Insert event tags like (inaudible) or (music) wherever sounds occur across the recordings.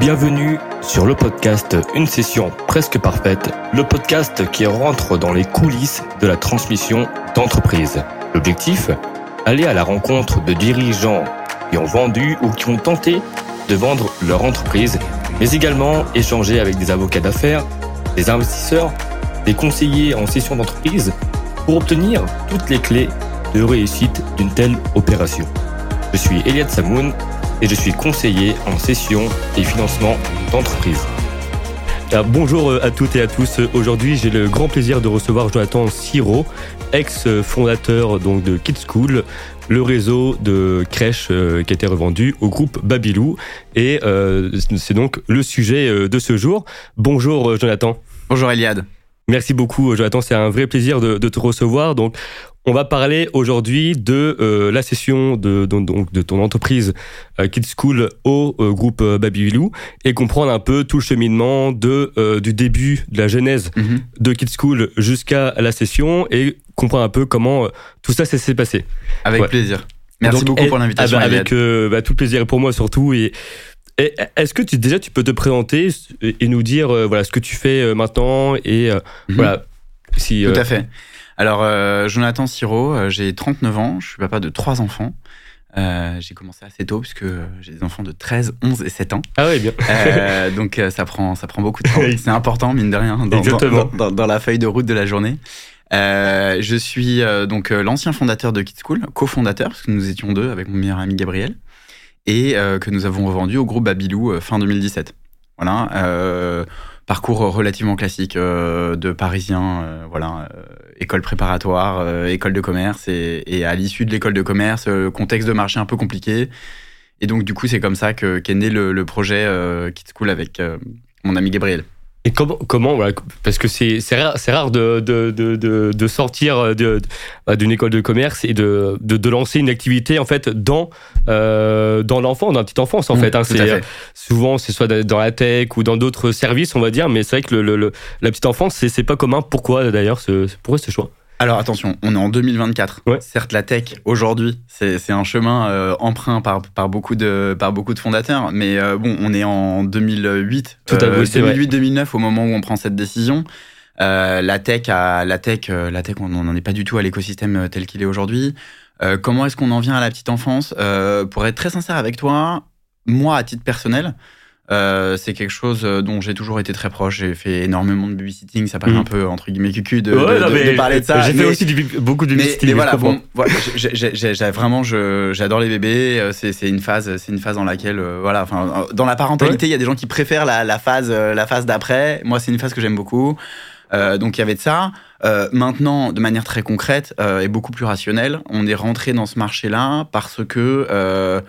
Bienvenue sur le podcast Une session presque parfaite, le podcast qui rentre dans les coulisses de la transmission d'entreprise. L'objectif Aller à la rencontre de dirigeants qui ont vendu ou qui ont tenté de vendre leur entreprise, mais également échanger avec des avocats d'affaires, des investisseurs, des conseillers en session d'entreprise pour obtenir toutes les clés de réussite d'une telle opération. Je suis Eliade Samoun et je suis conseiller en session et financement d'entreprise. bonjour euh, à toutes et à tous. Aujourd'hui, j'ai le grand plaisir de recevoir Jonathan Siro, ex-fondateur donc de Kids School, le réseau de crèches euh, qui a été revendu au groupe Babylou. Et euh, c'est donc le sujet de ce jour. Bonjour Jonathan. Bonjour Eliade. Merci beaucoup, Jonathan. C'est un vrai plaisir de, de, te recevoir. Donc, on va parler aujourd'hui de euh, la session de, donc, de ton entreprise euh, Kids School au euh, groupe Babylou et comprendre un peu tout le cheminement de, du début de la genèse mhm. de Kids School jusqu'à la session et comprendre un peu comment tout ça s'est passé. Avec plaisir. Merci beaucoup pour l'invitation. Ah bah, avec bah, tout le plaisir pour moi surtout. Et, est-ce que tu, déjà tu peux te présenter et nous dire voilà ce que tu fais maintenant et mhm. voilà si tout à fait. Alors, euh, Jonathan Siro, euh, j'ai 39 ans, je suis papa de trois enfants. Euh, j'ai commencé assez tôt puisque j'ai des enfants de 13, 11 et 7 ans. Ah oui, bien. (laughs) donc ça prend, ça prend beaucoup de temps. C'est important, mine de rien, dans, dans, la feuille de route de la journée. je suis donc l'ancien fondateur de Kids School, cofondateur, parce que nous étions deux avec mon meilleur ami Gabriel, et que nous avons revendu au groupe Babylou fin 2017. Voilà parcours relativement classique euh, de Parisien, euh, voilà, euh, école préparatoire, école de commerce, et, à l'issue de l'école de commerce, contexte de marché un peu compliqué. Et donc, du coup, c'est comme ça qu'est né le, le projet Kids School avec mon ami Gabriel. Et comment, comment voilà, parce que c'est rare, rare de, de, de, de sortir bah, d'une école de commerce et de, de, lancer une activité en fait dans, euh, dans l'enfant, dans la petite enfance en mmh, fait. Hein, c'est souvent c'est soit dans la tech ou dans d'autres services on va dire, mais c'est vrai que le, le, la petite enfance c'est pas commun. Pourquoi d'ailleurs ce, pourquoi ce choix? Alors attention, on est en 2024. Certes, la tech aujourd'hui, c'est un chemin euh, emprunt par, par, beaucoup de, par beaucoup de fondateurs, mais euh, bon, on est en 2008, Tout 2008-2009 euh, au moment où on prend cette décision. la tech, à, la tech, la tech, on n'en est pas du tout à l'écosystème tel qu'il est aujourd'hui. comment est-ce qu'on en vient à la petite enfance? Pour être très sincère avec toi, moi, à titre personnel, euh, c'est quelque chose euh, dont j'ai toujours été très proche. J'ai fait énormément de babysitting. Ça paraît mm. un peu entre guillemets cucu de, de, parler de ça. J'ai fait aussi beaucoup de babysitting. Mais, voilà, bon, j'ai vraiment, j'adore les bébés. Euh, c'est une phase, c'est une phase dans laquelle, voilà, enfin, dans la parentalité, il y a des gens qui préfèrent la, la phase, la phase d'après. Moi, c'est une phase que j'aime beaucoup. donc il y avait de ça. maintenant, de manière très concrète et beaucoup plus rationnelle, on est rentré dans ce marché-là parce que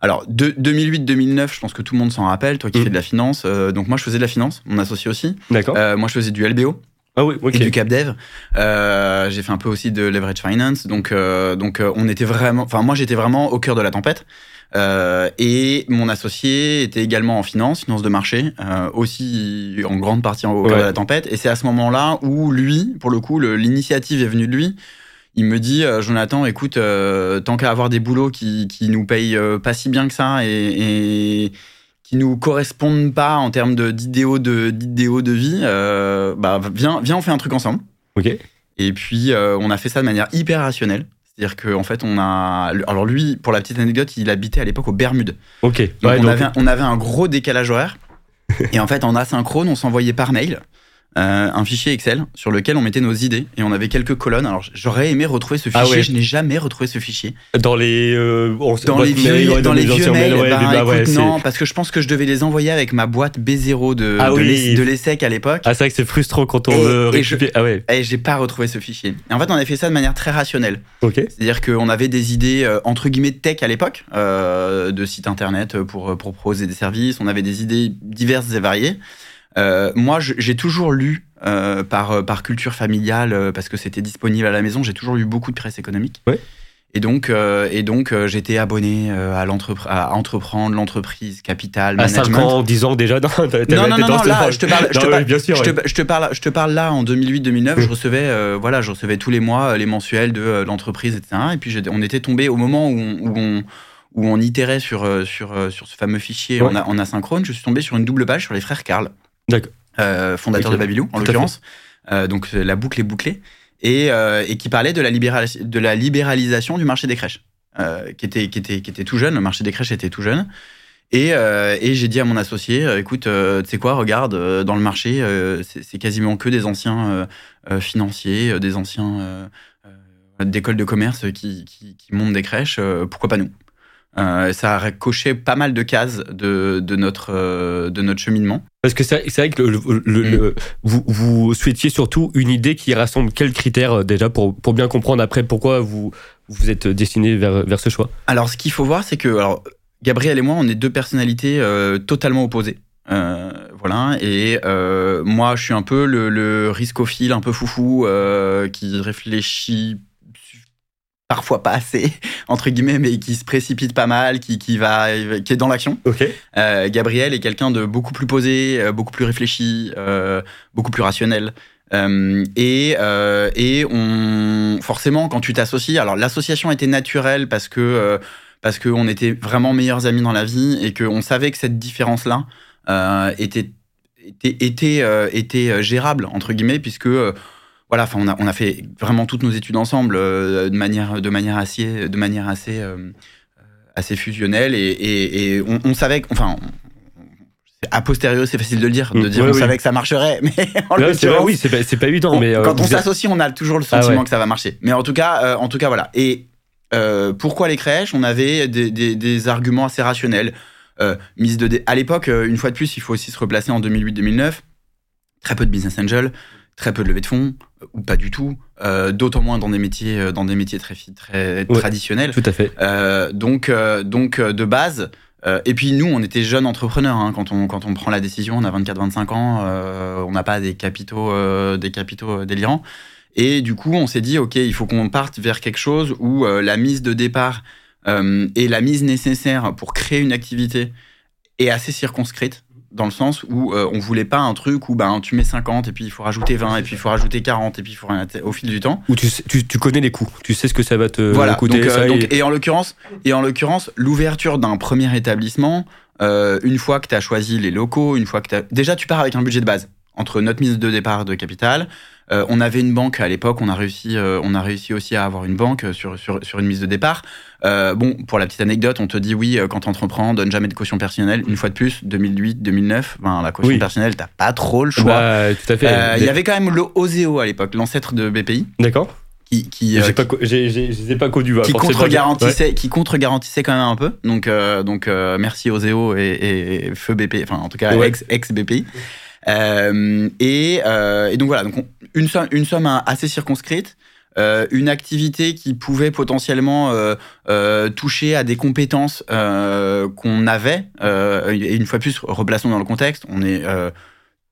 alors, 2008-2009, je pense que tout le monde s'en rappelle, toi qui mm. fais de la finance. Euh, donc, moi, je faisais de la finance, mon associé aussi. D'accord. Euh, moi, je faisais du LBO. Ah oui, et du CapDev. Euh, j'ai fait un peu aussi de leverage finance. Donc, donc on était vraiment. Enfin, moi, j'étais vraiment au cœur de la tempête. et mon associé était également en finance, finance de marché, aussi en grande partie au cœur de la tempête. Et c'est à ce moment-là où lui, pour le coup, l'initiative est venue de lui il me dit euh, Jonathan, écoute, euh, tant qu'à avoir des boulots qui, qui nous payent euh, pas si bien que ça et, qui nous correspondent pas en termes d'idéaux de, d'idéaux de vie, bah viens, viens, on fait un truc ensemble. Ok. Et puis on a fait ça de manière hyper rationnelle. C'est-à-dire qu'en fait, on a. Alors, lui, pour la petite anecdote, il habitait à l'époque aux Bermudes. Ok. on, Avait, on avait un gros décalage horaire. (laughs) et en fait, en asynchrone, on s'envoyait par mail. Euh, un fichier Excel sur lequel on mettait nos idées et on avait quelques colonnes. Alors j'aurais aimé retrouver ce ah fichier, je n'ai jamais retrouvé ce fichier. Dans les euh, dans, les vieux, dans, les vieux mails, bah, non, parce que je pense que je devais les envoyer avec ma boîte B0 de ah de l'ESSEC à l'époque. Ah c'est vrai que c'est frustrant quand on veut récupérer. ah ouais. Et j'ai pas retrouvé ce fichier. Et en fait on avait fait ça de manière très rationnelle. Ok. C'est-à-dire qu'on avait des idées euh, entre guillemets de tech à l'époque, de sites internet pour pour proposer des services. On avait des idées diverses et variées. Euh, moi, j'ai toujours lu euh, par, euh, par culture familiale, parce que c'était disponible à la maison, j'ai toujours lu beaucoup de presse économique. Et donc, et donc j'étais abonné à, à entreprendre, l'entreprise, capital, management. À 5 ans, 10 ans déjà dans, Non, non, non, non là, je te parle, je te parle, bien sûr, je, te, je, te, parle, je te parle là en 2008-2009, je recevais, voilà, je recevais tous les mois les mensuels de l'entreprise, etc. Et puis on était tombé au moment où on, où on où on itérait sur, sur, sur ce fameux fichier en, asynchrone, je suis tombé sur une double page sur les frères Karl, fondateurs de Babylou en l'occurrence. donc la boucle est bouclée. Et, et qui parlait de la, de la libéralisation du marché des crèches, qui, était, qui, était, qui était tout jeune, le marché des crèches était tout jeune. Et, euh, et j'ai dit à mon associé, euh, écoute, euh, tu sais quoi, regarde, dans le marché, c'est quasiment que des anciens financiers, des anciens d'écoles de commerce qui, qui, qui, montent des crèches, pourquoi pas nous? Ça a coché pas mal de cases de, de notre, de notre cheminement. Parce que c'est vrai que le, le, mm. vous, vous, souhaitiez surtout une idée qui rassemble quels critères déjà pour, pour bien comprendre après pourquoi vous vous êtes destiné vers, vers ce choix? Alors, ce qu'il faut voir, c'est que alors, Gabriel et moi, on est deux personnalités euh, totalement opposées. Euh, voilà, et euh, moi, je suis un peu le, le riscophile, un peu foufou, qui réfléchit parfois pas assez (laughs) entre guillemets mais qui se précipite pas mal qui, qui va qui est dans l'action. Gabriel est quelqu'un de beaucoup plus posé beaucoup plus réfléchi beaucoup plus rationnel. Et, et on forcément quand tu t'associes alors l'association était naturelle parce que parce qu'on était vraiment meilleurs amis dans la vie et qu'on savait que cette différence-là euh, était, était, était, euh, était, gérable, entre guillemets, puisque voilà, enfin, on a, on a fait vraiment toutes nos études ensemble de manière, de manière assez, de manière assez, assez fusionnelle et, et, on, savait, enfin, a posteriori, c'est facile de le dire, de mm. dire on savait que ça marcherait, (laughs) mais en oui, c'est pas, pas, évident. mais quand on s'associe, on a toujours le ah sentiment que ça va marcher. Mais en tout cas, en tout cas, voilà. Et euh, pourquoi les crèches? On avait des, arguments assez rationnels. Euh, mise de à l'époque, euh, une fois de plus, il faut aussi se replacer en 2008-2009. Très peu de business angel, très peu de levée de fonds, ou pas du tout. D'autant moins dans des métiers, dans des métiers très, très traditionnels. Tout à fait. donc, donc de base. et puis nous, on était jeunes entrepreneurs hein, quand on quand on prend la décision. On a 24-25 ans. on n'a pas des capitaux des capitaux délirants. Et du coup, on s'est dit, OK, il faut qu'on parte vers quelque chose où euh, la mise de départ euh, et la mise nécessaire pour créer une activité est assez circonscrite dans le sens où euh, on voulait pas un truc où ben, tu mets 50 et puis il faut rajouter 20 et puis il faut rajouter 40 et puis il faut au fil du temps. Où tu, tu, connais les coûts, tu sais ce que ça va te voilà, coûter. Donc, et... en l'occurrence, et en l'occurrence, l'ouverture d'un premier établissement, une fois que tu as choisi les locaux, une fois que tu déjà tu pars avec un budget de base entre notre mise de départ de capital, euh, on avait une banque à l'époque, on a réussi, euh, on a réussi aussi à avoir une banque sur, sur, sur une mise de départ. Euh, bon, pour la petite anecdote, on te dit oui, quand tu entreprends, donne jamais de caution personnelle. Une fois de plus, 2008, 2009, ben, la caution personnelle, t'as pas trop le choix. Bah, tout à fait. Il y avait quand même le Oseo à l'époque, l'ancêtre de BPI. D'accord. Qui, qui, j'ai pas, j'ai, pas connu, qui contre-garantissait, qui contre-garantissait quand même un peu. Donc, donc merci Oseo et, et, Feu BPI, enfin en tout cas ex, ex BPI. Euh, et, euh, et, donc voilà, donc une, somme, somme assez circonscrite. Euh, une activité qui pouvait potentiellement euh, toucher à des compétences qu'on avait. et une fois plus, replaçons dans le contexte, on est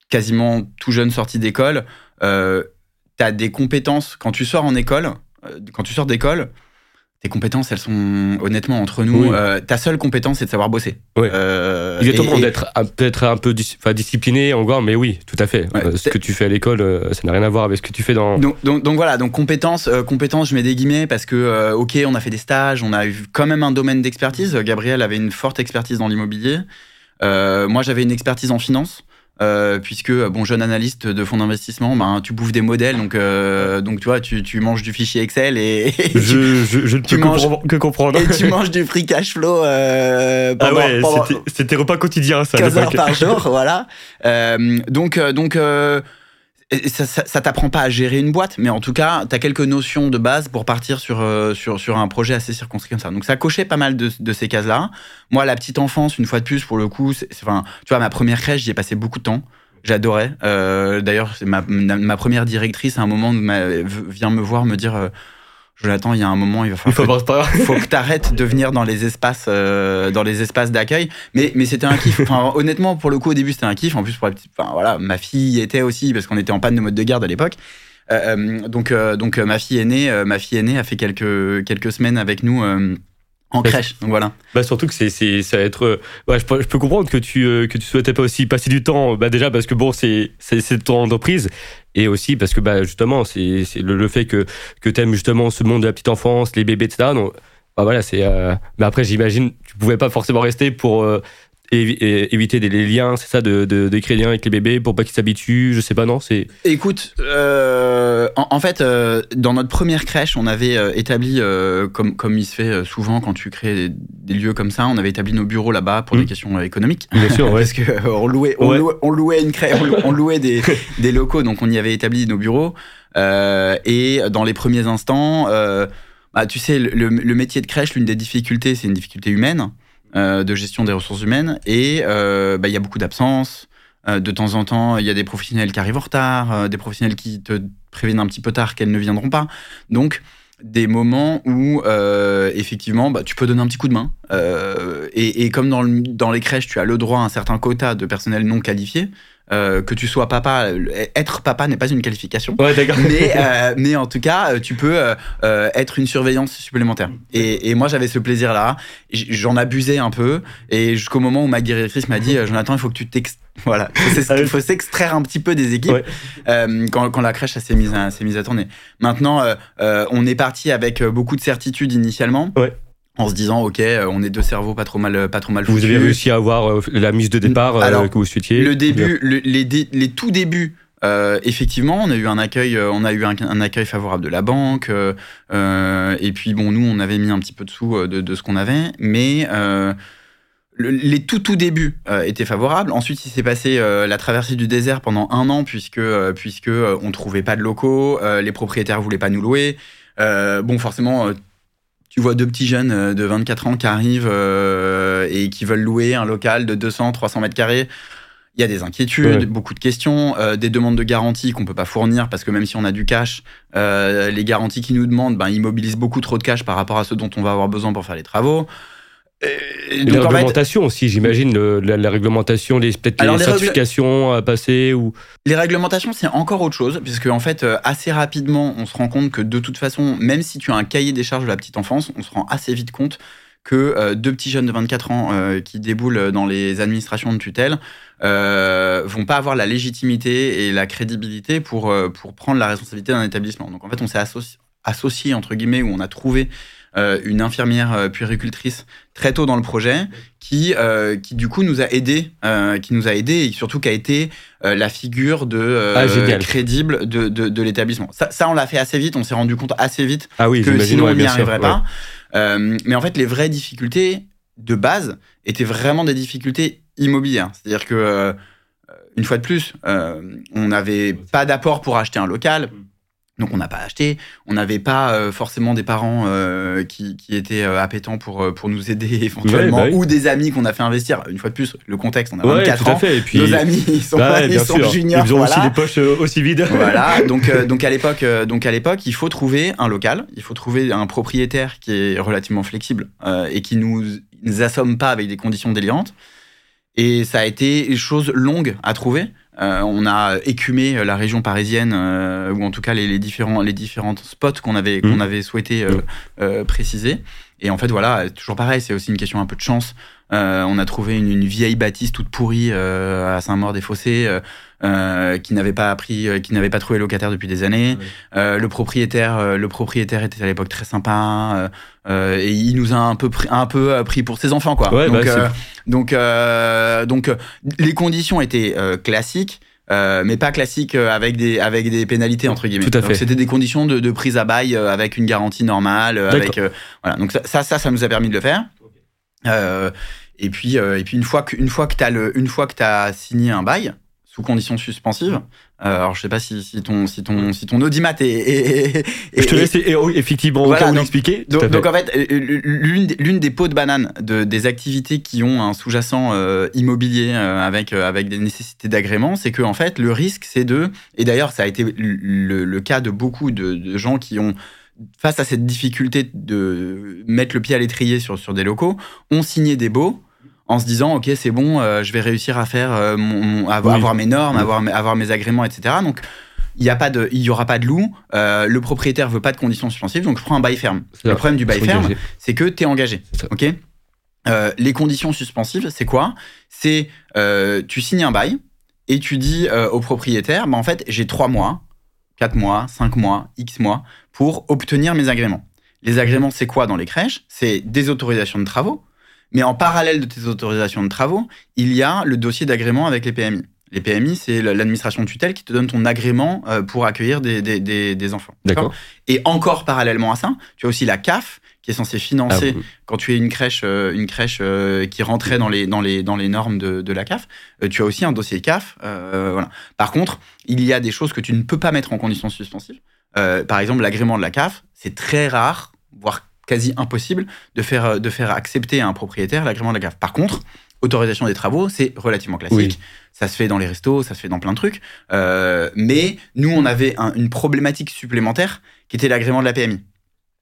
quasiment tout jeune sorti d'école. tu as des compétences, quand tu sors en école, quand tu sors d'école, tes compétences, elles sont honnêtement entre nous. Euh, ta seule compétence, c'est de savoir bosser. Oui. Euh, Il est temps d'être peut-être un peu discipliné encore, mais oui, tout à fait. Euh, ce que tu fais à l'école, ça n'a rien à voir avec ce que tu fais dans. Donc, donc, voilà, donc compétences, compétences, je mets des guillemets parce que ok, on a fait des stages, on a eu quand même un domaine d'expertise. Gabriel avait une forte expertise dans l'immobilier. moi, j'avais une expertise en finance. Euh, puisque bon jeune analyste de fonds d'investissement, ben tu bouffes des modèles, donc euh, donc tu vois, tu, tu, manges du fichier Excel et, (laughs) je, je, je, ne peux manges, que comprendre. Et tu manges du free cash flow. Euh, pendant, ah ouais, c'était repas quotidien ça. 15 heures par jour, (laughs) voilà. Euh, donc donc ça, t'apprend pas à gérer une boîte, mais en tout cas, tu as quelques notions de base pour partir sur, euh, sur, sur un projet assez circonscrit comme ça. Donc ça cochait pas mal de, de ces cases-là. Moi, la petite enfance, une fois de plus, pour le coup, enfin, tu vois, ma première crèche, j'y ai passé beaucoup de temps. J'adorais. Euh, D'ailleurs, ma, ma, première directrice, à un moment, vient me voir me dire... Euh, Jonathan, il y a un moment, il va falloir. Il faut, que tu arrêtes de venir dans les espaces, euh, dans les espaces d'accueil. Mais, mais c'était un kiff. Enfin, honnêtement, pour le coup, au début, c'était un kiff. En plus, pour la petite, enfin, voilà, ma fille était aussi parce qu'on était en panne de mode de garde à l'époque. Euh, euh donc, euh, donc, ma fille aînée, ma fille aînée a fait quelques quelques semaines avec nous en crèche, donc voilà. Bah surtout que c'est c'est ça va être ouais, je, peux, je peux comprendre que tu euh, que tu souhaitais pas aussi passer du temps bah déjà parce que bon c'est c'est ton entreprise et aussi parce que bah justement c'est c'est le, fait que que t'aimes justement ce monde de la petite enfance, les bébés etc. Donc bah voilà, c'est. mais après, j'imagine, tu pouvais pas forcément rester pour éviter des liens, c'est ça, de, de, des liens avec les bébés pour pas qu'ils s'habituent, je sais pas, non c'est... Écoute, euh, en, fait, euh, dans notre première crèche, on avait euh, établi, comme, comme il se fait souvent quand tu crées des, lieux comme ça, on avait établi nos bureaux là-bas pour des mmh. questions économiques. Bien sûr, (laughs) Parce qu'on louait, on, louait, on louait une crèche, on louait des, (laughs) des, locaux, donc on y avait établi nos bureaux. et dans les premiers instants, bah, tu sais, le, le métier de crèche, l'une des difficultés, c'est une difficulté humaine. Euh, de gestion des ressources humaines et euh, bah, il y a beaucoup d'absences. Euh, de temps en temps, il y a des professionnels qui arrivent en retard, des professionnels qui te préviennent un petit peu tard qu'elles ne viendront pas. Donc, des moments où effectivement bah, tu peux donner un petit coup de main et, comme dans, dans, les crèches tu as le droit à un certain quota de personnel non qualifié euh, que tu sois papa, être papa n'est pas une qualification. Ouais, mais, euh, mais en tout cas, euh, tu peux être une surveillance supplémentaire. Et, et moi, j'avais ce plaisir-là. J'en abusais un peu. Et jusqu'au moment où ma guérisseuse m'a dit Jonathan, il faut que tu t'ex... Voilà, il faut s'extraire un petit peu des équipes quand, quand, la crèche s'est mise, à, mise à tourner. Maintenant, on est parti avec beaucoup de certitude initialement. Ouais en se disant ok euh, on est deux cerveaux pas trop mal pas trop mal vous avez réussi à avoir euh, la mise de départ euh, que vous souhaitiez le début les, les, tout débuts effectivement, on a eu un accueil, on a eu un, accueil favorable de la banque. et puis bon, nous, on avait mis un petit peu de sous de, ce qu'on avait, mais les tout tout débuts étaient favorables. Ensuite, il s'est passé la traversée du désert pendant un an puisque puisque on trouvait pas de locaux, les propriétaires voulaient pas nous louer. bon, forcément tu vois deux petits jeunes euh, de 24 ans qui arrivent euh, et qui veulent louer un local de 200, 300 mètres carrés. Il y a des inquiétudes, beaucoup de questions, euh, des demandes de garantie qu'on peut pas fournir parce que même si on a du cash, les garanties qu'ils nous demandent, ben, ils mobilisent beaucoup trop de cash par rapport à ce dont on va avoir besoin pour faire les travaux. Et la réglementation aussi, j'imagine, la, réglementation, les, peut-être les, certifications à passer ou... Les réglementations, c'est encore autre chose, puisque en fait, euh, assez rapidement, on se rend compte que de toute façon, même si tu as un cahier des charges de la petite enfance, on se rend assez vite compte que euh, deux petits jeunes de 24 ans euh, qui déboulent dans les administrations de tutelle euh, vont pas avoir la légitimité et la crédibilité pour, pour prendre la responsabilité d'un établissement. Donc en fait, on s'est associé, associé, entre guillemets, où on a trouvé euh, une infirmière euh, puéricultrice très tôt dans le projet qui, euh, qui du coup nous a aidé, qui nous a aidé et surtout qui a été la figure de ah, crédible de, de, l'établissement. Ça, ça, on l'a fait assez vite, on s'est rendu compte assez vite ah oui, que sinon on n'y arriverait pas. mais en fait, les vraies difficultés de base étaient vraiment des difficultés immobilières. C'est-à-dire que une fois de plus, on n'avait pas d'apport pour acheter un local. Donc on n'a pas acheté, on n'avait pas euh, forcément des parents euh, qui, qui, étaient euh, appétents pour, pour nous aider (laughs) éventuellement, bah ou des amis qu'on a fait investir. Une fois de plus, le contexte, on a 24 ans, fait. Et puis, nos amis ils sont, bah ils sont juniors. Ils ont aussi des poches aussi vides. (laughs) Voilà, donc, donc à l'époque, donc à l'époque, il faut trouver un local, il faut trouver un propriétaire qui est relativement flexible et qui nous, nous assomme pas avec des conditions délirantes. Et ça a été une chose longue à trouver. Euh, on a écumé la région parisienne, euh, ou en tout cas les, différents les différents spots qu'on avait qu'on mmh. avait souhaité euh, préciser. Et en fait, voilà, toujours pareil, c'est aussi une question un peu de chance. On a trouvé une, vieille bâtisse toute pourrie à Saint-Maur-des-Fossés. qui n'avait pas appris, qui n'avait pas trouvé locataire depuis des années. le propriétaire, le propriétaire était à l'époque très sympa et il nous a un peu pris, un peu pris pour ses enfants quoi. donc, bah, donc, euh, donc, les conditions étaient euh, classiques. Euh, mais pas classiques avec des avec des pénalités entre guillemets. Tout à fait. C'était des conditions de, de, prise à bail avec une garantie normale. Avec voilà. Donc ça, ça, ça nous a permis de le faire. Et puis et puis une fois que une fois que t'as le une fois que t'as signé un bail sous conditions suspensives, euh, alors, je sais pas si, si, ton, si, ton, si ton audimat est. je te laisse effectivement voilà, donc, expliquer. Donc, en fait, l'une des pots de banane de, des activités qui ont un sous-jacent euh, immobilier euh, avec, avec des nécessités d'agrément, c'est que en fait, le risque, c'est de. Et d'ailleurs, ça a été le, cas de beaucoup de, de, gens qui ont. Face à cette difficulté de mettre le pied à l'étrier sur, sur des locaux, ont signé des baux en se disant ok c'est bon euh, je vais réussir à faire euh, mon, avoir, mes normes avoir, avoir mes agréments etc donc il y a pas de il y aura pas de loup euh, le propriétaire veut pas de conditions suspensives donc je prends un bail ferme. Le problème du bail ferme c'est que tu es engagé ok? Les conditions suspensives c'est quoi? C'est tu signes un bail et tu dis au propriétaire bah, en fait j'ai trois mois 4 mois 5 mois x mois pour obtenir mes agréments. Les agréments, c'est quoi dans les crèches? C'est des autorisations de travaux, mais en parallèle de tes autorisations de travaux, il y a le dossier d'agrément avec les PMI. Les PMI, c'est l'administration tutelle qui te donne ton agrément euh, pour accueillir des, des, enfants. D'accord. Et encore parallèlement à ça, tu as aussi la CAF qui est censée financer ah quand tu es une crèche, euh, une crèche euh, qui rentrait dans les, dans les, dans les normes de, de la CAF. tu as aussi un dossier CAF. voilà. Par contre, il y a des choses que tu ne peux pas mettre en conditions suspensives. par exemple, l'agrément de la CAF, c'est très rare, voire quasi impossible de faire, de faire accepter à un propriétaire l'agrément de la CAF. Par contre, autorisation des travaux, c'est relativement classique. Ça se fait dans les restos, ça se fait dans plein de trucs. Euh, mais nous, on avait une problématique supplémentaire qui était l'agrément de la PMI.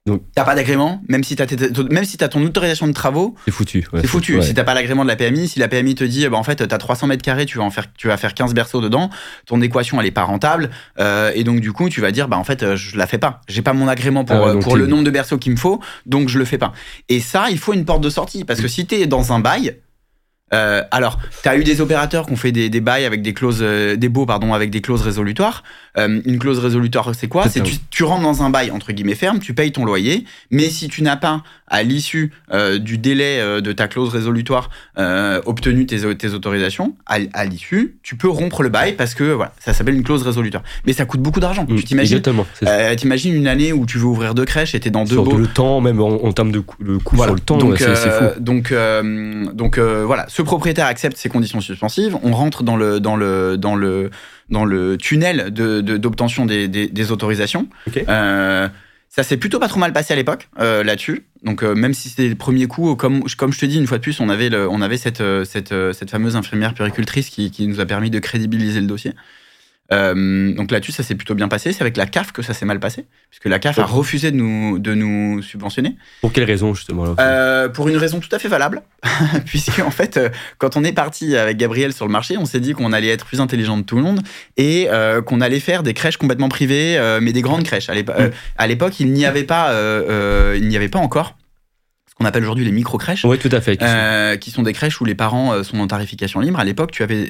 Donc, t'as pas d'agrément, même si t'as même si as ton autorisation de travaux, c'est foutu. c'est foutu. Si t'as pas l'agrément de la PMI, si la PMI te dit, bah, en fait, t'as 300 mètres carrés, tu vas en faire, tu vas faire 15 berceaux dedans, ton équation elle est pas rentable, euh, et donc du coup tu vas dire, bah en fait, euh, je la fais pas. J'ai pas mon agrément pour, ah pour le nombre de berceaux qu'il me faut, donc je le fais pas. Et ça, il faut une porte de sortie parce que si t'es dans un bail, euh, alors, tu as eu des opérateurs qui ont fait des, des bails avec des clauses, euh, des baux pardon, avec des clauses résolutoires. Euh, une clause résolutoire, c'est quoi? C'est tu, tu rentres dans un bail entre guillemets ferme, tu payes ton loyer, mais si tu n'as pas à l'issue du délai de ta clause résolutoire obtenu tes, tes autorisations, à, l'issue, tu peux rompre le bail parce que voilà, ça s'appelle une clause résolutoire. Mais ça coûte beaucoup d'argent. tu t'imagines? T'imagines une année où tu veux ouvrir deux crèches et t'es dans deux baux. le temps, même en, termes de coût, le coût sur le temps, c'est fou. Donc, donc voilà, ce propriétaire accepte ces conditions suspensives, on rentre dans le, dans le, dans le, dans le tunnel d'obtention de, des, des, autorisations. Euh, ça s'est plutôt pas trop mal passé à l'époque euh, là-dessus. Donc euh, même si c'était le premier coup, comme, comme je te dis une fois de plus, on avait, le, on avait cette, cette, cette fameuse infirmière puricultrice qui, qui, nous a permis de crédibiliser le dossier. Euh, donc là-dessus, ça s'est plutôt bien passé. C'est avec la CAF que ça s'est mal passé, puisque la CAF a refusé de nous, de nous subventionner. Pour quelle raison, justement euh, Pour une raison tout à fait valable, (laughs) puisque en fait, euh, quand on est parti avec Gabriel sur le marché, on s'est dit qu'on allait être plus intelligent de tout le monde et qu'on allait faire des crèches complètement privées, mais des grandes crèches. À l'époque, il n'y avait pas, il n'y avait pas encore ce qu'on appelle aujourd'hui les micro-crèches. Oui, tout à fait. Qui sont, des crèches où les parents sont en tarification libre. À l'époque, tu avais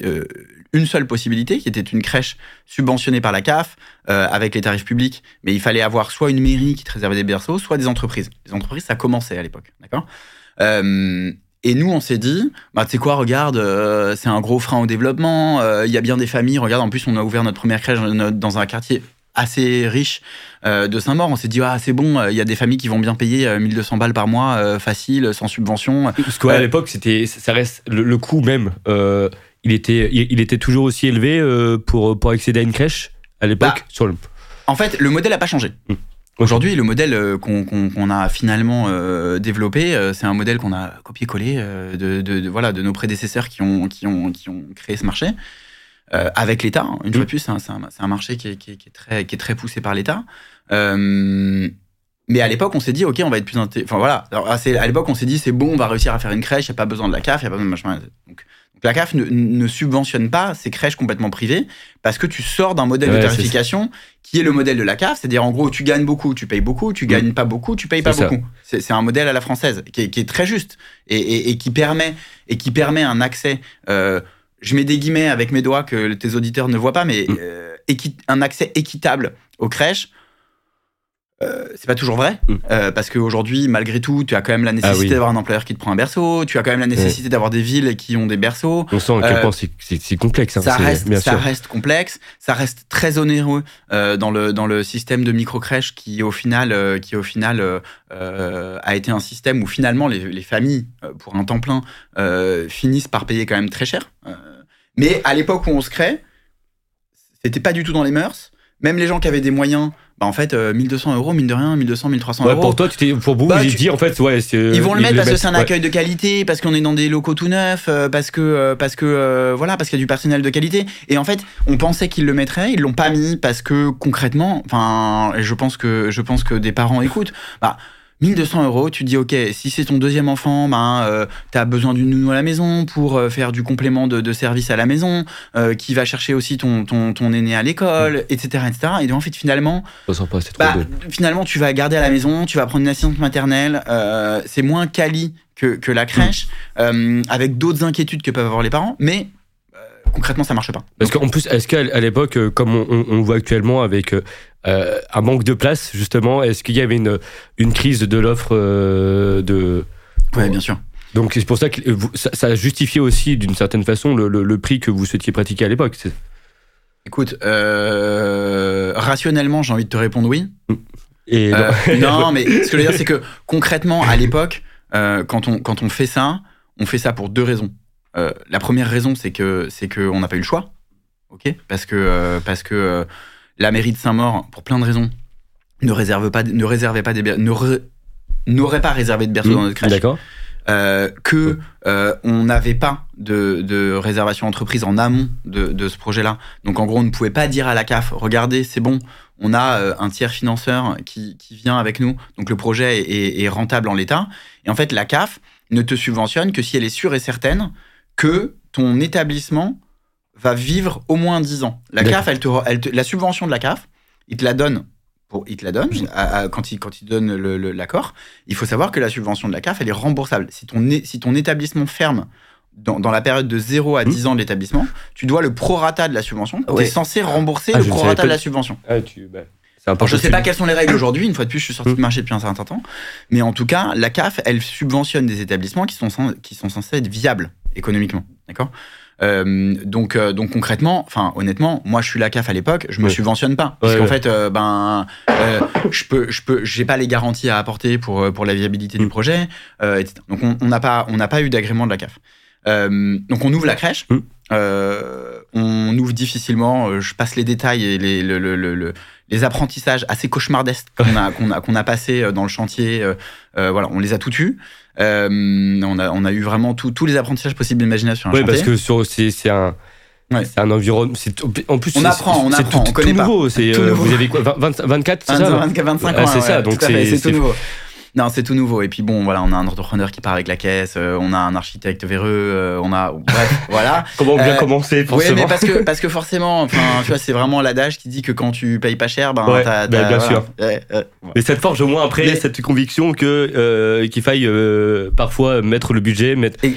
une seule possibilité, qui était une crèche subventionnée par la CAF, euh, avec les tarifs publics, mais il fallait avoir soit une mairie qui te réservait des berceaux, soit des entreprises. Les entreprises, ça commençait à l'époque, d'accord? Euh, et nous, on s'est dit, bah, tu sais quoi, regarde, euh, c'est un gros frein au développement, il y a bien des familles, regarde, en plus, on a ouvert notre première crèche dans un quartier assez riche de Saint-Maur. On s'est dit, ah, c'est bon, il y a des familles qui vont bien payer 1200 balles par mois, facile, sans subvention. Parce qu'à l'époque, c'était, ça reste le, le coût même il était, il, était toujours aussi élevé euh, pour, pour accéder à une crèche à l'époque bah, En fait, le modèle n'a pas changé. Hmm. Aujourd'hui, le modèle euh, qu'on a finalement euh, développé, c'est un modèle qu'on a copié-collé de, de, voilà, de nos prédécesseurs qui ont, qui ont, qui ont créé ce marché. avec l'État, une fois de plus, c'est un, un, marché qui est, qui, est, très, qui est très poussé par l'État. mais à l'époque, on s'est dit, OK, on va être plus. Enfin voilà, à l'époque, on s'est dit, c'est bon, on va réussir à faire une crèche, il n'y a pas besoin de la CAF, il n'y a pas besoin de machin. Donc, la CAF ne, subventionne pas ces crèches complètement privées parce que tu sors d'un modèle de tarification qui est le modèle de la CAF, c'est-à-dire en gros tu gagnes beaucoup, tu payes beaucoup, tu gagnes mm. pas beaucoup, tu payes pas beaucoup. C'est un modèle à la française qui est, très juste et, qui permet et qui permet un accès. Euh, je mets des guillemets avec mes doigts que tes auditeurs ne voient pas, mais mm. euh, un accès équitable aux crèches euh, c'est pas toujours vrai, mm. euh, parce qu'aujourd'hui, malgré tout, tu as quand même la ah nécessité d'avoir un employeur qui te prend un berceau, tu as quand même la nécessité d'avoir des villes qui ont des berceaux. On sent à quel euh, point c'est complexe. Hein, ça, reste, ça reste complexe, ça reste très onéreux dans, le, dans le système de micro-crèche qui, au final, qui, au final a été un système où finalement les, les familles, pour un temps plein, finissent par payer quand même très cher. mais à l'époque où on se crée, c'était pas du tout dans les mœurs. Même les gens qui avaient des moyens bah, en fait 1200 euh, euros mine de rien 1200 1300 euros. pour toi tu pour vous bah, j'ai dit en fait ouais ils vont le mettre parce que c'est un accueil de qualité parce qu'on est dans des locaux tout neufs euh, parce que euh, parce que voilà parce qu'il y a du personnel de qualité. Et en fait on pensait qu'ils le mettraient ils l'ont pas mis parce que concrètement enfin je pense que je pense que des parents écoutent. Bah 1200 euros, tu te dis, ok, si c'est ton deuxième enfant, ben, euh, tu as besoin d'une nounou à la maison pour euh, faire du complément de, service à la maison, euh, qui va chercher aussi ton, ton, ton aîné à l'école, etc., etc. Et donc, en fait, finalement, bah, finalement, tu vas garder à la maison, tu vas prendre une assistante maternelle, c'est moins quali que, que la crèche, avec d'autres inquiétudes que peuvent avoir les parents, mais concrètement, ça marche pas. Parce qu'en plus, est-ce qu'à l'époque, comme on, on, voit actuellement avec un manque de place justement Est-ce qu'il y avait une, une crise de l'offre de Oui, bien sûr. Donc c'est pour ça que ça, ça justifiait aussi d'une certaine façon le, le, prix que vous souhaitiez pratiquer à l'époque. Écoute, rationnellement, j'ai envie de te répondre oui. Et (laughs) non, mais ce que je veux dire, c'est que concrètement, à l'époque, quand, on, quand on fait ça, on fait ça pour deux raisons. Euh, la première raison, c'est que c'est qu'on n'a pas eu le choix, ok? Parce que euh, parce que euh, la mairie de Saint-Maur, pour plein de raisons, ne réserve pas, ne réservait pas des n'aurait pas réservé de berceau mmh, dans notre crèche. D'accord. que on n'avait pas de, de, réservation entreprise en amont de, de ce projet-là. Donc en gros, on ne pouvait pas dire à la CAF, regardez, c'est bon, on a un tiers financeur qui, qui, vient avec nous, donc le projet est, est rentable en l'état. Et en fait, la CAF ne te subventionne que si elle est sûre et certaine que ton établissement va vivre au moins 10 ans. La CAF, elle te, la subvention de la CAF, il te la donne. Pour, il te la donne quand, il, quand il donne l'accord. Il faut savoir que la subvention de la CAF, elle est remboursable. Si ton, si ton établissement ferme dans, dans, la période de 0 à 10 mmh. ans de l'établissement, tu dois le prorata de la subvention. Tu es censé rembourser ah, le prorata de la subvention. Ah, tu, bah, je ne sais pas quelles sont les règles aujourd'hui. Une fois de plus, je suis sorti de mmh. marché depuis un certain temps. Mais en tout cas, la CAF, elle subventionne des établissements qui sont, qui sont censés être viables économiquement. D'accord? Euh, donc, euh, donc concrètement, enfin honnêtement, moi je suis la CAF à l'époque, je me subventionne pas parce qu'en fait, euh, ben, je peux, je peux, j'ai pas les garanties à apporter pour pour la viabilité du mm. projet, Donc on n'a pas, on n'a pas eu d'agrément de la CAF. donc on ouvre la crèche, mm. on ouvre difficilement. je passe les détails et les, le, le, le, les apprentissages assez cauchemardesques qu'on a qu'on a qu'on a passé dans le chantier. voilà, on les a tout eus. Euh, on, a, on a eu vraiment tous les apprentissages possibles d'imagination sur un Oui, parce que c'est un. C'est un environnement. En plus, on apprend, on apprend, tout, on connaît nouveau. Pas. Euh, vous avez quoi 24, c'est ça 25 ans. c'est ça, donc c'est tout nouveau. Non, c'est tout nouveau. Et puis bon, voilà, on a un entrepreneur qui part avec la caisse, euh, on a un architecte véreux, euh, on a, bref, (laughs) voilà. Comment bien euh, commencer forcément Oui, mais parce que (laughs) parce que forcément, enfin, tu vois, c'est vraiment l'adage qui dit que quand tu payes pas cher, ben, ouais, t'as, ben, bien sûr. mais ça te forge au moins après cette conviction que qu'il faille parfois mettre le budget, mettre. Et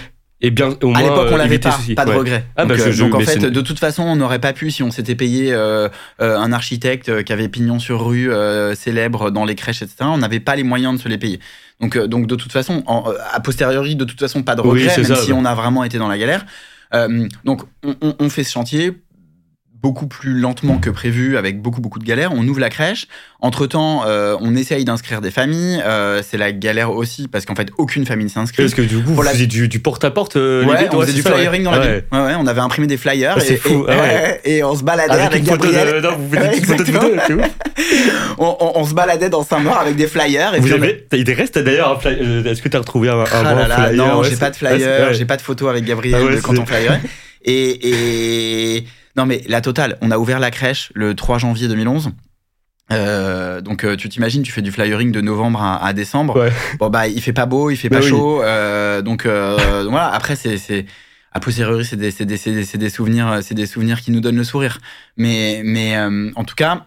bien, au moins, à l'époque, on l'avait pas, pas de regret. Ah, donc, bah, donc en fait, de toute façon, on n'aurait pas pu si on s'était payé euh, un architecte qui avait pignon sur rue, euh, célèbre dans les crèches, etc. On n'avait pas les moyens de se les payer. Donc, donc de toute façon, en, a posteriori, de toute façon, pas de regret, même si on a vraiment été dans la galère. Euh, donc, on, on, fait ce chantier beaucoup plus lentement que prévu, avec beaucoup beaucoup de galères. On ouvre la crèche. Entre temps, euh, on essaye d'inscrire des familles. Euh, c'est la galère aussi parce qu'en fait, aucune famille s'est Parce que du coup, vous faisiez du, porte-à-porte. Euh, ouais, on faisait du flyering dans la ville. Ouais, ouais, on avait imprimé des flyers. c'est fou. (laughs) Et, on se baladait avec, Gabriel. non, vous faites des photos de (laughs) on, on, se baladait dans Saint-Maur avec des flyers. Et vous avez, il reste d'ailleurs un flyer. Est-ce que tu as retrouvé un, un ah bon flyer Non, j'ai pas de flyer. J'ai pas de photo avec Gabriel ah quand on flyerait. (laughs) Et, et non, mais la totale. On a ouvert la crèche le 3 janvier 2011. Euh, donc euh, tu t'imagines, tu fais du flyering de novembre à, décembre. Bon bah il fait pas beau, il fait pas chaud. Euh, donc, voilà. Après c'est c'est a posteriori c'est des, des, des, des, souvenirs c'est des souvenirs qui nous donnent le sourire. Mais mais en tout cas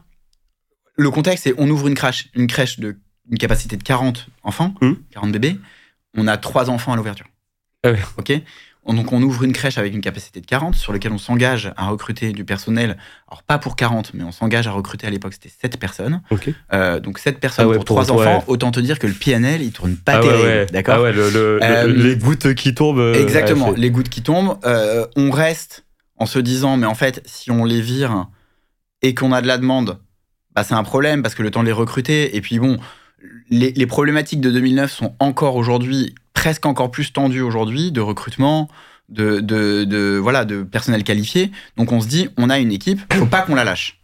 le contexte c'est on ouvre une crèche une crèche de une capacité de 40 enfants, 40 mmh. bébés. On a trois enfants à l'ouverture. Ah ok? Donc on ouvre une crèche avec une capacité de 40 sur lequel on s'engage à recruter du personnel. Alors pas pour 40, mais on s'engage à recruter à l'époque c'était 7 personnes. Euh, donc 7 personnes ah pour 3 enfants. Autant te dire que le PNL il tourne pas ah terrible, d'accord ah euh, Les gouttes qui tombent. Euh, exactement, les gouttes qui tombent. on reste en se disant mais en fait si on les vire et qu'on a de la demande, bah c'est un problème parce que le temps de les recruter et puis bon les, les problématiques de 2009 sont encore aujourd'hui presque encore plus tendu aujourd'hui de recrutement, de, de, voilà, de personnel qualifié. Donc on se dit, on a une équipe, faut pas qu'on la lâche.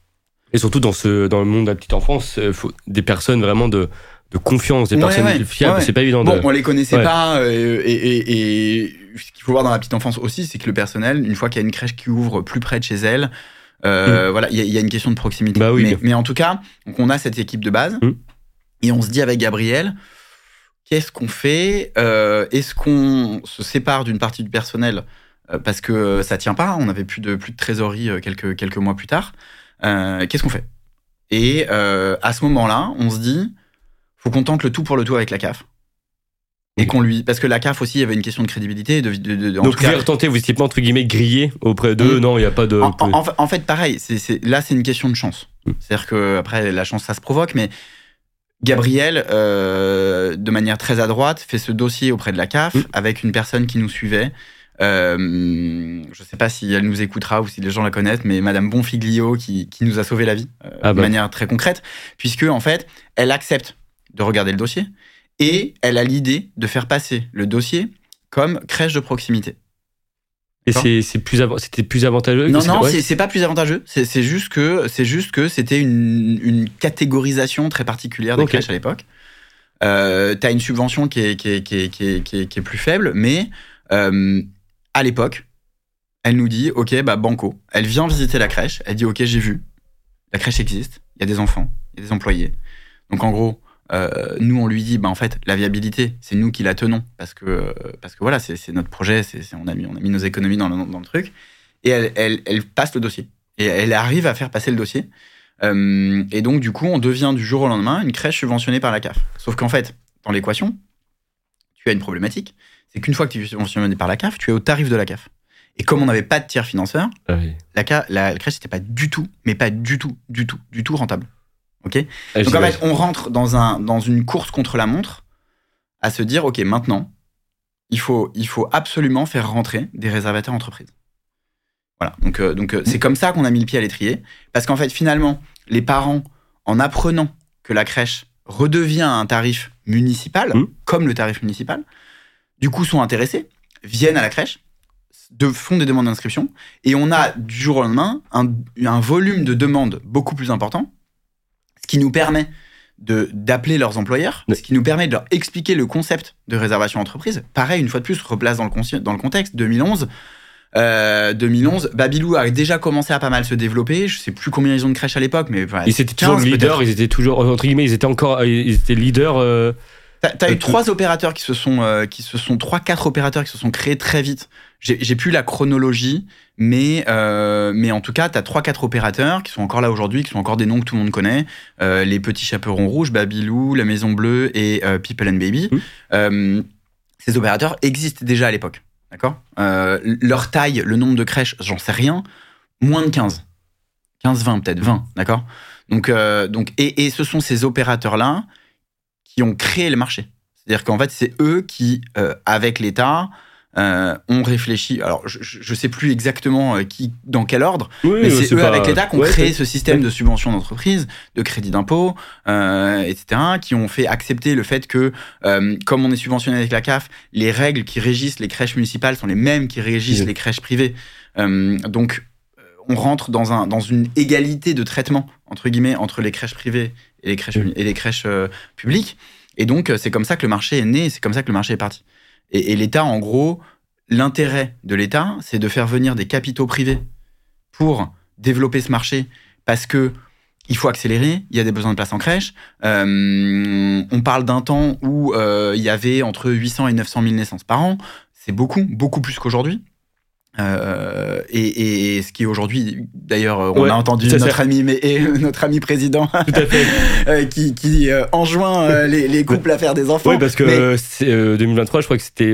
Et surtout dans, ce, dans le monde de la petite enfance, euh, faut des personnes vraiment de, de confiance, des personnes fiables, c'est pas évident. Bon, on les connaissait pas, euh, et, et, ce qu'il faut voir dans la petite enfance aussi, c'est que le personnel, une fois qu'il y a une crèche qui ouvre plus près de chez elle, euh, mm. voilà, il y, a une question de proximité. Bah mais, mais, en tout cas, donc on a cette équipe de base, mm. et on se dit avec Gabriel, Qu'est-ce qu'on fait euh, Est-ce qu'on se sépare d'une partie du personnel euh, parce que ça tient pas On n'avait plus de plus de trésorerie euh, quelques quelques mois plus tard. Qu'est-ce qu'on fait? Et à ce moment-là, on se dit, faut qu'on tente le tout pour le tout avec la CAF. Et qu'on lui, parce que la CAF aussi, il y avait une question de crédibilité. De, de, Donc, vous retenter, vous étiez pas entre guillemets grillé auprès d'eux. Mm. Non, il n'y a pas de. En, fait, pareil. c'est là, c'est une question de chance. Mm. C'est-à-dire que après la chance ça se provoque, mais Gabriel, euh, de manière très adroite, fait ce dossier auprès de la CAF mm. avec une personne qui nous suivait. Euh, je ne sais pas si elle nous écoutera ou si les gens la connaissent, mais Madame Bonfiglio qui, qui nous a sauvé la vie euh, ah de bah. manière très concrète, puisque en fait, elle accepte de regarder le dossier et elle a l'idée de faire passer le dossier comme crèche de proximité. Et c'est plus c'était plus avantageux. Non non, c'est pas plus avantageux. C'est juste que c'est juste que c'était une, une, catégorisation très particulière des crèches à l'époque. Euh, T'as une subvention qui est qui est, qui est, qui est, qui est, plus faible, mais euh, à l'époque, elle nous dit ok bah banco. Elle vient visiter la crèche. Elle dit ok j'ai vu. La crèche existe. Il y a des enfants, il y a des employés. Donc en gros, euh, nous, on lui dit, bah, en fait, la viabilité, c'est nous qui la tenons parce que, parce que voilà, c'est notre projet, c'est on, a mis, on a mis nos économies dans le, dans le truc. Et elle, elle, elle, passe le dossier. Et elle arrive à faire passer le dossier. Euh, et donc, du coup, on devient du jour au lendemain une crèche subventionnée par la CAF. Sauf qu'en fait, dans l'équation, tu as une problématique. C'est qu'une fois que tu es subventionné par la CAF, tu es au tarif de la CAF. Et comme on n'avait pas de tiers financeur, ah la, la crèche n'était pas du tout, mais pas du tout, du tout, du tout rentable. Ok ah, Donc en fait, on rentre dans, un, dans une course contre la montre à se dire, ok, maintenant, il faut, il faut absolument faire rentrer des réservateurs entreprises. Voilà, donc euh, donc euh, c'est comme ça qu'on a mis le pied à l'étrier, parce qu'en fait, finalement, les parents, en apprenant que la crèche redevient un tarif municipal, mmh. comme le tarif municipal, du coup sont intéressés, viennent à la crèche, de, font des demandes d'inscription, et on a du jour au lendemain un, un volume de demandes beaucoup plus important, ce qui nous permet de d'appeler leurs employeurs, ce qui nous permet de leur expliquer le concept de réservation entreprise. Pareil, une fois de plus, replace dans le, dans le contexte, 2011, euh, 2011, Babylou a déjà commencé à pas mal se développer. Je sais plus combien ils ont de crèches à l'époque, mais ils étaient toujours leaders. Ils étaient toujours entre guillemets, ils étaient encore, ils étaient leaders. Euh, T'as as eu trois opérateurs qui se sont, euh, qui se sont trois, quatre opérateurs qui se sont créés très vite. J'ai plus la chronologie, mais euh, mais en tout cas, t'as trois, quatre opérateurs qui sont encore là aujourd'hui, qui sont encore des noms que tout le monde connaît. Euh, les petits chaperons rouges, Babylou, la Maison Bleue et euh, People and Baby. Mmh. Euh, ces opérateurs existent déjà à l'époque, d'accord? Euh, leur taille, le nombre de crèches, j'en sais rien, moins de 15, 15, 20 peut-être 20, d'accord? Donc donc et, et ce sont ces opérateurs là qui ont créé le marché. C'est-à-dire qu'en fait, c'est eux qui, euh, avec l'État, euh, ont réfléchi. Alors, je ne sais plus exactement euh, qui, dans quel ordre, mais c'est eux avec l'État qui ont créé ce système de subvention d'entreprise, de crédit d'impôt, etc., qui ont fait accepter le fait que, comme on est subventionné avec la CAF, les règles qui régissent les crèches municipales sont les mêmes qui régissent les crèches privées. donc, on rentre dans, un, dans une égalité de traitement, entre guillemets, entre les crèches privées et les crèches, et les crèches euh, publiques. Et donc, euh, c'est comme ça que le marché est né, c'est comme ça que le marché est parti. Et, l'État, en gros, l'intérêt de l'État, c'est de faire venir des capitaux privés pour développer ce marché, parce que il faut accélérer, il y a des besoins de place en crèche. Euh, on parle d'un temps où il y avait entre 800 et 900 000 naissances par an. C'est beaucoup, beaucoup plus qu'aujourd'hui. Euh, et, et, ce qui aujourd'hui, d'ailleurs, on a entendu notre ami, mais, et notre ami président (laughs) euh, qui, qui euh, enjoint les, les, couples à faire des enfants. Oui, parce que c'est 2023, je crois que c'était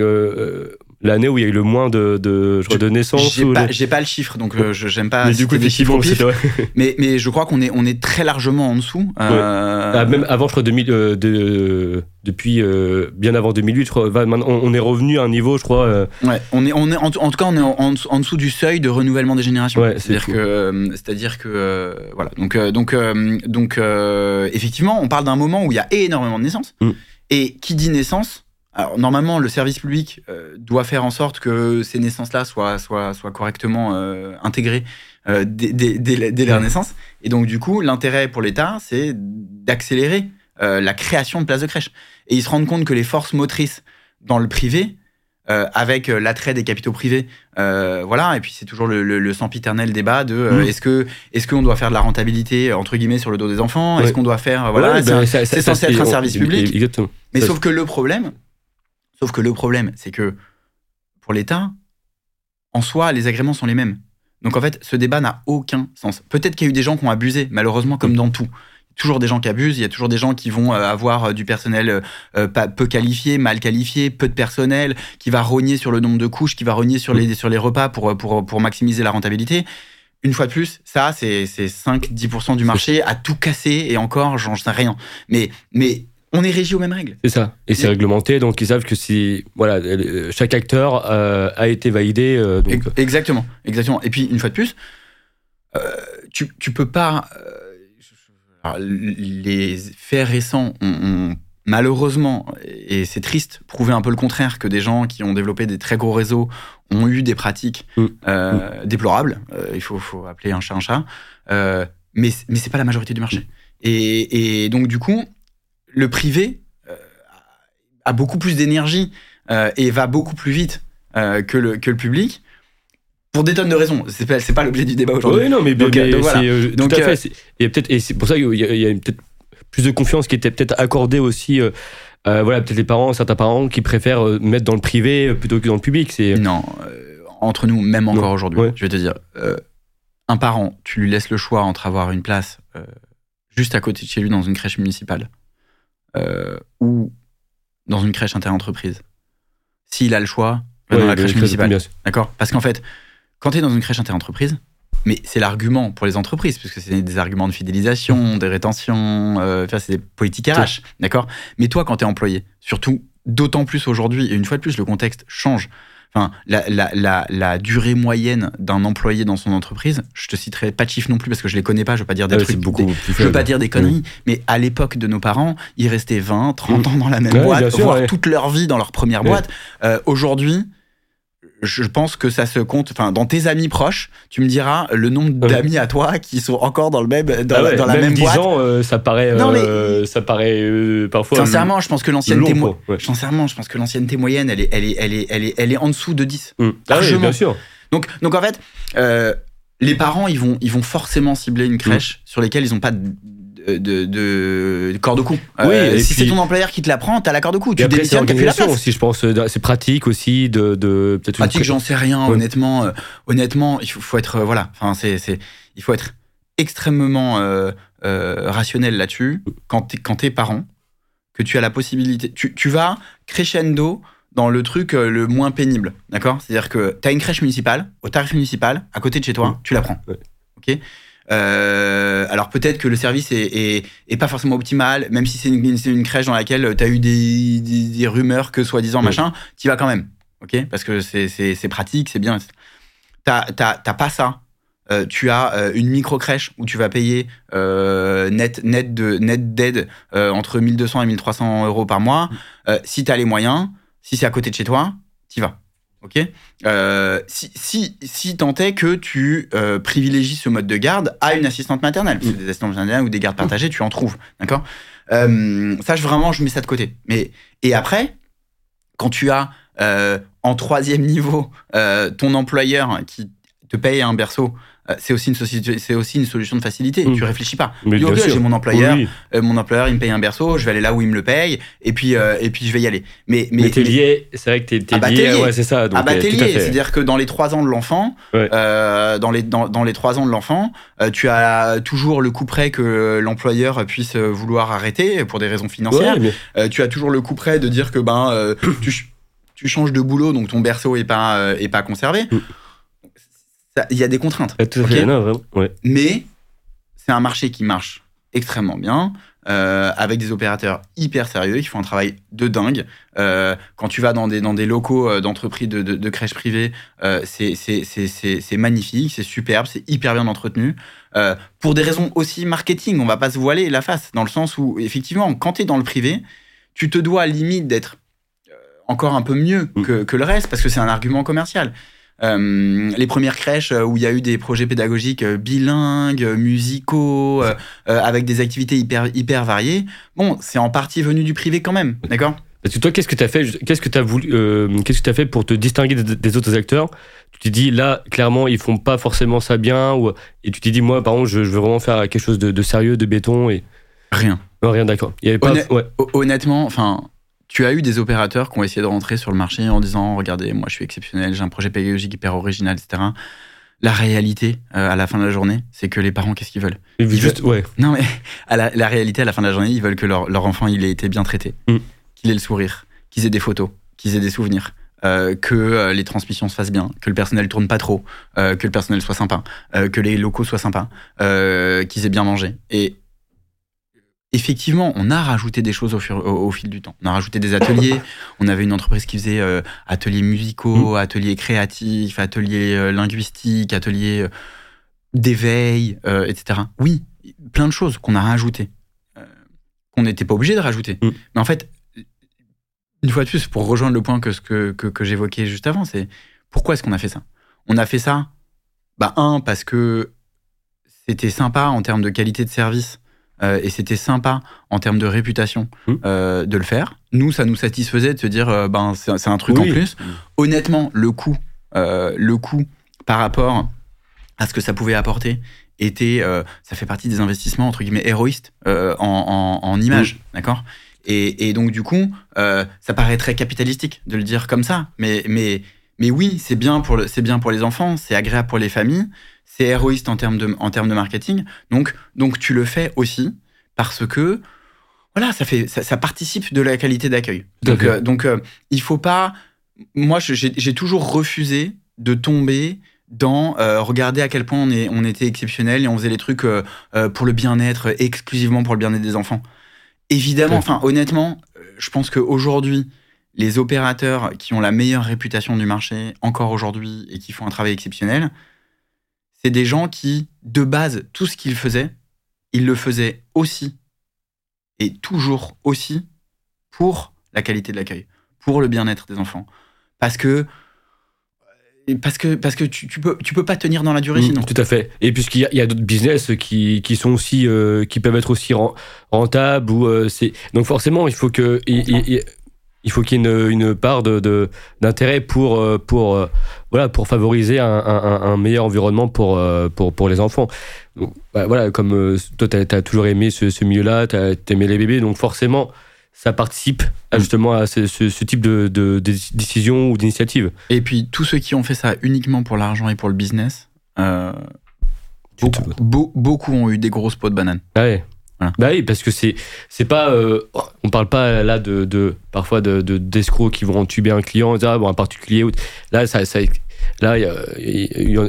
l'année où il y a eu le moins de, de, de naissances. J'ai pas, pas, le chiffre, donc euh, je j'aime pas. Mais du coup, des chiffres, (laughs) mais, mais je crois qu'on est, on est très largement en dessous. Euh... Ah, même avant, je crois, 2000, euh, de, depuis euh, bien avant 2008, je crois, on, est revenu à un niveau, je crois. Ouais, on est, on est, en, tout cas, on est en, en, dessous du seuil de renouvellement des générations. Ouais, c'est-à-dire que, c'est-à-dire que, voilà. Donc, donc, donc, effectivement, on parle d'un moment où il y a énormément de naissances. Mm. Et qui dit naissance alors, normalement, le service public euh, doit faire en sorte que ces naissances-là soient, soient, soient correctement euh, intégrées euh, dès, dès, dès, leur naissance. Et donc, du coup, l'intérêt pour l'État, c'est d'accélérer la création de places de crèche. Et ils se rendent compte que les forces motrices dans le privé, avec l'attrait des capitaux privés, voilà, et puis c'est toujours le, le, sempiternel débat de mmh. est-ce que est-ce qu'on doit faire de la rentabilité entre guillemets sur le dos des enfants, est-ce qu'on doit faire voilà, c'est ben, censé être un service public. Mais sauf que le problème, Sauf que le problème, c'est que pour l'État, en soi, les agréments sont les mêmes. Donc en fait, ce débat n'a aucun sens. Peut-être qu'il y a eu des gens qui ont abusé, malheureusement, comme dans tout. Il y a toujours des gens qui abusent, il y a toujours des gens qui vont euh, avoir euh, du personnel euh, peu qualifié, mal qualifié, peu de personnel, qui va rogner sur le nombre de couches, qui va rogner sur les, sur les repas pour, pour, pour maximiser la rentabilité. une fois de plus, ça, c'est 5-10% du marché à tout casser et encore, j'en sais rien. Mais, mais on est régi aux mêmes règles. C'est ça. Et c'est réglementé, donc ils savent que si voilà, euh, chaque acteur euh, a été validé. Euh, exactement, exactement. Et puis une fois de plus, tu, tu peux pas. les faits récents ont, malheureusement, et c'est triste, prouvé un peu le contraire que des gens qui ont développé des très gros réseaux ont eu des pratiques mm. Mm. déplorables. il faut, faut, appeler un chat un chat. mais mais c'est pas la majorité du marché. Et, et donc du coup le privé euh, a beaucoup plus d'énergie euh, et va beaucoup plus vite euh, que, le, que le public pour des tonnes de raisons. C'est pas, pas l'objet du débat aujourd'hui. Oui, non, mais, donc, tout à fait. Et peut-être, et c'est pour ça qu'il y a, peut-être plus de confiance qui était peut-être accordée aussi. voilà, peut-être les parents, certains parents qui préfèrent mettre dans le privé plutôt que dans le public. C'est non, entre nous, même encore aujourd'hui, je vais te dire, un parent, tu lui laisses le choix entre avoir une place juste à côté de chez lui dans une crèche municipale euh, ou dans une crèche interentreprise. S'il a le choix, dans la crèche municipale. D'accord? Parce qu'en fait, quand tu es dans une crèche interentreprise, mais c'est l'argument pour les entreprises, puisque c'est des arguments de fidélisation, des rétentions, euh, c'est des politiques RH, d'accord? Mais toi, quand tu es employé, surtout d'autant plus aujourd'hui, et une fois de plus, le contexte change. Enfin, la, la, la, durée moyenne d'un employé dans son entreprise, je te citerai pas de chiffres non plus parce que je les connais pas, je veux pas dire des trucs, beaucoup je veux pas dire des conneries, mais à l'époque de nos parents, ils restaient 20, 30 ans dans la même boîte, voire toute leur vie dans leur première boîte. Euh, aujourd'hui, je pense que ça se compte. Enfin, dans tes amis proches, tu me diras le nombre d'amis à toi qui sont encore dans le même dans, ah la même, boîte. Ans, euh, ça paraît, euh, ça paraît euh, parfois. Sincèrement, je pense que l'ancienneté Sincèrement, je pense que l'ancienneté moyenne, elle est, elle est, elle est, elle est, elle est en dessous de 10. Mmh. Ah oui, bien sûr. Donc, donc en fait, les parents, ils vont, ils vont forcément cibler une crèche mmh. sur lesquelles ils n'ont pas de de, de, corde au cou. Euh, si c'est ton employeur qui te la prend, t'as la corde au cou. Tu démissionnes, t'as plus la place. aussi, je pense. Euh, c'est pratique aussi de, de peut-être. Pratique, j'en sais rien. Honnêtement, euh, honnêtement, il faut, être voilà. Enfin, c'est, c'est, il faut être extrêmement rationnel là-dessus. Quand t'es, quand t'es parent, que tu as la possibilité, tu, tu vas crescendo dans le truc le moins pénible, d'accord? C'est-à-dire que tu as une crèche municipale, au tarif municipal, à côté de chez toi, tu la prends. Ok? Euh, alors peut-être que le service est, pas forcément optimal, même si c'est une, crèche dans laquelle tu as eu des, rumeurs que soi-disant machin, tu vas quand même, ok? Parce que c'est pratique, c'est bien. T'as pas ça. Euh, tu as euh, une micro crèche où tu vas payer net net de net d'aide entre 1200 et 1300 euros par mois. si tu as les moyens, si c'est à côté de chez toi, tu vas. Ok. Euh, si, si, si tant est que tu euh, privilégies ce mode de garde à une assistante maternelle, mm. des assistantes maternelles ou des gardes partagées, tu en trouves, d'accord? Euh, Ça, je, vraiment, je mets ça de côté. Mais et après, quand tu as en troisième niveau ton employeur qui te paye un berceau euh, c'est aussi, une aussi une solution de facilité. Tu Tu réfléchis pas. j'ai mon employeur, euh, mon employeur, il me paye un berceau, je vais aller là où il me le paye, et puis, euh, et puis je vais y aller. Mais, mais, t'es lié, c'est vrai que t'es, es lié, ouais, c'est ça. Donc, ah bah t'es lié, c'est-à-dire que dans les trois ans de l'enfant, dans, les, dans, dans les trois ans de l'enfant, tu as toujours le coup près que l'employeur puisse vouloir arrêter pour des raisons financières. tu as toujours le coup près de dire que ben, tu, tu changes de boulot, donc ton berceau est pas, est pas conservé. Mm il y a des contraintes. Mais c'est un marché qui marche extrêmement bien. Euh, avec des opérateurs hyper sérieux qui font un travail de dingue. Euh, quand tu vas dans des, dans des locaux euh, d'entreprises de, de, crèches privées, c'est magnifique, c'est superbe, c'est hyper bien entretenu. pour des raisons aussi marketing, on va pas se voiler la face, dans le sens où, effectivement, quand tu es dans le privé, tu te dois à limite d'être encore un peu mieux mm. que, que, le reste, parce que c'est un argument commercial. Euh, les premières crèches euh, où il y a eu des projets pédagogiques euh, bilingues, musicaux, avec des activités hyper, hyper variées, bon, c'est en partie venu du privé quand même, d'accord? Parce que toi, qu'est-ce que tu as fait Qu'est-ce que tu as voulu Qu'est-ce que tu fait pour te distinguer des, autres acteurs? Tu t'es dit là, clairement, ils font pas forcément ça bien, ou et tu t'es dit moi, par contre, je, veux vraiment faire quelque chose de, sérieux, de béton et rien. rien, d'accord. Honnêtement, enfin, tu as eu des opérateurs qui ont essayé de rentrer sur le marché en disant regardez, moi je suis exceptionnel, j'ai un projet pédagogique hyper original, etc. La réalité, euh, à la fin de la journée, c'est que les parents, qu'est-ce qu'ils veulent? Juste, ouais. Non, mais (laughs) à la, réalité, à la fin de la journée, ils veulent que leur, enfant il ait été bien traité, mm. qu'il ait le sourire, qu'ils aient des photos, qu'ils aient des souvenirs. que les transmissions se fassent bien, que le personnel tourne pas trop, que le personnel soit sympa, que les locaux soient sympas, qu'ils aient bien mangé. Et effectivement, on a rajouté des choses au, fil du temps. On a rajouté des ateliers. on avait une entreprise qui faisait ateliers musicaux, mmh. ateliers créatifs, ateliers linguistiques, ateliers d'éveil, etc. Oui, plein de choses qu'on a rajoutées, qu'on n'était pas obligé de rajouter. Mmh. Mais en fait, une fois de plus, pour rejoindre le point que, que, que, j'évoquais juste avant, c'est pourquoi est-ce qu'on a fait ça? On a fait ça, bah, un, parce que c'était sympa en termes de qualité de service euh, et c'était sympa en termes de réputation mmh. euh, de le faire. Nous, ça nous satisfaisait de se dire, euh, ben, c'est un truc en plus. Mmh. Honnêtement, le coût, le coût par rapport à ce que ça pouvait apporter était, ça fait partie des investissements entre guillemets héroïstes en, en, en images, mmh. d'accord? Et, donc, du coup, ça paraît très capitalistique de le dire comme ça. Mais, mais, mais oui, c'est bien, pour bien pour les enfants, c'est agréable pour les familles, c'est héroïste en termes, de, en termes de marketing. Donc, donc, tu le fais aussi parce que voilà, ça, fait, ça, participe de la qualité d'accueil. Donc, euh, donc euh, il faut pas. Moi, j'ai toujours refusé de tomber dans regarder à quel point on, est, on était exceptionnel et on faisait les trucs pour le bien-être, exclusivement pour le bien-être des enfants. Évidemment, enfin honnêtement, euh, je pense qu'aujourd'hui, les opérateurs qui ont la meilleure réputation du marché, encore aujourd'hui, et qui font un travail exceptionnel, c'est des gens qui, de base, tout ce qu'ils faisaient, ils le faisaient aussi, et toujours aussi, pour la qualité de l'accueil, pour le bien-être des enfants. Parce que parce que, parce que tu, tu, peux, tu peux pas tenir dans la durée mm, sinon. Tout à fait. Et puisqu'il y a, a d'autres business qui, qui, sont aussi, euh, qui peuvent être aussi rentables. Ou, euh, c'est... Donc forcément, il faut que. Il, il, faut qu'il y ait une, une part de, d'intérêt pour, euh, pour, voilà, pour favoriser un, un, un, meilleur environnement pour, pour, pour les enfants. Bah, voilà, comme toi, tu as, toujours aimé ce, ce milieu-là, tu as aimé les bébés, donc forcément, ça participe à mm. justement à ce, type de, de, décision ou d'initiative. Et puis tous ceux qui ont fait ça uniquement pour l'argent et pour le business, euh, beaucoup, ont eu des grosses pots de banane. Ah ouais. Bah oui, parce que c'est c'est pas euh, on parle pas là de, de parfois de d'escrocs qui vont entuber un client ah, bon un particulier là ça, ça là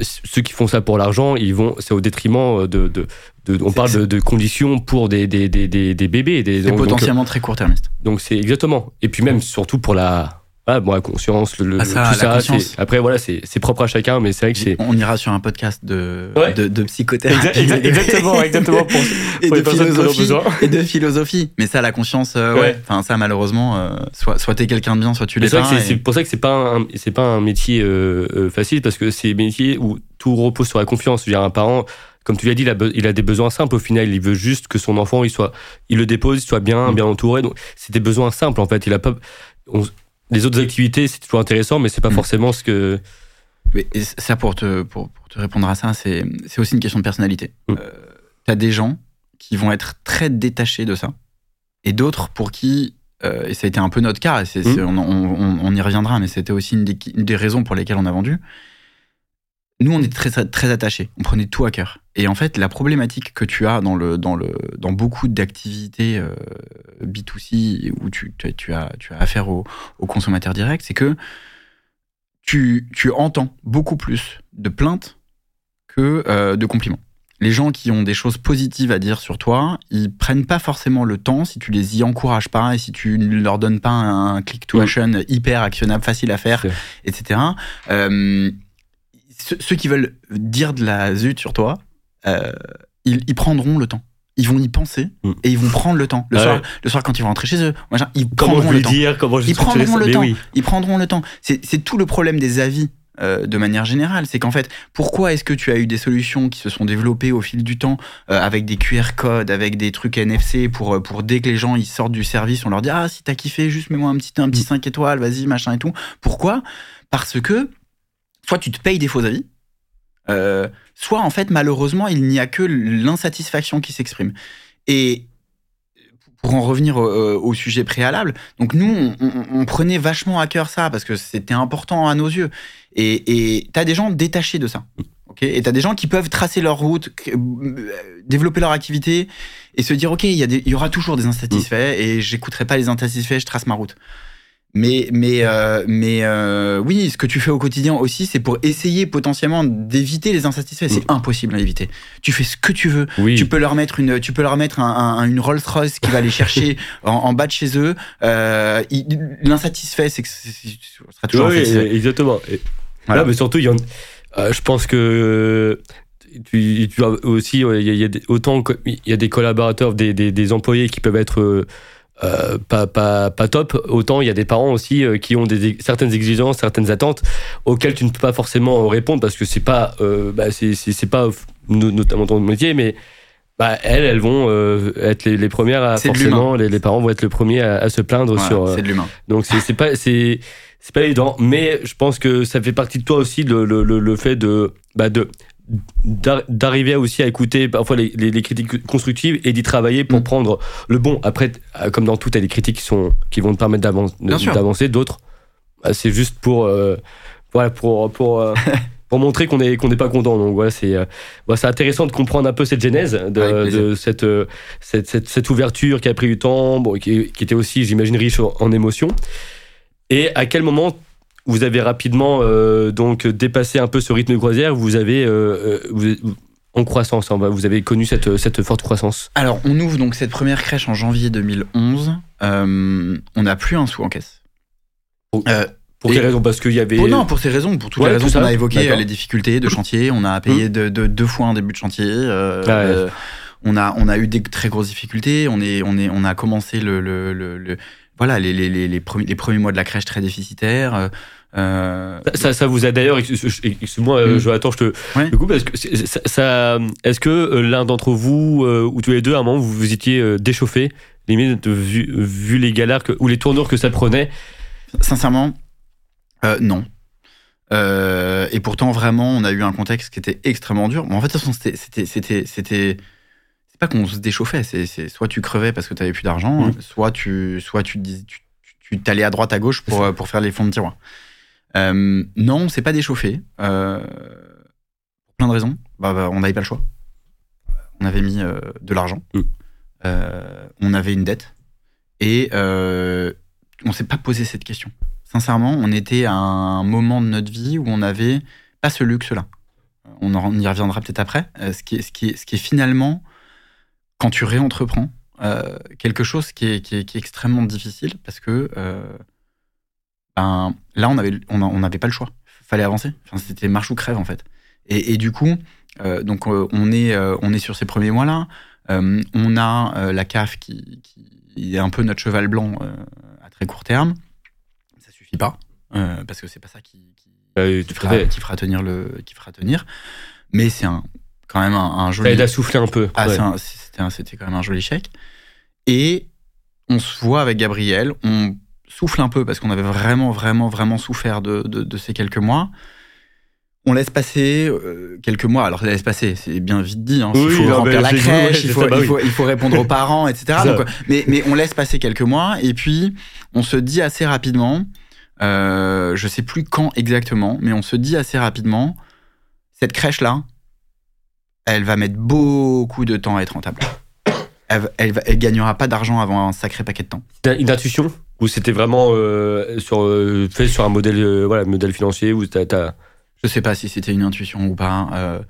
ceux qui font ça pour l'argent ils vont c'est au détriment de, de on parle de, conditions pour des, des, des, des bébés. Des, potentiellement très court-termiste. Donc c'est exactement. Et puis même surtout pour la, ah, bon, la conscience, le, ah, tout ça. Après, voilà, c'est propre à chacun, mais c'est vrai que c'est. On ira sur un podcast de, de, de, psychothérapie. exactement, (laughs) exactement. Pour, et, de philosophie, et de philosophie. Mais ça, la conscience, euh, ouais. Enfin, ça, malheureusement, euh, soit, soit t'es quelqu'un de bien, soit tu l'es pas. C'est pour ça que c'est pas, un, pas un métier euh, facile, parce que c'est un métier où tout repose sur la confiance. Je veux dire, un parent comme tu l'as dit, il a, il a, des besoins simples au final. Il veut juste que son enfant, il soit, il le dépose, il soit bien, mm. bien entouré. Donc, c'est des besoins simples en fait. Il a pas. Les autres activités, c'est toujours intéressant, mais c'est pas mm. forcément ce que. Mais ça, pour te, pour, te répondre à ça, c'est aussi une question de personnalité. Mm. Euh, tu as des gens qui vont être très détachés de ça, et d'autres pour qui, euh, et ça a été un peu notre cas, et on, on, y reviendra, mais c'était aussi une des, une des, raisons pour lesquelles on a vendu, nous, on est très, très, attachés. On prenait tout à cœur. Et en fait, la problématique que tu as dans, le, dans, le, dans beaucoup d'activités euh, B2C où tu, tu, as, tu as affaire aux au consommateurs directs, c'est que tu, tu entends beaucoup plus de plaintes que euh, de compliments. Les gens qui ont des choses positives à dire sur toi, ils prennent pas forcément le temps si tu les y encourages pas et si tu ne leur donnes pas un click to action hyper actionnable, facile à faire, etc ceux, qui veulent dire de la zut sur toi, euh, ils, prendront le temps. Ils vont y penser mm. et ils vont prendre le temps. Le, soir, le soir, quand ils vont rentrer chez eux, ils prendront le. Dire, ils prendront le temps. Ils prendront le temps. C'est tout le problème des avis. Euh, de manière générale, c'est qu'en fait, pourquoi est-ce que tu as eu des solutions qui se sont développées au fil du temps euh, avec des QR codes, avec des trucs NFC pour pour dès que les gens ils sortent du service, on leur dit ah si t'as kiffé, juste mets-moi un petit un petit 5 étoiles, vas-y machin et tout. Pourquoi? Parce que soit tu te payes des faux avis, euh, soit en fait malheureusement il n'y a que l'insatisfaction qui s'exprime. Et pour en revenir au, sujet préalable, donc nous on, prenait vachement à cœur ça parce que c'était important à nos yeux. Et tu as des gens détachés de ça. Okay et tu as des gens qui peuvent tracer leur route, euh, développer leur activité et se dire ok il y, y, aura toujours des insatisfaits et j'écouterai pas les insatisfaits, je trace ma route. Mais, mais, euh, mais euh, oui, ce que tu fais au quotidien aussi, c'est pour essayer potentiellement d'éviter les insatisfaits. C'est mm. impossible à éviter. Tu fais ce que tu veux. Tu peux leur mettre une, tu peux leur mettre un, une Rolls Royce qui va les chercher (laughs) en, bas de chez eux. Euh, L'insatisfait, c'est que ce sera toujours. Oui, exactement. Voilà. mais surtout, il y en, euh, je pense que tu, tu as aussi, il y a, autant il y a des collaborateurs, des, des, des employés qui peuvent être euh, pas, pas, pas top, autant il y a des parents aussi euh, qui ont des, certaines exigences, certaines attentes auxquelles tu ne peux pas forcément répondre parce que c'est pas, euh, bah, c'est pas notamment ton métier, mais bah, elles, elles vont être les, premières à forcément, les, les, parents vont être les premiers à, se plaindre sur. c'est de l'humain. Donc c'est pas, c'est c'est pas évident, mais je pense que ça fait partie de toi aussi le, le, le fait de, bah de d'arriver aussi à écouter parfois les, les, critiques constructives et d'y travailler pour mm. prendre le bon. Après, euh, comme dans tout, il y a des critiques qui, sont, qui vont te permettre d'avancer, d'autres, bah, c'est juste pour, euh, voilà, pour, pour, euh, (laughs) pour montrer qu'on n'est qu'on n'est pas content. Donc voilà, c'est c'est intéressant de comprendre un peu cette genèse de, de cette, cette, cette, cette, ouverture qui a pris du temps, bon, qui, qui, était aussi, j'imagine, riche en émotions. Et à quel moment vous avez rapidement euh, donc dépassé un peu ce rythme de croisière. Vous avez euh, euh, en croissance, hein, vous avez connu cette, cette, forte croissance. Alors, on ouvre donc cette première crèche en janvier 2011. on n'a plus un sou en caisse. Pour, quelles raisons Parce qu'il y avait. non, pour ces raisons, pour toutes les raisons qu'on a évoquées, les difficultés de chantier. On a payé mmh. de, deux fois un début de chantier. Ah on a, on a eu des très grosses difficultés. On, est, on, est, on a commencé le, le, le voilà, les, les, les, les, premiers, mois de la crèche très déficitaires. Euh, euh ça, ça, vous a d'ailleurs, excuse-moi, euh, mm. je attends, je te. Du coup, parce que ça, est-ce que l'un d'entre vous ou tous les deux, à un moment, vous vous étiez déchauffé, limite, vu, vu les galères que, ou les tournures que ça prenait? Sincèrement, non. et pourtant, vraiment, on a eu un contexte qui était extrêmement dur. En fait, de toute façon, c'était, c'était, c'était, pas qu'on se déchauffait, c'est soit tu crevais parce que tu avais plus d'argent, mmh. soit tu soit tu dis tu, tu t'allais à droite à gauche pour, pour faire les fonds de tiroir. Euh, non, on s'est pas déchauffé. Euh, pour plein de raisons. Bah, bah on n'avait pas le choix. On avait mis euh, de l'argent. Mmh. Euh, on avait une dette. Et euh, on s'est pas posé cette question. Sincèrement, on était à un moment de notre vie où on n'avait pas ce luxe-là. On, on y reviendra peut-être après. ce, qui est, ce, qui est, ce qui est finalement quand tu réentreprends euh, quelque chose qui est, qui, est, extrêmement difficile parce que euh, ben, là, on n'avait on, on avait pas le choix. Il fallait avancer. Enfin, C'était marche ou crève, en fait. Et, et du coup, euh, donc, on, est, on est sur ces premiers mois-là. on a la CAF qui, qui, est un peu notre cheval blanc à très court terme. Ça suffit pas parce que c'est pas ça qui, qui, fera, qui, fera, tenir le, qui fera tenir. Mais c'est un quand même un, un joli. Ça aide à souffler un peu. Ah, c'était quand même un joli chèque. Et on se voit avec Gabriel, on souffle un peu parce qu'on avait vraiment, vraiment, vraiment souffert de, de, ces quelques mois. On laisse passer euh, quelques mois. Alors, laisse passer, c'est bien vite dit. Hein. il faut remplir la crèche, il, faut, il, faut, il, faut, répondre aux parents, etc. mais, mais on laisse passer quelques mois et puis on se dit assez rapidement, euh, je sais plus quand exactement, mais on se dit assez rapidement, cette crèche-là, elle va mettre beaucoup de temps à être rentable. Elle, elle, gagnera pas d'argent avant un sacré paquet de temps. Une intuition? Ou c'était vraiment euh, sur, euh, fait sur un modèle, euh, voilà, modèle financier ou t'as, Je sais pas si c'était une intuition ou pas.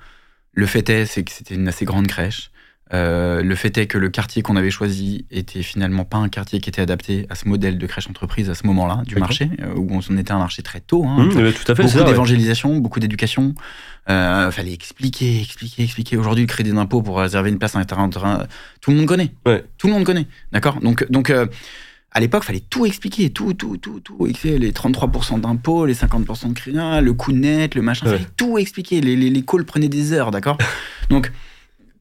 le fait est, c'est que c'était une assez grande crèche. Euh, le fait est que le quartier qu'on avait choisi était finalement pas un quartier qui était adapté à ce modèle de crèche entreprise à ce moment-là du marché, euh, où on était un marché très tôt. Hein, mmh, tout, à fait, beaucoup d'évangélisation, beaucoup d'éducation. Euh, fallait expliquer, expliquer, expliquer. Aujourd'hui, le crédit d'impôt pour réserver une place en terrain, tout le monde connaît. Tout le monde connaît. D'accord Donc, donc euh, à l'époque, fallait tout expliquer, tout, tout, tout, tout. Les 33% d'impôts, les 50% de crédit, le coût net, le machin, fallait tout expliquer. Les, les, les calls prenaient des heures, d'accord Donc,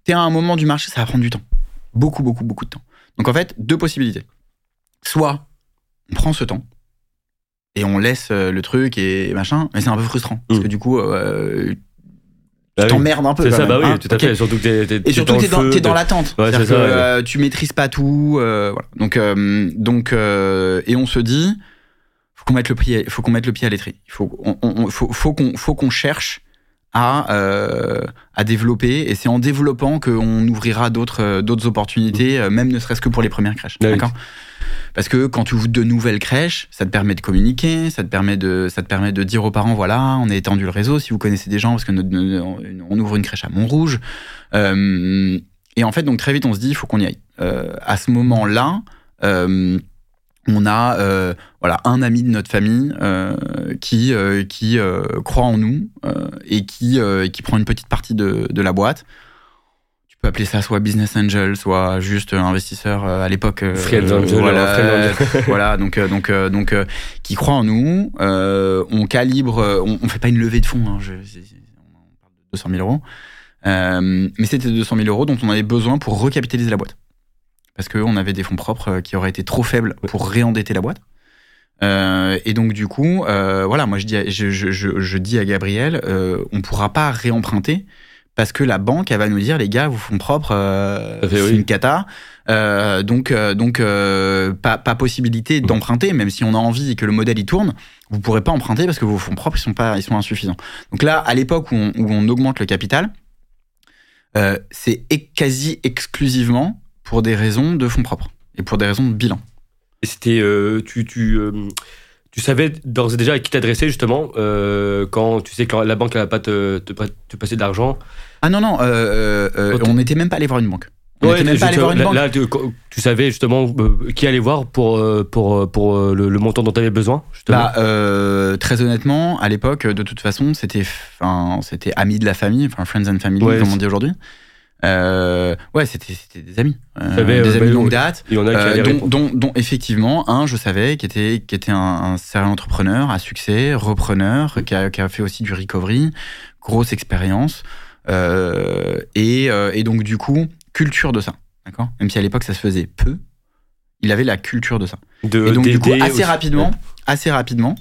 t'es à un moment du marché, ça va prendre du temps. Beaucoup, beaucoup, beaucoup de temps. Donc en fait, deux possibilités. Soit on prend ce temps et on laisse euh, le truc et machin, mais c'est un peu frustrant parce mm. que du coup, euh, bah tu t'emmerdes un peu. C'est ça, bah oui, hein. tout à fait. Surtout que t'es, et surtout t'es dans, dans l'attente. Ouais, c'est ça, euh, tu maîtrises pas tout. voilà. Donc, donc, et on se dit, faut qu'on mette le pied, faut qu'on mette le pied à l'étrier. Il faut, on, faut, faut qu'on, faut qu'on cherche à, à développer et c'est en développant qu'on ouvrira d'autres d'autres opportunités, mmh. même ne serait-ce que pour les premières crèches. D'accord? Parce que quand tu ouvres de nouvelles crèches, ça te permet de communiquer, ça te permet de, ça te permet de dire aux parents, voilà, on a étendu le réseau, si vous connaissez des gens, parce que on ouvre une crèche à Montrouge. Euh, et en fait, donc très vite, on se dit, il faut qu'on y aille. Euh, à ce moment-là, euh, on a voilà un ami de notre famille qui qui croit en nous et qui qui prend une petite partie de, de la boîte peut appeler ça soit business angel, soit juste investisseur euh, à l'époque. Euh, voilà, (laughs) voilà, donc euh, donc donc qui croit en nous. on calibre, on, on, fait pas une levée de fonds. Hein, je, on parle de 200 000 euros, mais c'était 200 000 euros dont on avait besoin pour recapitaliser la boîte, parce qu'on avait des fonds propres qui auraient été trop faibles pour réendetter la boîte. et donc du coup, voilà, moi je dis, je, je, je, dis à Gabriel, on pourra pas réemprunter parce que la banque, elle va nous dire, les gars, vous font propre, euh, c'est une cata. Euh, donc, euh, donc pas, pas, possibilité d'emprunter, même si on a envie et que le modèle y tourne, vous pourrez pas emprunter parce que vos fonds propres, ils sont, pas, ils sont insuffisants. Donc là, à l'époque où, on, augmente le capital, c'est quasi exclusivement pour des raisons de fonds propres et pour des raisons de bilan. Et c'était, tu, tu tu savais d'ores et déjà à qui t'adresser justement euh, quand tu sais que la banque ne va pas te, te, passer de l'argent? Ah non, non, euh, euh, on n'était même pas allé voir une banque. On même pas allé voir une banque. Là, tu, savais justement qui aller voir pour, pour, pour le, montant dont tu avais besoin bah, Très honnêtement, à l'époque, de toute façon, c'était amis de la famille, enfin friends and family, comme on dit aujourd'hui. Euh, ouais, c'était des amis, euh, des amis de bah, longue date, euh, dont, dont, effectivement un, je savais, qui était qui était un, un sérieux entrepreneur à succès, repreneur, qui a, qui, a, fait aussi du recovery, grosse expérience, et, et, donc du coup culture de ça, d'accord? Même si à l'époque ça se faisait peu, il avait la culture de ça. De, et donc du coup assez rapidement, assez rapidement,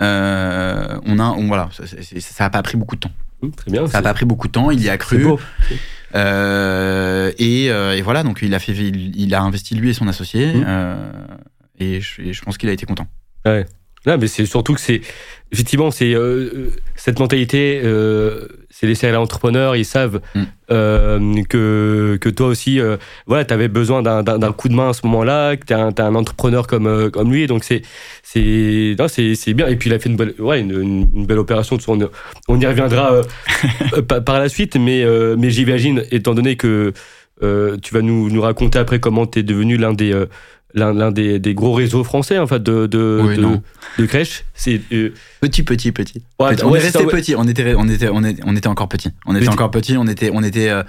on a, on, voilà, ça, ça a pas pris beaucoup de temps. Mmh, très bien. Ça n'a pas pris beaucoup de temps, il y a cru. Euh, et, euh, et, voilà, donc il a, fait, il, a investi lui et son associé. Mmh. Euh, et, je, je, pense qu'il a été content. Ouais. Non, mais c'est surtout que c'est effectivement c'est euh, cette mentalité euh, c'est les sérieux entrepreneurs ils savent mm. euh, que que toi aussi voilà tu avais besoin d'un coup de main à ce moment-là que tu es, un entrepreneur comme comme lui donc c'est c'est c'est bien et puis il a fait une belle ouais, une, une, belle opération on, on y reviendra (laughs) par la suite mais mais j'imagine étant donné que tu vas nous, nous raconter après comment tu es devenu l'un des l'un des, des, gros réseaux français en fait de de, de, de crèches c'est euh, petit petit petit. On est resté petit. On était on était on était on était encore petit. On était encore petit on était on était euh,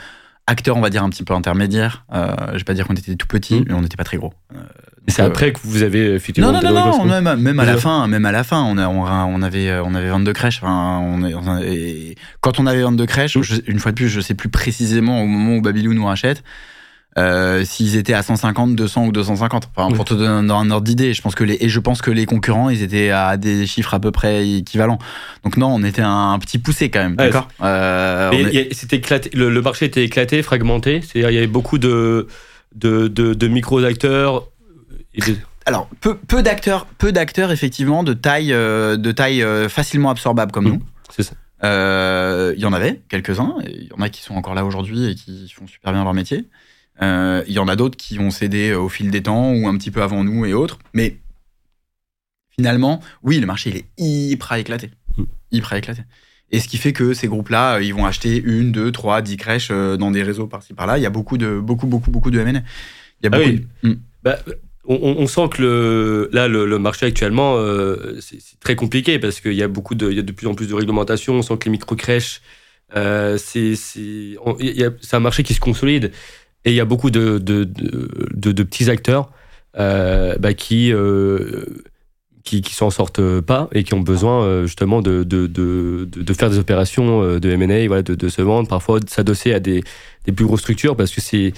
acteur on va dire un petit peu intermédiaire euh, je vais pas dire qu'on était tout petit mm. mais on n'était pas très gros. Euh, c'est après que vous avez effectivement non non non, non même, même à la fin même à la fin on a on, avait on avait 22 crèches. Enfin on, est, quand on avait 22 crèches mm. une fois de plus je sais plus précisément au moment où Babylou nous rachète euh, s'ils étaient à 150, 200 ou 250. Enfin, pour te donner un, ordre d'idée, je pense que les et je pense que les concurrents, ils étaient à des chiffres à peu près équivalents. Donc non, on était un, petit poussé quand même, d'accord? Euh, c'était éclaté, le, marché était éclaté, fragmenté. C'est-à-dire il y avait beaucoup de de, de, micro acteurs. Alors peu, peu d'acteurs, peu d'acteurs effectivement de taille euh, de taille facilement absorbable comme mmh. nous. C'est ça. Il y en avait quelques-uns, il y en a qui sont encore là aujourd'hui et qui font super bien leur métier. Euh, il y en a d'autres qui ont cédé au fil des temps ou un petit peu avant nous et autres. Mais finalement, oui, le marché il est hyper éclaté. Mm. Hyper éclaté. Et ce qui fait que ces groupes-là, euh, ils vont acheter une, deux, trois, dix crèches euh, dans des réseaux par-ci par-là. Il y a beaucoup de beaucoup beaucoup beaucoup de M&A. Il y a ah beaucoup mm. bah, on, sent que le, là, le, marché actuellement, c'est très compliqué parce qu'il y a beaucoup de, il y a de plus en plus de réglementations. On sent que les micro crèches, c'est, c'est un marché qui se consolide. Et il y a beaucoup de, de, de, de petits acteurs euh, bah, qui, euh, qui qui s'en sortent pas et qui ont besoin euh, justement de, de, de, de, faire des opérations de M&A, voilà, de, de se vendre, parfois de s'adosser à des, des plus grosses structures parce que c'est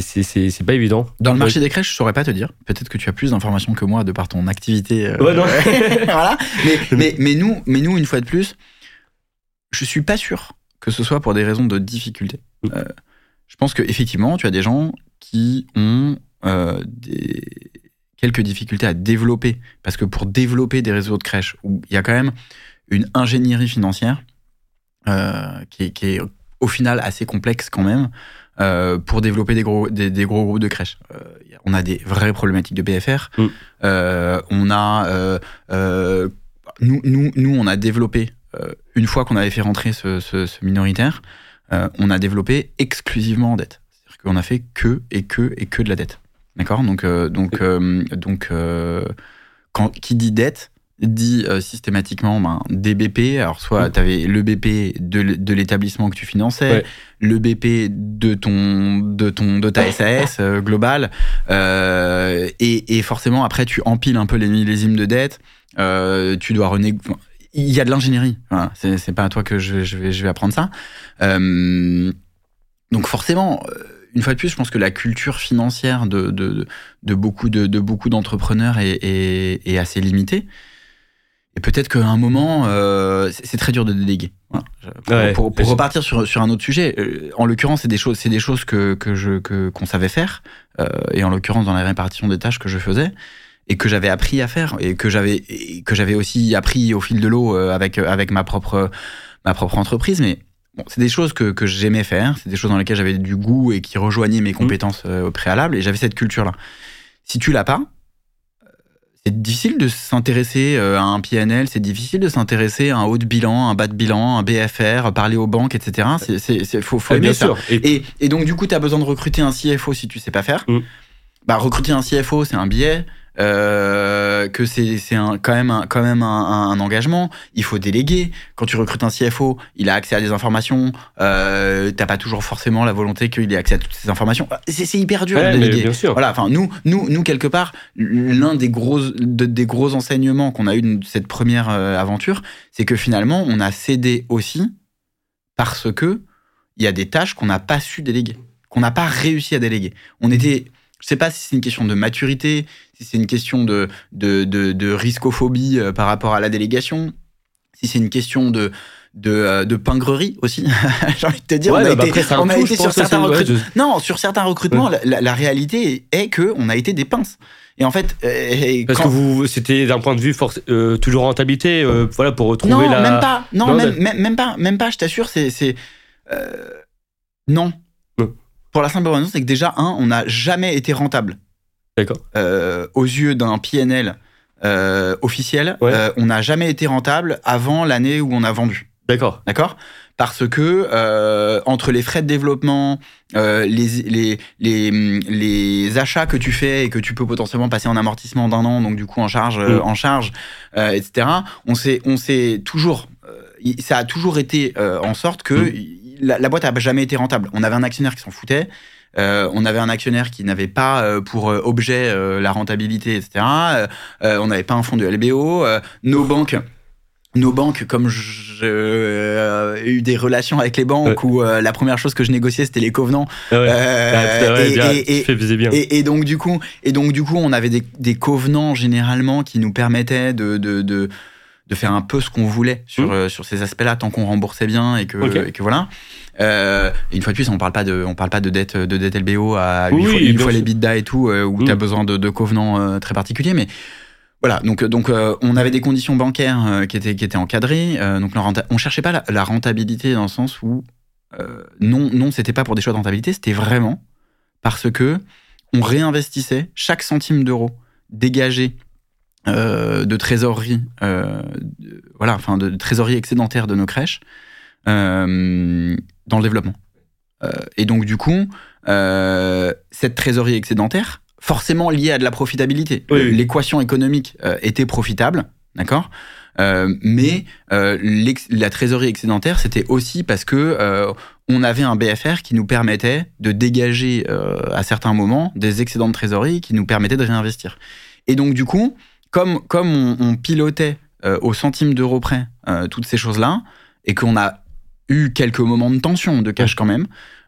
c'est pas évident. Dans le marché des crèches, je saurais pas te dire. Peut-être que tu as plus d'informations que moi de par ton activité. Euh, ouais, non. (laughs) voilà. Mais, (laughs) mais, mais, nous, mais nous, une fois de plus, je suis pas sûr que ce soit pour des raisons de difficulté. Mm. Euh, je pense qu'effectivement, tu as des gens qui ont euh, des, quelques difficultés à développer. Parce que pour développer des réseaux de crèches, où il y a quand même une ingénierie financière, qui est, qui, est, au final assez complexe quand même pour développer des gros, des, gros groupes de crèches. on a des vraies problématiques de BFR. Mm. on a nous, nous, nous, on a développé une fois qu'on avait fait rentrer ce, ce, ce minoritaire, on a développé exclusivement en dette. C'est-à-dire qu'on a fait que et que et que de la dette. D'accord? Donc, euh, donc, euh, donc euh, quand, qui dit dette dit systématiquement ben, des BP. Alors, soit tu avais le BP de, l'établissement que tu finançais, le BP de, ton, de, ton, de ta SAS globale, et, forcément, après, tu empiles un peu les millésimes de dette. tu dois renégocier. Il y a de l'ingénierie. Voilà. C'est pas à toi que je, je, vais, je vais apprendre ça. donc, forcément une fois de plus, je pense que la culture financière de, de, beaucoup, de, beaucoup d'entrepreneurs est, assez limitée. Et peut-être qu'à un moment, euh, c'est très dur de déléguer. Pour, repartir sur, sur, un autre sujet, euh, en l'occurrence, c'est des choses, c'est des choses que, que je qu'on savait faire, euh, et en l'occurrence dans la répartition des tâches que je faisais et que j'avais appris à faire et que j'avais que j'avais aussi appris au fil de l'eau avec avec ma propre ma propre entreprise. Mais c'est des choses que, que j'aimais faire, c'est des choses dans lesquelles j'avais du goût et qui rejoignaient mes mmh. compétences euh, au préalable, et j'avais cette culture-là. Si tu l'as pas, euh, c'est difficile de s'intéresser euh, à un PNL, c'est difficile de s'intéresser à un haut de bilan, un bas de bilan, un BFR, parler aux banques, etc. C'est faut, faut aimer ça. Et, et, donc du coup, tu as besoin de recruter un CFO si tu sais pas faire. Mmh. Bah, recruter un CFO, c'est un billet. Euh, que c'est quand même, un, quand même un, engagement. Il faut déléguer. Quand tu recrutes un CFO, il a accès à des informations. Euh, T'as pas toujours forcément la volonté qu'il ait accès à toutes ces informations. C'est hyper dur de déléguer. Bien sûr. Voilà. Enfin, nous, nous, nous quelque part, l'un des gros, des gros enseignements qu'on a eu de cette première euh, aventure, c'est que finalement, on a cédé aussi parce que il y a des tâches qu'on n'a pas su déléguer, qu'on n'a pas réussi à déléguer. On était je sais pas si c'est une question de maturité, si c'est une question de, de, de, de riscophobie euh, par rapport à la délégation, si c'est une question de, de, euh, de pingrerie aussi. (laughs) J'ai envie de te dire, on a bah été, on a été sur certains recrutements. Non, sur certains recrutements, la, la, réalité est que on a été des pinces. Et en fait, euh, parce que vous, c'était d'un point de vue force, toujours rentabilité, voilà, pour retrouver non, la. même pas. Non, même, même, pas, même pas. Je t'assure, c'est, c'est non pour la simple raison, c'est que déjà, un, on n'a jamais été rentable. D'accord. Euh, aux yeux d'un PNL euh, officiel, euh, on n'a jamais été rentable avant l'année où on a vendu. D'accord. D'accord? Parce que entre les frais de développement, les, les, les, les, achats que tu fais et que tu peux potentiellement passer en amortissement d'un an, donc du coup en charge, mm. en charge etc., on s'est toujours. ça a toujours été en sorte que. Mm la, boîte a jamais été rentable. On avait un actionnaire qui s'en foutait. Euh, on avait un actionnaire qui n'avait pas euh, pour euh, objet la rentabilité, etc. on n'avait pas un fonds de LBO. nos banques, nos banques, comme j'ai eu des relations avec les banques où la première chose que je négociais c'était les covenants. et, donc du coup, et donc du coup, on avait des, des covenants généralement qui nous permettaient de, de, de de faire un peu ce qu'on voulait sur, mmh. euh, sur ces aspects-là, tant qu'on remboursait bien et que, que voilà. Euh, une fois de plus, on parle pas de, on parle pas de dette, de dette LBO à une, fois, une fois, les bidas et tout, euh, où tu as mmh. besoin de, de covenants très particuliers, mais voilà, donc, donc on avait des conditions bancaires qui, étaient, qui étaient encadrées. donc on cherchait pas la, rentabilité dans le sens où non, non, c'était pas pour des choix de rentabilité, c'était vraiment parce que on réinvestissait chaque centime d'euro dégagé de trésorerie, euh, voilà, enfin de trésorerie excédentaire de nos crèches euh, dans le développement. et donc du coup, cette trésorerie excédentaire, forcément liée à de la profitabilité. L'équation économique était profitable, d'accord? Mais la trésorerie excédentaire, c'était aussi parce que on avait un BFR qui nous permettait de dégager à certains moments des excédents de trésorerie qui nous permettaient de réinvestir. Et donc du coup, comme, comme on, pilotait euh, au centime d'euro près euh, toutes ces choses-là, et qu'on a eu quelques moments de tension, de cash quand même,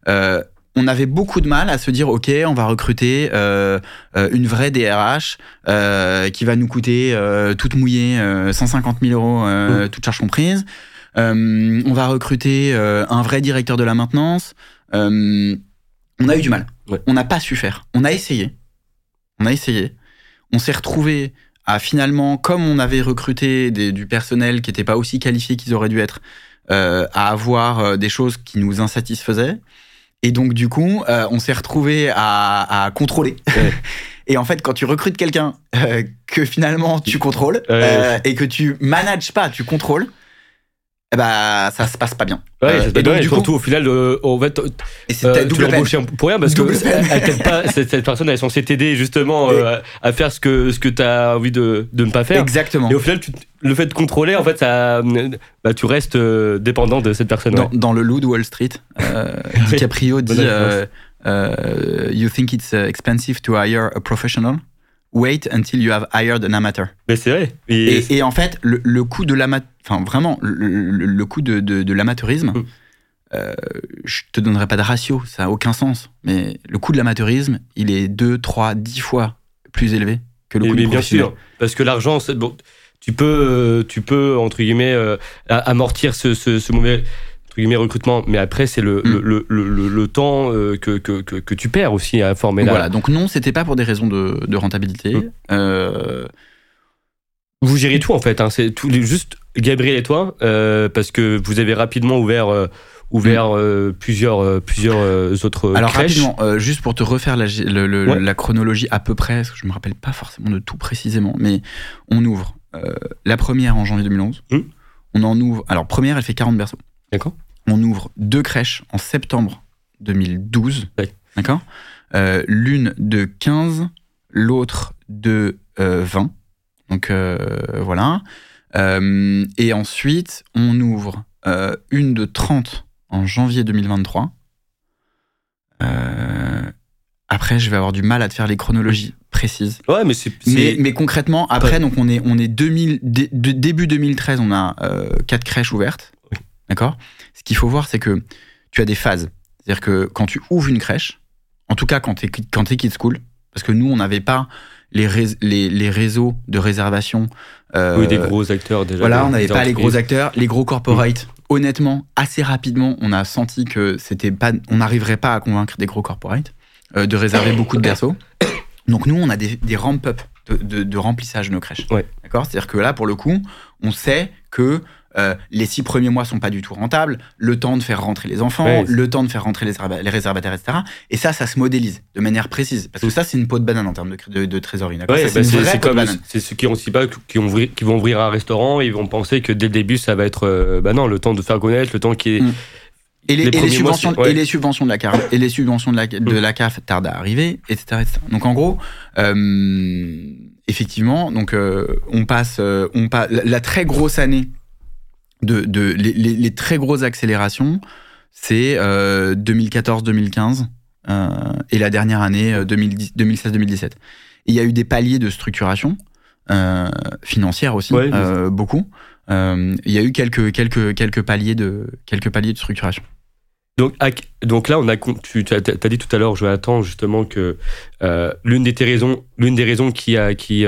euh, on avait beaucoup de mal à se dire ok on va recruter une vraie DRH qui va nous coûter toute mouillée 150 000 euros mmh. toute charge comprise. On va recruter un vrai directeur de la maintenance. On a eu du mal. On n'a pas su faire. On a essayé. On a essayé. On s'est retrouvé finalement, comme on avait recruté du personnel qui n'était pas aussi qualifié qu'ils auraient dû être, à avoir des choses qui nous insatisfaisaient. Et donc, du coup, on s'est retrouvé à, à contrôler. (laughs) Et en fait, quand tu recrutes quelqu'un que finalement tu contrôles et que tu manages pas, tu contrôles, eh ben, ça se passe pas bien. Ouais, euh, et donc, du surtout coup, au final, euh, on va et euh, l'embauches pour rien parce que elle, pas, (laughs) cette, personne elle est censée t'aider justement euh, à faire ce que ce que tu as envie de, de ne pas faire. Exactement. Et au final, tu, le fait de contrôler, en fait, ça, bah, tu restes dépendant de cette personne. Dans, dans le loup de Wall Street, (laughs) DiCaprio dit You think it's expensive to hire a professional? Wait until you have hired an amateur. Mais c'est vrai. Et, en fait, le, coût de l'amateur, enfin vraiment, le, coût de, de, l'amateurisme, mm. euh, je te donnerai pas de ratio, ça n'a aucun sens. Mais le coût de l'amateurisme, il est 2, 3, 10 fois plus élevé que le coût mais bien sûr, parce que l'argent, bon, tu peux, tu peux entre guillemets euh, amortir ce, ce, ce mauvais guillemets recrutement, mais après c'est le, mm. le, le, le, temps euh, que, que, que, tu perds aussi à former Voilà, donc non, c'était pas pour des raisons de, de rentabilité. Mm. Euh, vous gérez tout en fait, hein, c'est tout, juste Gabriel et toi, euh, parce que vous avez rapidement ouvert ouvert mm. plusieurs, plusieurs autres Alors rapidement, juste pour te refaire la, la, chronologie à peu près, parce que je me rappelle pas forcément de tout précisément, mais on ouvre la première en janvier 2011. On en ouvre. Alors première, elle fait 40 berceaux. D'accord. On ouvre deux crèches en septembre 2012. D'accord? Euh, l'une de 15, l'autre de 20. Euh, Donc euh, voilà. et ensuite, on ouvre une de 30 en janvier 2023. après, je vais avoir du mal à te faire les chronologies précises. Ouais, mais c'est. Mais, concrètement, après, donc on est, on est 2000, début 2013, on a quatre crèches ouvertes. D'accord? Ce qu'il faut voir, c'est que tu as des phases. C'est-à-dire que quand tu ouvres une crèche, en tout cas quand tu es, quand Kid School, parce que nous, on n'avait pas les, les, réseaux de réservation. Euh, oui, des gros acteurs déjà. Voilà, on n'avait pas les gros acteurs, les gros corporates. Honnêtement, assez rapidement, on a senti que c'était pas, on n'arriverait pas à convaincre des gros corporates euh, de réserver beaucoup de berceaux. Donc nous, on a des, des ramp-up de, remplissage de nos crèches. D'accord? C'est-à-dire que là, pour le coup, on sait que euh, les six premiers mois sont pas du tout rentables, le temps de faire rentrer les enfants, le temps de faire rentrer les, les, réservataires, etc. Et ça, ça se modélise de manière précise. Parce que ça, c'est une peau de banane en termes de, de, trésorerie. Bah, c'est comme c'est ceux qui ont pas qui, ont, qui vont ouvrir un restaurant, ils vont penser que dès le début, ça va être euh, bah non, le temps de faire connaître, le temps qui est. Mm. Et les, subventions, et les subventions de la CAF, et les subventions de la, de la CAF tardent à arriver, etc., Donc en gros, euh, effectivement, donc on passe, on passe la très grosse année de, de les, les, très grosses accélérations, c'est 2014-2015 euh, euh, et la dernière année 2016-2017. Euh, il y a eu des paliers de structuration financière aussi, beaucoup. il y a eu quelques, quelques, quelques, paliers, de, quelques paliers de structuration. Donc, donc là, on a, tu as, dit tout à l'heure, Jonathan, justement, que l'une des raisons, des raisons qui a, qui,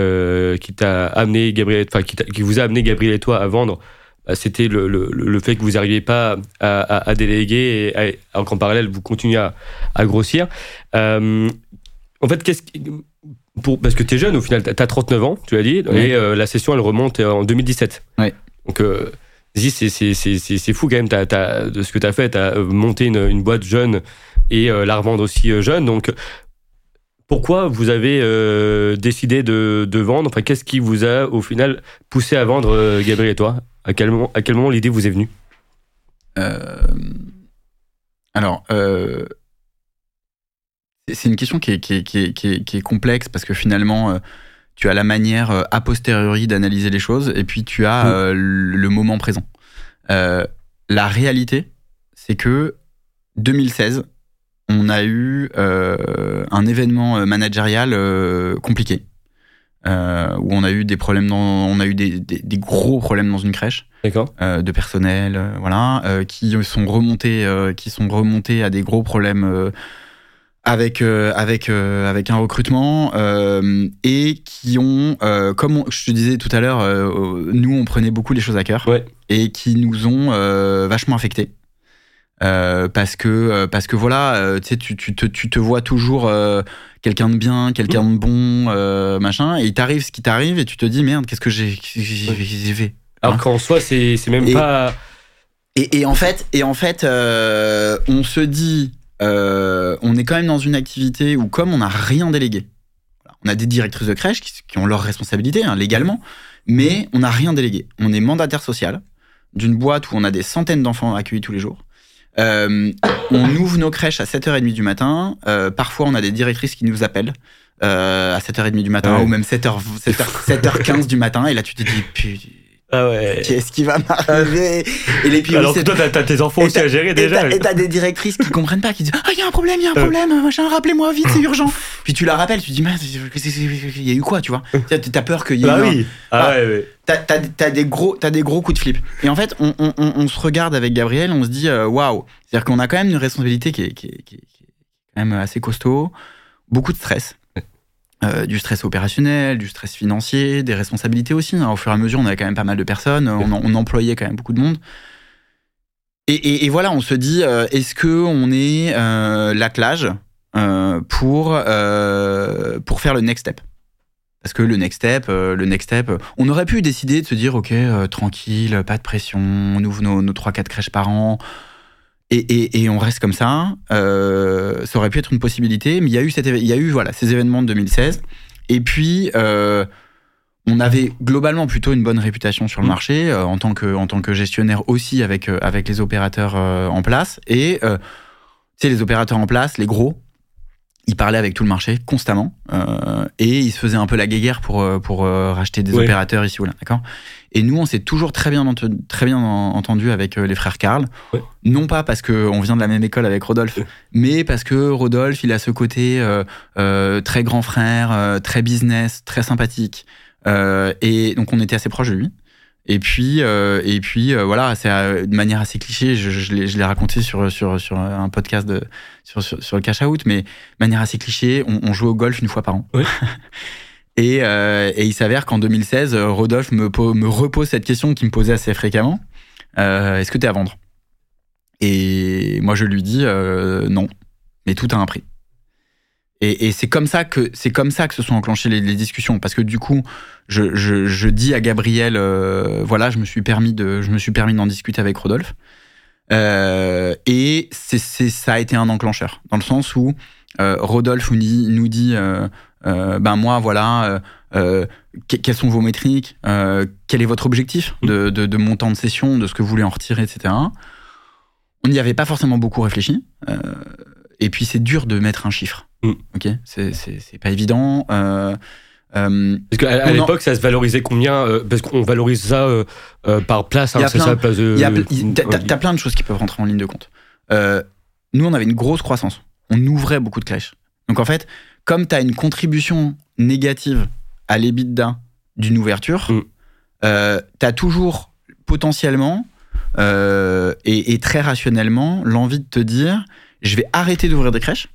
qui t'a amené Gabriel, enfin, qui, qui, vous a amené Gabriel et toi à vendre c'était le, le, le, fait que vous n'arriviez pas à, à, déléguer et alors qu'en parallèle vous continuez à, à grossir. Euh, en fait, qu'est-ce pour, parce que tu es jeune au final, tu as 39 ans, tu as dit, et euh, la session elle remonte en 2017. Ouais. Donc, euh, c'est fou quand même as, as, de ce que tu as fait. Tu as monté une, une, boîte jeune et la revendre aussi jeune. Donc, pourquoi vous avez décidé de, de vendre? Enfin, qu'est-ce qui vous a au final poussé à vendre, Gabriel et toi? À quel moment, à quel moment l'idée vous est venue? Euh, Alors, euh, c'est une question qui est, qui, est, qui, est, complexe parce que finalement, euh, tu as la manière a posteriori d'analyser les choses et puis tu as le moment présent. la réalité, c'est que 2016, on a eu un événement managérial compliqué. Euh, où on a eu des problèmes, dans, on a eu des, des, gros problèmes dans une crèche euh, de personnel, euh, voilà, euh, qui sont remontés, euh, qui sont remontés à des gros problèmes avec avec avec un recrutement et qui ont, comme je te disais tout à l'heure, nous on prenait beaucoup les choses à cœur ouais. et qui nous ont vachement affectés. Parce que parce que voilà, tu sais, tu, tu, te, tu te vois toujours quelqu'un de bien, quelqu'un de bon, euh, machin, et il t'arrive ce qui t'arrive et tu te dis merde, qu'est-ce que j'ai fait Alors hein qu'en soi, c'est même pas. Et, en fait, et en fait on se dit, on est quand même dans une activité où comme on n'a rien délégué, on a des directrices de crèche qui, ont leurs responsabilités hein, légalement, mais on n'a rien délégué. On est mandataire social d'une boîte où on a des centaines d'enfants accueillis tous les jours. Euh, on ouvre nos crèches à 7h30 du matin. Euh, parfois, on a des directrices qui nous appellent euh, à 7h30 du matin ou même 7h, 7h, 15 du matin. Et là, tu te dis, ah ouais. Qu'est-ce qui va m'arriver Et les puis, Alors que toi, t'as, tes enfants aussi à gérer déjà. Et t'as, des directrices qui comprennent pas, qui disent Ah, il y a un problème, il y a un problème, machin, rappelez-moi vite, c'est (laughs) urgent. Puis tu la rappelles, tu te dis Mais il y a eu quoi, tu vois? T'as peur qu'il y ait. Bah oui. Ah, ouais, ouais. T'as, des gros, t'as des gros coups de flip. Et en fait, on, on, on, se regarde avec Gabriel, on se dit Waouh C'est-à-dire qu'on a quand même une responsabilité qui est, qui est, qui est quand même assez costaud, beaucoup de stress. Euh, du stress opérationnel, du stress financier, des responsabilités aussi. Hein. Au fur et à mesure, on avait quand même pas mal de personnes, on, employait quand même beaucoup de monde. Et, voilà, on se dit, euh, est-ce que on est euh, l'attelage pour pour faire le next step? Parce que le next step, le next step, on aurait pu décider de se dire, ok, tranquille, pas de pression, on ouvre nos, nos 3-4 crèches par an. Et, on reste comme ça. Euh, ça aurait pu être une possibilité, mais il y a eu, il y a eu voilà, ces événements de 2016. Et puis, euh, on avait globalement plutôt une bonne réputation sur le mmh. marché euh, en, tant que, en tant que gestionnaire aussi avec, avec les opérateurs en place. Et tu sais, les opérateurs en place, les gros, ils parlaient avec tout le marché constamment et ils se faisaient un peu la guéguerre pour, pour racheter des opérateurs ici ou là. D'accord? Et nous, on s'est toujours très bien, très bien entendu avec euh, les frères Karl. Non pas parce qu'on vient de la même école avec Rodolphe, mais parce que Rodolphe, il a ce côté euh, euh, très grand frère, très business, très sympathique. et donc, on était assez proche de lui. Et puis, et puis voilà, c'est de manière assez cliché. Je, je l'ai raconté sur, sur, sur un podcast de, sur, sur, le cash out, mais de manière assez cliché, on, on joue au golf une fois par an. Oui. (laughs) Euh, et, il s'avère qu'en 2016, Rodolphe me, me, repose cette question qui me posait assez fréquemment. Euh, est-ce que tu es à vendre? Et moi, je lui dis euh, non, mais tout a un prix. Et, c'est comme ça que c'est comme ça que se sont enclenchées les, discussions, parce que du coup, je, dis à Gabriel, voilà, je me suis permis de, je me suis permis d'en discuter avec Rodolphe, et c'est, ça a été un enclencheur, dans le sens où Rodolphe nous dit, nous dit euh, ben moi, voilà, euh, euh, quelles sont vos métriques, quel est votre objectif de, de, montant de session, de ce que vous voulez en retirer, etc. On n'y avait pas forcément beaucoup réfléchi. et puis, c'est dur de mettre un chiffre. Mm. Ok, c'est pas évident. parce qu'à à, l'époque, ça se valorisait combien Parce qu'on valorise ça par place, hein, c'est ça, place T'as plein de choses qui peuvent rentrer en ligne de compte. nous, on avait une grosse croissance. On ouvrait beaucoup de crèches. Donc en fait, comme tu as une contribution négative à l'EBITDA d'une ouverture, mm. euh, tu as toujours potentiellement euh, et, très rationnellement l'envie de te dire je vais arrêter d'ouvrir des crèches.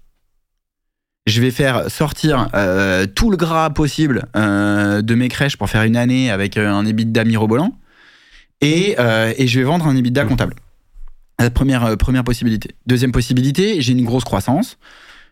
Je vais faire sortir euh, tout le gras possible de mes crèches pour faire une année avec un EBITDA mirobolant et, et je vais vendre un EBITDA mm. comptable. Première, première possibilité. Deuxième possibilité, j'ai une grosse croissance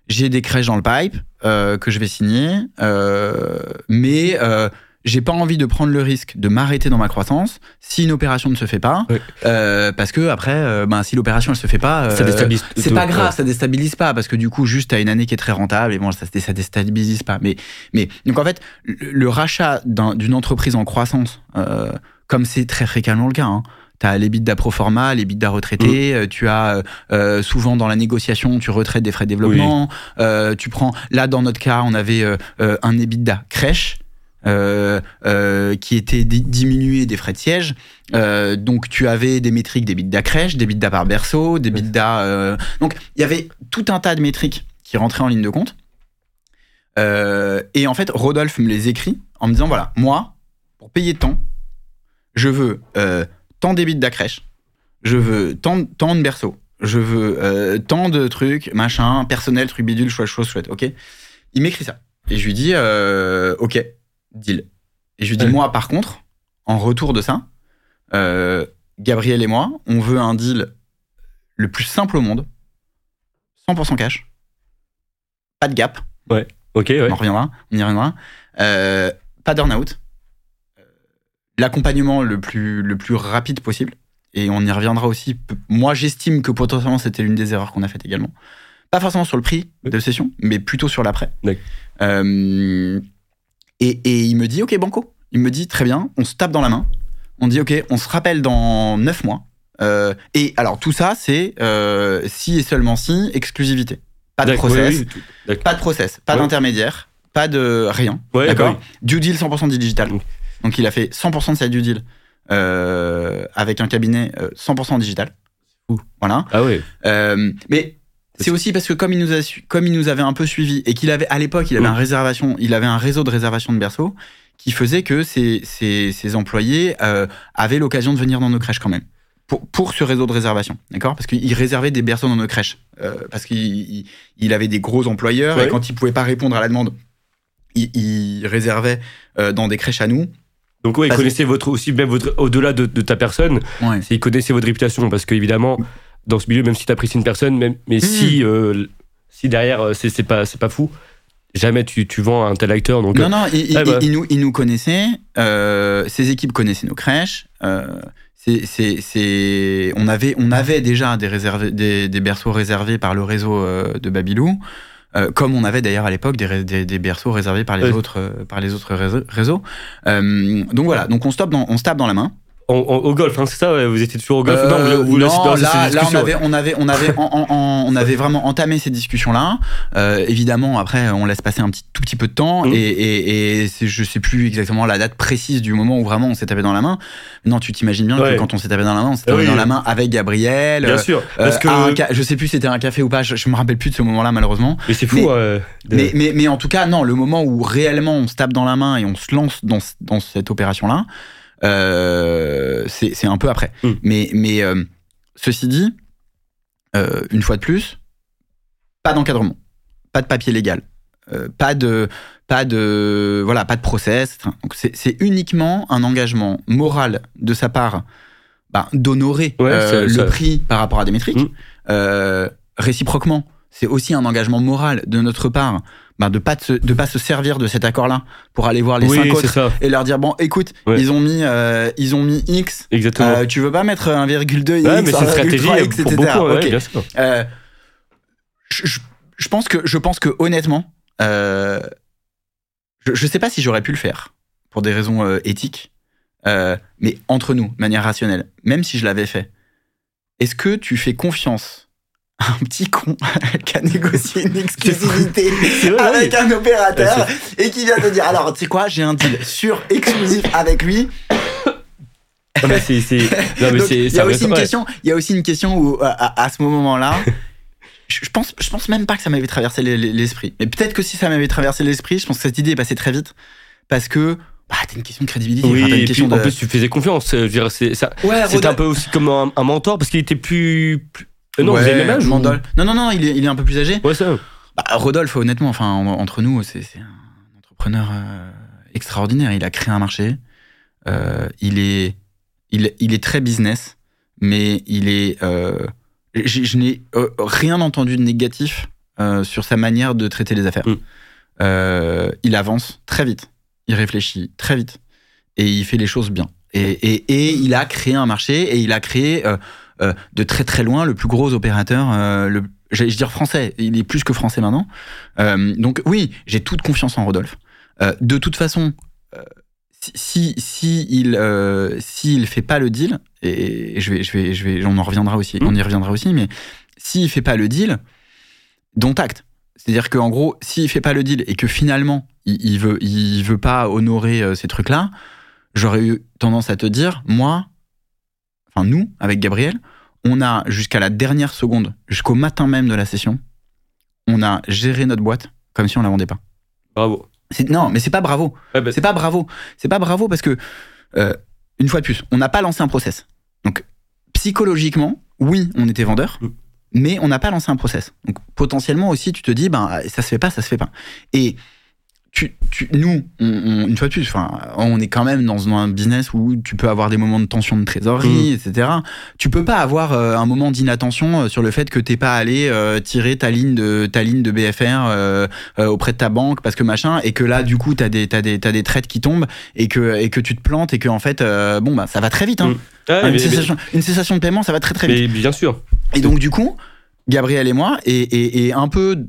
j'ai des crèches dans le pipe euh, que je vais signer, euh, mais euh, j'ai pas envie de prendre le risque de m'arrêter dans ma croissance si une opération ne se fait pas, parce que après, ben, si l'opération ne se fait pas, ça déstabilise. C'est pas grave, ça déstabilise pas, parce que du coup, juste à une année qui est très rentable et bon, ça, ça déstabilise pas. Mais, mais donc en fait, le, rachat d'une entreprise en croissance, comme c'est très fréquemment le cas. Hein, tu as les bits pro forma, mmh. euh, tu as euh, souvent dans la négociation, tu retraites des frais de développement, euh, tu prends, là dans notre cas, on avait un EBITDA crèche, qui était diminué des frais de siège. donc tu avais des métriques des crèche, des par berceau, des d'à... donc il y avait tout un tas de métriques qui rentraient en ligne de compte. et en fait, Rodolphe me les écrit en me disant, voilà, moi, pour payer tant, je veux tant d'ébits de crèche, je veux tant, tant de berceaux, je veux euh, tant de trucs, machin, personnel, truc bidule, chouette, chose, chouette, ok Il m'écrit ça. Et je lui dis, euh, ok, deal. Et je lui dis, moi, par contre, en retour de ça, euh, Gabriel et moi, on veut un deal le plus simple au monde, 100% cash, pas de gap. Ouais, ok, ouais. On en reviendra, on y reviendra. pas d'earn-out l'accompagnement le plus, le plus rapide possible. et on y reviendra aussi. Moi, j'estime que potentiellement c'était l'une des erreurs qu'on a faites également. Pas forcément sur le prix de session, mais plutôt sur l'après. Euh, et, et, il me dit, ok, Banco. Il me dit, très bien, on se tape dans la main. On dit, ok, on se rappelle dans 9 mois. Euh, et alors, tout ça, c'est euh, si et seulement si, exclusivité. Pas de process, pas de process, pas d'intermédiaire, pas de rien. D'accord Due deal 100% digital. Donc, il a fait 100% de sa due deal avec un cabinet 100% digital. Voilà. Ah oui. mais c'est aussi parce que comme il nous a comme il nous avait un peu suivi et qu'il avait à l'époque il avait un réservation, il avait un réseau de réservation de berceaux qui faisait que ses, ses, employés euh, avaient l'occasion de venir dans nos crèches quand même. Pour, pour ce réseau de réservation, d'accord? Parce qu'il réservait des berceaux dans nos crèches. Euh, parce qu'il il avait des gros employeurs et quand il pouvait pas répondre à la demande, il, il réservait euh, dans des crèches à nous. Donc ouais, il connaissait votre aussi même votre au-delà de, de, ta personne, ouais. il connaissait votre réputation parce qu'évidemment dans ce milieu, même si tu apprécies une personne, même, mais hmm. si, euh, si derrière, euh, c'est pas, pas fou, jamais tu, tu vends un tel acteur. Donc, non, non, il, bah. nous, il nous connaissait, euh, ses équipes connaissaient nos crèches. c'est, on, avait, on avait déjà des, réservés, des, des, berceaux réservés par le réseau de Babylou. Comme on avait d'ailleurs à l'époque des, des, des, berceaux réservés par les autres par les autres réseaux. donc voilà, donc on se tape dans, on se tape dans la main au golf, hein, c'est ça Vous étiez toujours au golf Non, vous, là, là on avait, on avait, on avait, on avait vraiment entamé ces discussions-là. Euh, évidemment, après, on laisse passer un petit, tout petit peu de temps, mmh. et, et, et je sais plus exactement la date précise du moment où vraiment on s'est tapé dans la main. Non, tu t'imagines bien que quand on s'est tapé dans la main, on s'est tapé dans la main avec Gabriel. Bien sûr. Euh, parce que je sais plus si c'était un café ou pas. Je, je, me rappelle plus de ce moment-là, malheureusement. Mais c'est fou. Euh, mais, mais, mais, en tout cas, non, le moment où réellement on se tape dans la main et on se lance dans, dans cette opération-là. Euh, c'est un peu après. Mm. Mais, mais euh, ceci dit, euh, une fois de plus, pas d'encadrement, pas de papier légal, pas de pas de voilà pas de process. c'est uniquement un engagement moral de sa part bah, d'honorer le prix par rapport à des métriques. Mm. réciproquement, c'est aussi un engagement moral de notre part bah, de pas de pas se servir de cet accord-là pour aller voir les cinq autres et leur dire bon écoute ils ont mis euh, ils ont mis x Exactement. Euh, tu veux pas mettre 1,2 x mais c'est stratégie x, pour beaucoup, bien sûr. Euh, je, je, pense que je pense que honnêtement je, je sais pas si j'aurais pu le faire pour des raisons éthiques mais entre nous manière rationnelle même si je l'avais fait est-ce que tu fais confiance un petit con (laughs) qui a négocié une exclusivité avec un opérateur et qui vient te dire alors tu sais quoi j'ai un deal sur exclusif avec lui (laughs) il y a aussi une question il y a aussi une question où à, ce moment là (laughs) je pense je pense même pas que ça m'avait traversé l'esprit mais peut-être que si ça m'avait traversé l'esprit je pense que cette idée est passée très vite parce que bah, t'as une question de crédibilité. Oui, une question en plus, tu faisais confiance. C'était un peu aussi comme un, mentor parce qu'il était plus euh, non, vous avez le même âge Non, non, non, il est, il est un peu plus âgé. Ouais, ça. Bah, Rodolphe, honnêtement, enfin, entre nous, c'est un entrepreneur euh, extraordinaire. Il a créé un marché. Euh, il, est, il, il, est très business, mais il est. je n'ai rien entendu de négatif sur sa manière de traiter les affaires. Mm. il avance très vite. Il réfléchit très vite. Et il fait les choses bien. Et, et, et il a créé un marché et il a créé euh, de très très loin le plus gros opérateur, euh, le, j'allais dire français, il est plus que français maintenant. Euh, donc oui, j'ai toute confiance en Rodolphe. de toute façon, si si il s'il fait pas le deal et je vais je vais je vais on en reviendra aussi on y reviendra aussi mais s'il fait pas le deal dont acte c'est-à-dire qu'en gros s'il fait pas le deal et que finalement il, il veut il veut pas honorer ces trucs là j'aurais eu tendance à te dire moi enfin nous, avec Gabriel, on a jusqu'à la dernière seconde, jusqu'au matin même de la session, on a géré notre boîte comme si on la vendait pas. Bravo. Non, mais c'est pas bravo. Bah, c'est pas bravo. C'est pas bravo parce que, euh, une fois de plus, on n'a pas lancé un process. Donc, psychologiquement, oui, on était vendeur, mm. mais on n'a pas lancé un process. Donc, potentiellement aussi, tu te dis, ben, ça se fait pas, ça se fait pas. Et nous, une fois de plus, enfin, on est quand même dans un business où tu peux avoir des moments de tension de trésorerie, mm. etc. Tu peux pas avoir euh, un moment d'inattention euh, sur le fait que t'es pas allé euh, tirer ta ligne de ta ligne de BFR auprès de ta banque parce que machin, et que là, du coup, t'as des t'as des t'as des traites qui tombent et que et que tu te plantes et que en fait, bon bah, ça va très vite. Hein. Mm. une, cessation, de paiement, ça va très très vite. bien sûr. Et donc du coup, Gabriel et moi, et, et un peu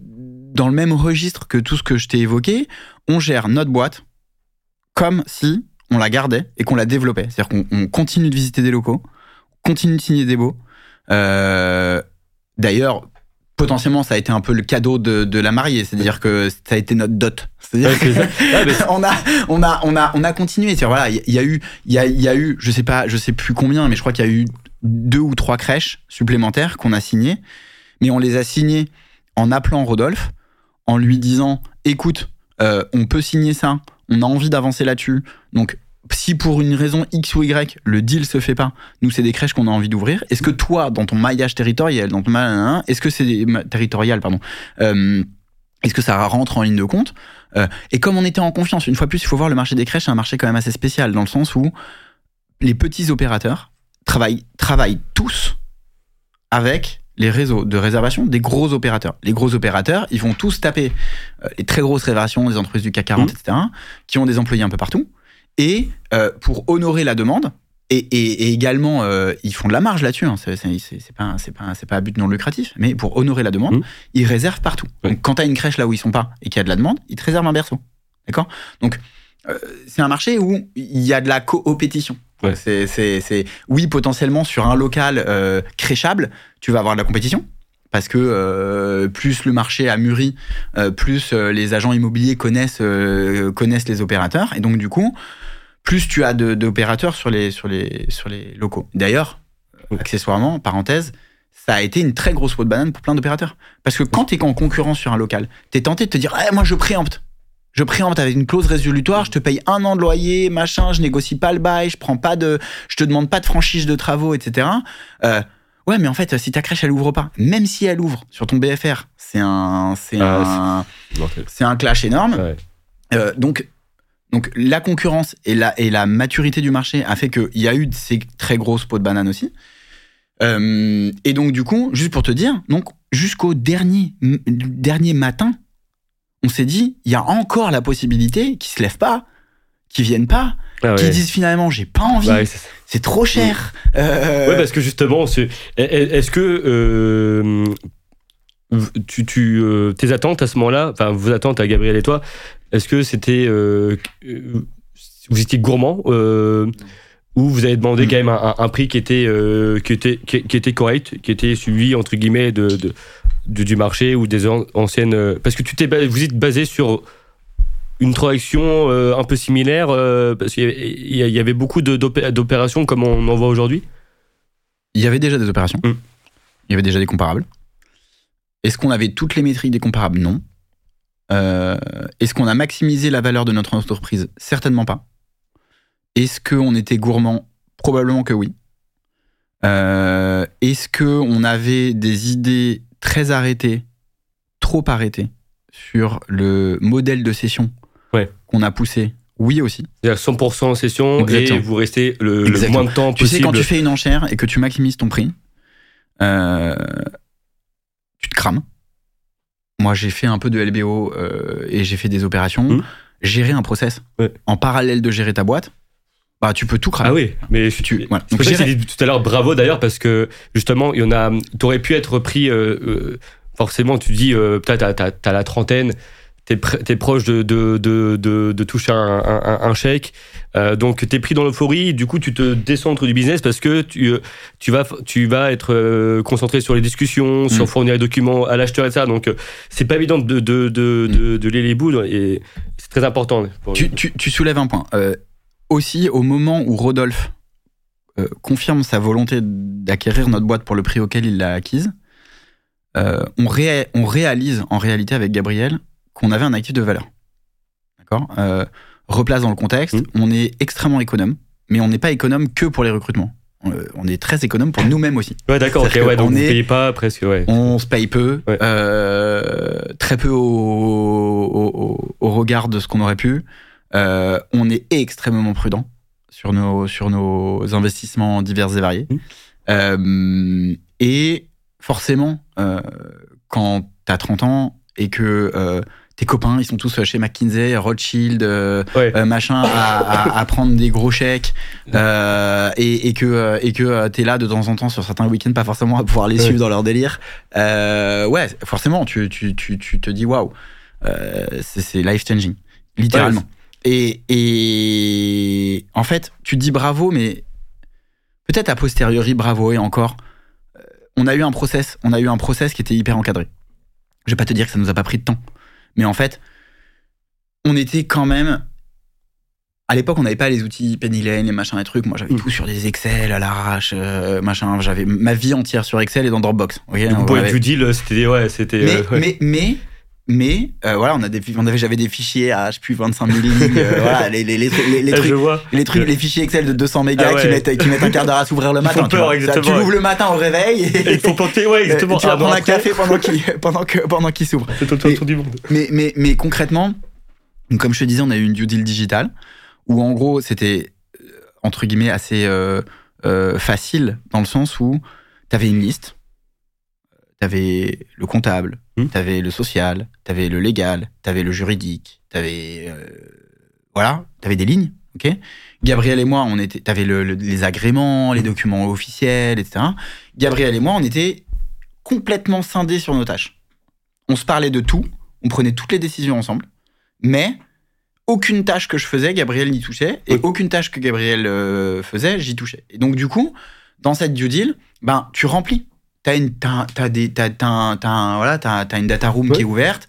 dans le même registre que tout ce que je t'ai évoqué, on gère notre boîte comme si on la gardait et qu'on la développait. C'est-à-dire qu'on continue de visiter des locaux, continue de signer des baux. Euh, d'ailleurs, potentiellement, ça a été un peu le cadeau de, la mariée, c'est-à-dire que ça a été notre dot. C'est-à-dire (laughs) on a, on a, on a, on a continué. Voilà, il y, a eu, il y a, y a eu, je sais pas, je sais plus combien, mais je crois qu'il y a eu deux ou trois crèches supplémentaires qu'on a signées, mais on les a signées en appelant Rodolphe, en lui disant, écoute, euh, on peut signer ça, on a envie d'avancer là-dessus. Donc, si pour une raison X ou Y, le deal se fait pas, nous, c'est des crèches qu'on a envie d'ouvrir. Est-ce que toi, dans ton maillage territorial, dans ton est-ce que c'est territorial, pardon, euh, est-ce que ça rentre en ligne de compte euh, Et comme on était en confiance, une fois plus, il faut voir le marché des crèches, c'est un marché quand même assez spécial, dans le sens où les petits opérateurs travaillent, travaillent tous avec les réseaux de réservation des gros opérateurs. Les gros opérateurs, ils vont tous taper euh, les très grosses réservations des entreprises du CAC 40, mmh. etc., qui ont des employés un peu partout. Et euh, pour honorer la demande, et, également, euh, ils font de la marge là-dessus. Hein, c'est pas, pas, pas à but non lucratif, mais pour honorer la demande, mmh. ils réservent partout. Donc, quand tu as une crèche là où ils sont pas et qu'il y a de la demande, ils te réservent un berceau. D'accord? Donc, c'est un marché où il y a de la coopétition. C'est, oui, potentiellement sur un local euh, créchable, tu vas avoir de la compétition. Parce que euh, plus le marché a mûri, euh, plus les agents immobiliers connaissent connaissent les opérateurs. Et donc du coup, plus tu as d'opérateurs sur les sur les sur les locaux. D'ailleurs, accessoirement, parenthèse, ça a été une très grosse peau de banane pour plein d'opérateurs. Parce que quand tu es en concurrence sur un local, tu es tenté de te dire eh, moi je préempte je préempte avec une clause résolutoire, je te paye un an de loyer, machin, je négocie pas le bail, je prends pas de, je te demande pas de franchise de travaux, etc. Euh, ouais, mais en fait, si ta crèche elle ouvre pas, même si elle ouvre sur ton BFR, c'est un, c'est ah, un, c'est un clash énorme. Euh, donc, donc la concurrence et la et la maturité du marché a fait qu'il y a eu ces très grosses pots de banane aussi. Euh, et donc du coup, juste pour te dire, donc jusqu'au dernier dernier matin on s'est dit, il y a encore la possibilité qu'ils se lèvent pas, qu'ils viennent pas, ah qu'ils disent finalement, j'ai pas envie, c'est trop cher. Euh... Ouais, parce que justement, est-ce que euh, tu, tu euh, tes attentes à ce moment-là, enfin vos attentes à Gabriel et toi, est-ce que c'était euh, vous étiez gourmand ou vous avez demandé quand même un, prix qui était, qui était, qui, était correct, qui était suivi entre guillemets de, du, marché ou des anciennes. Euh, parce que tu t'es, vous êtes basé sur une transaction euh, un peu similaire, euh, parce qu'il y avait beaucoup d'opérations comme on en voit aujourd'hui? Il y avait déjà des opérations. Mm. Il y avait déjà des comparables. Est-ce qu'on avait toutes les métriques des comparables? Non. Est-ce qu'on a maximisé la valeur de notre entreprise? Certainement pas. Est-ce qu'on était gourmand? Probablement que oui. Est-ce qu'on avait des idées très arrêté, trop arrêté sur le modèle de session qu'on a poussé? Oui aussi. C'est-à-dire 100% en session et vous restez le, moins de temps possible. Tu sais, quand tu fais une enchère et que tu maximises ton prix, euh, tu te crames. Moi, j'ai fait un peu de LBO euh, et j'ai fait des opérations. Mmh. Gérer un process en parallèle de gérer ta boîte, bah, tu peux tout cramer. Ah oui, mais tu. Voilà. Donc, dit tout à l'heure bravo d'ailleurs parce que justement, il y en a. T'aurais pu être pris. Euh, euh, forcément, tu dis euh, peut-être t'as, as, la trentaine, t'es, es proche de, de, de, de, toucher un, un, un chèque. Euh, donc t'es pris dans l'euphorie, du coup tu te décentres du business parce que tu, tu, vas, tu vas être concentré sur les discussions, sur mm. fournir les documents à l'acheteur et ça. Donc c'est pas évident de, de, de, mm. de, les bouts et c'est très important. Tu, tu, tu, soulèves un point aussi au moment où Rodolphe euh, confirme sa volonté d'acquérir notre boîte pour le prix auquel il l'a acquise, euh, on, on, réalise en réalité avec Gabriel qu'on avait un actif de valeur. D'accord? Euh, Replace dans le contexte, mmh. on est extrêmement économe, mais on n'est pas économe que pour les recrutements. On est très économe pour nous-mêmes aussi. Ouais, d'accord, ok, ouais, donc on ne pas presque, ouais. On se paye peu, très peu au, au, regard de ce qu'on aurait pu. On est extrêmement prudent sur nos, sur nos investissements divers et variés. Mmh. et forcément, quand tu as 30 ans et que tes copains, ils sont tous chez McKinsey, Rothschild, euh, euh, machin, à, prendre des gros chèques, euh, et, que et que t'es là de temps en temps sur certains week-ends, pas forcément à pouvoir les suivre dans leur délire. ouais, forcément, tu, tu, tu, tu te dis waouh, c'est life changing, littéralement. Et, et en fait, tu te dis bravo, mais peut-être a posteriori bravo et encore. On a eu un process, on a eu un process qui était hyper encadré. Je vais pas te dire que ça nous a pas pris de temps mais en fait, on était quand même. À l'époque, on n'avait pas les outils Penny Lane, les machins, les trucs. Moi, j'avais mm. tout sur des Excel à l'arrache, euh, machin. J'avais ma vie entière sur Excel et dans Dropbox. Okay, vous pouvez du deal, c'était ouais, c'était. Mais, euh, mais, mais mais euh, voilà, on a des, on avait, j'avais des fichiers à je sais plus 25 000 lignes, voilà, les, les, les, les, trucs, les trucs, les fichiers Excel de 200 mégas ah qui mettent qui mettent un quart d'heure à s'ouvrir le matin. Peur, tu, tu l'ouvres le matin au réveil. Et, il faut planter, ouais, (laughs) exactement. Tu vas prendre un café pendant qu'il (laughs) pendant que pendant qu'il s'ouvre. C'est tout le tour du monde. Mais mais mais concrètement, comme je te disais, on a eu une due deal digitale où en gros c'était euh, entre guillemets assez euh, euh, facile dans le sens où tu avais une liste t'avais le comptable, hmm. t'avais le social, t'avais le légal, t'avais le juridique, t'avais euh, voilà, t'avais des lignes, ok? Gabriel et moi, on était, t'avais le, les agréments, les hmm. documents officiels, etc. Gabriel et moi, on était complètement scindés sur nos tâches. On se parlait de tout, on prenait toutes les décisions ensemble, mais aucune tâche que je faisais, Gabriel n'y touchait, et aucune tâche que Gabriel euh, faisait, j'y touchais. Et donc du coup, dans cette due deal, ben tu remplis t'as une t'as, des t'as, voilà t'as, une data room qui est ouverte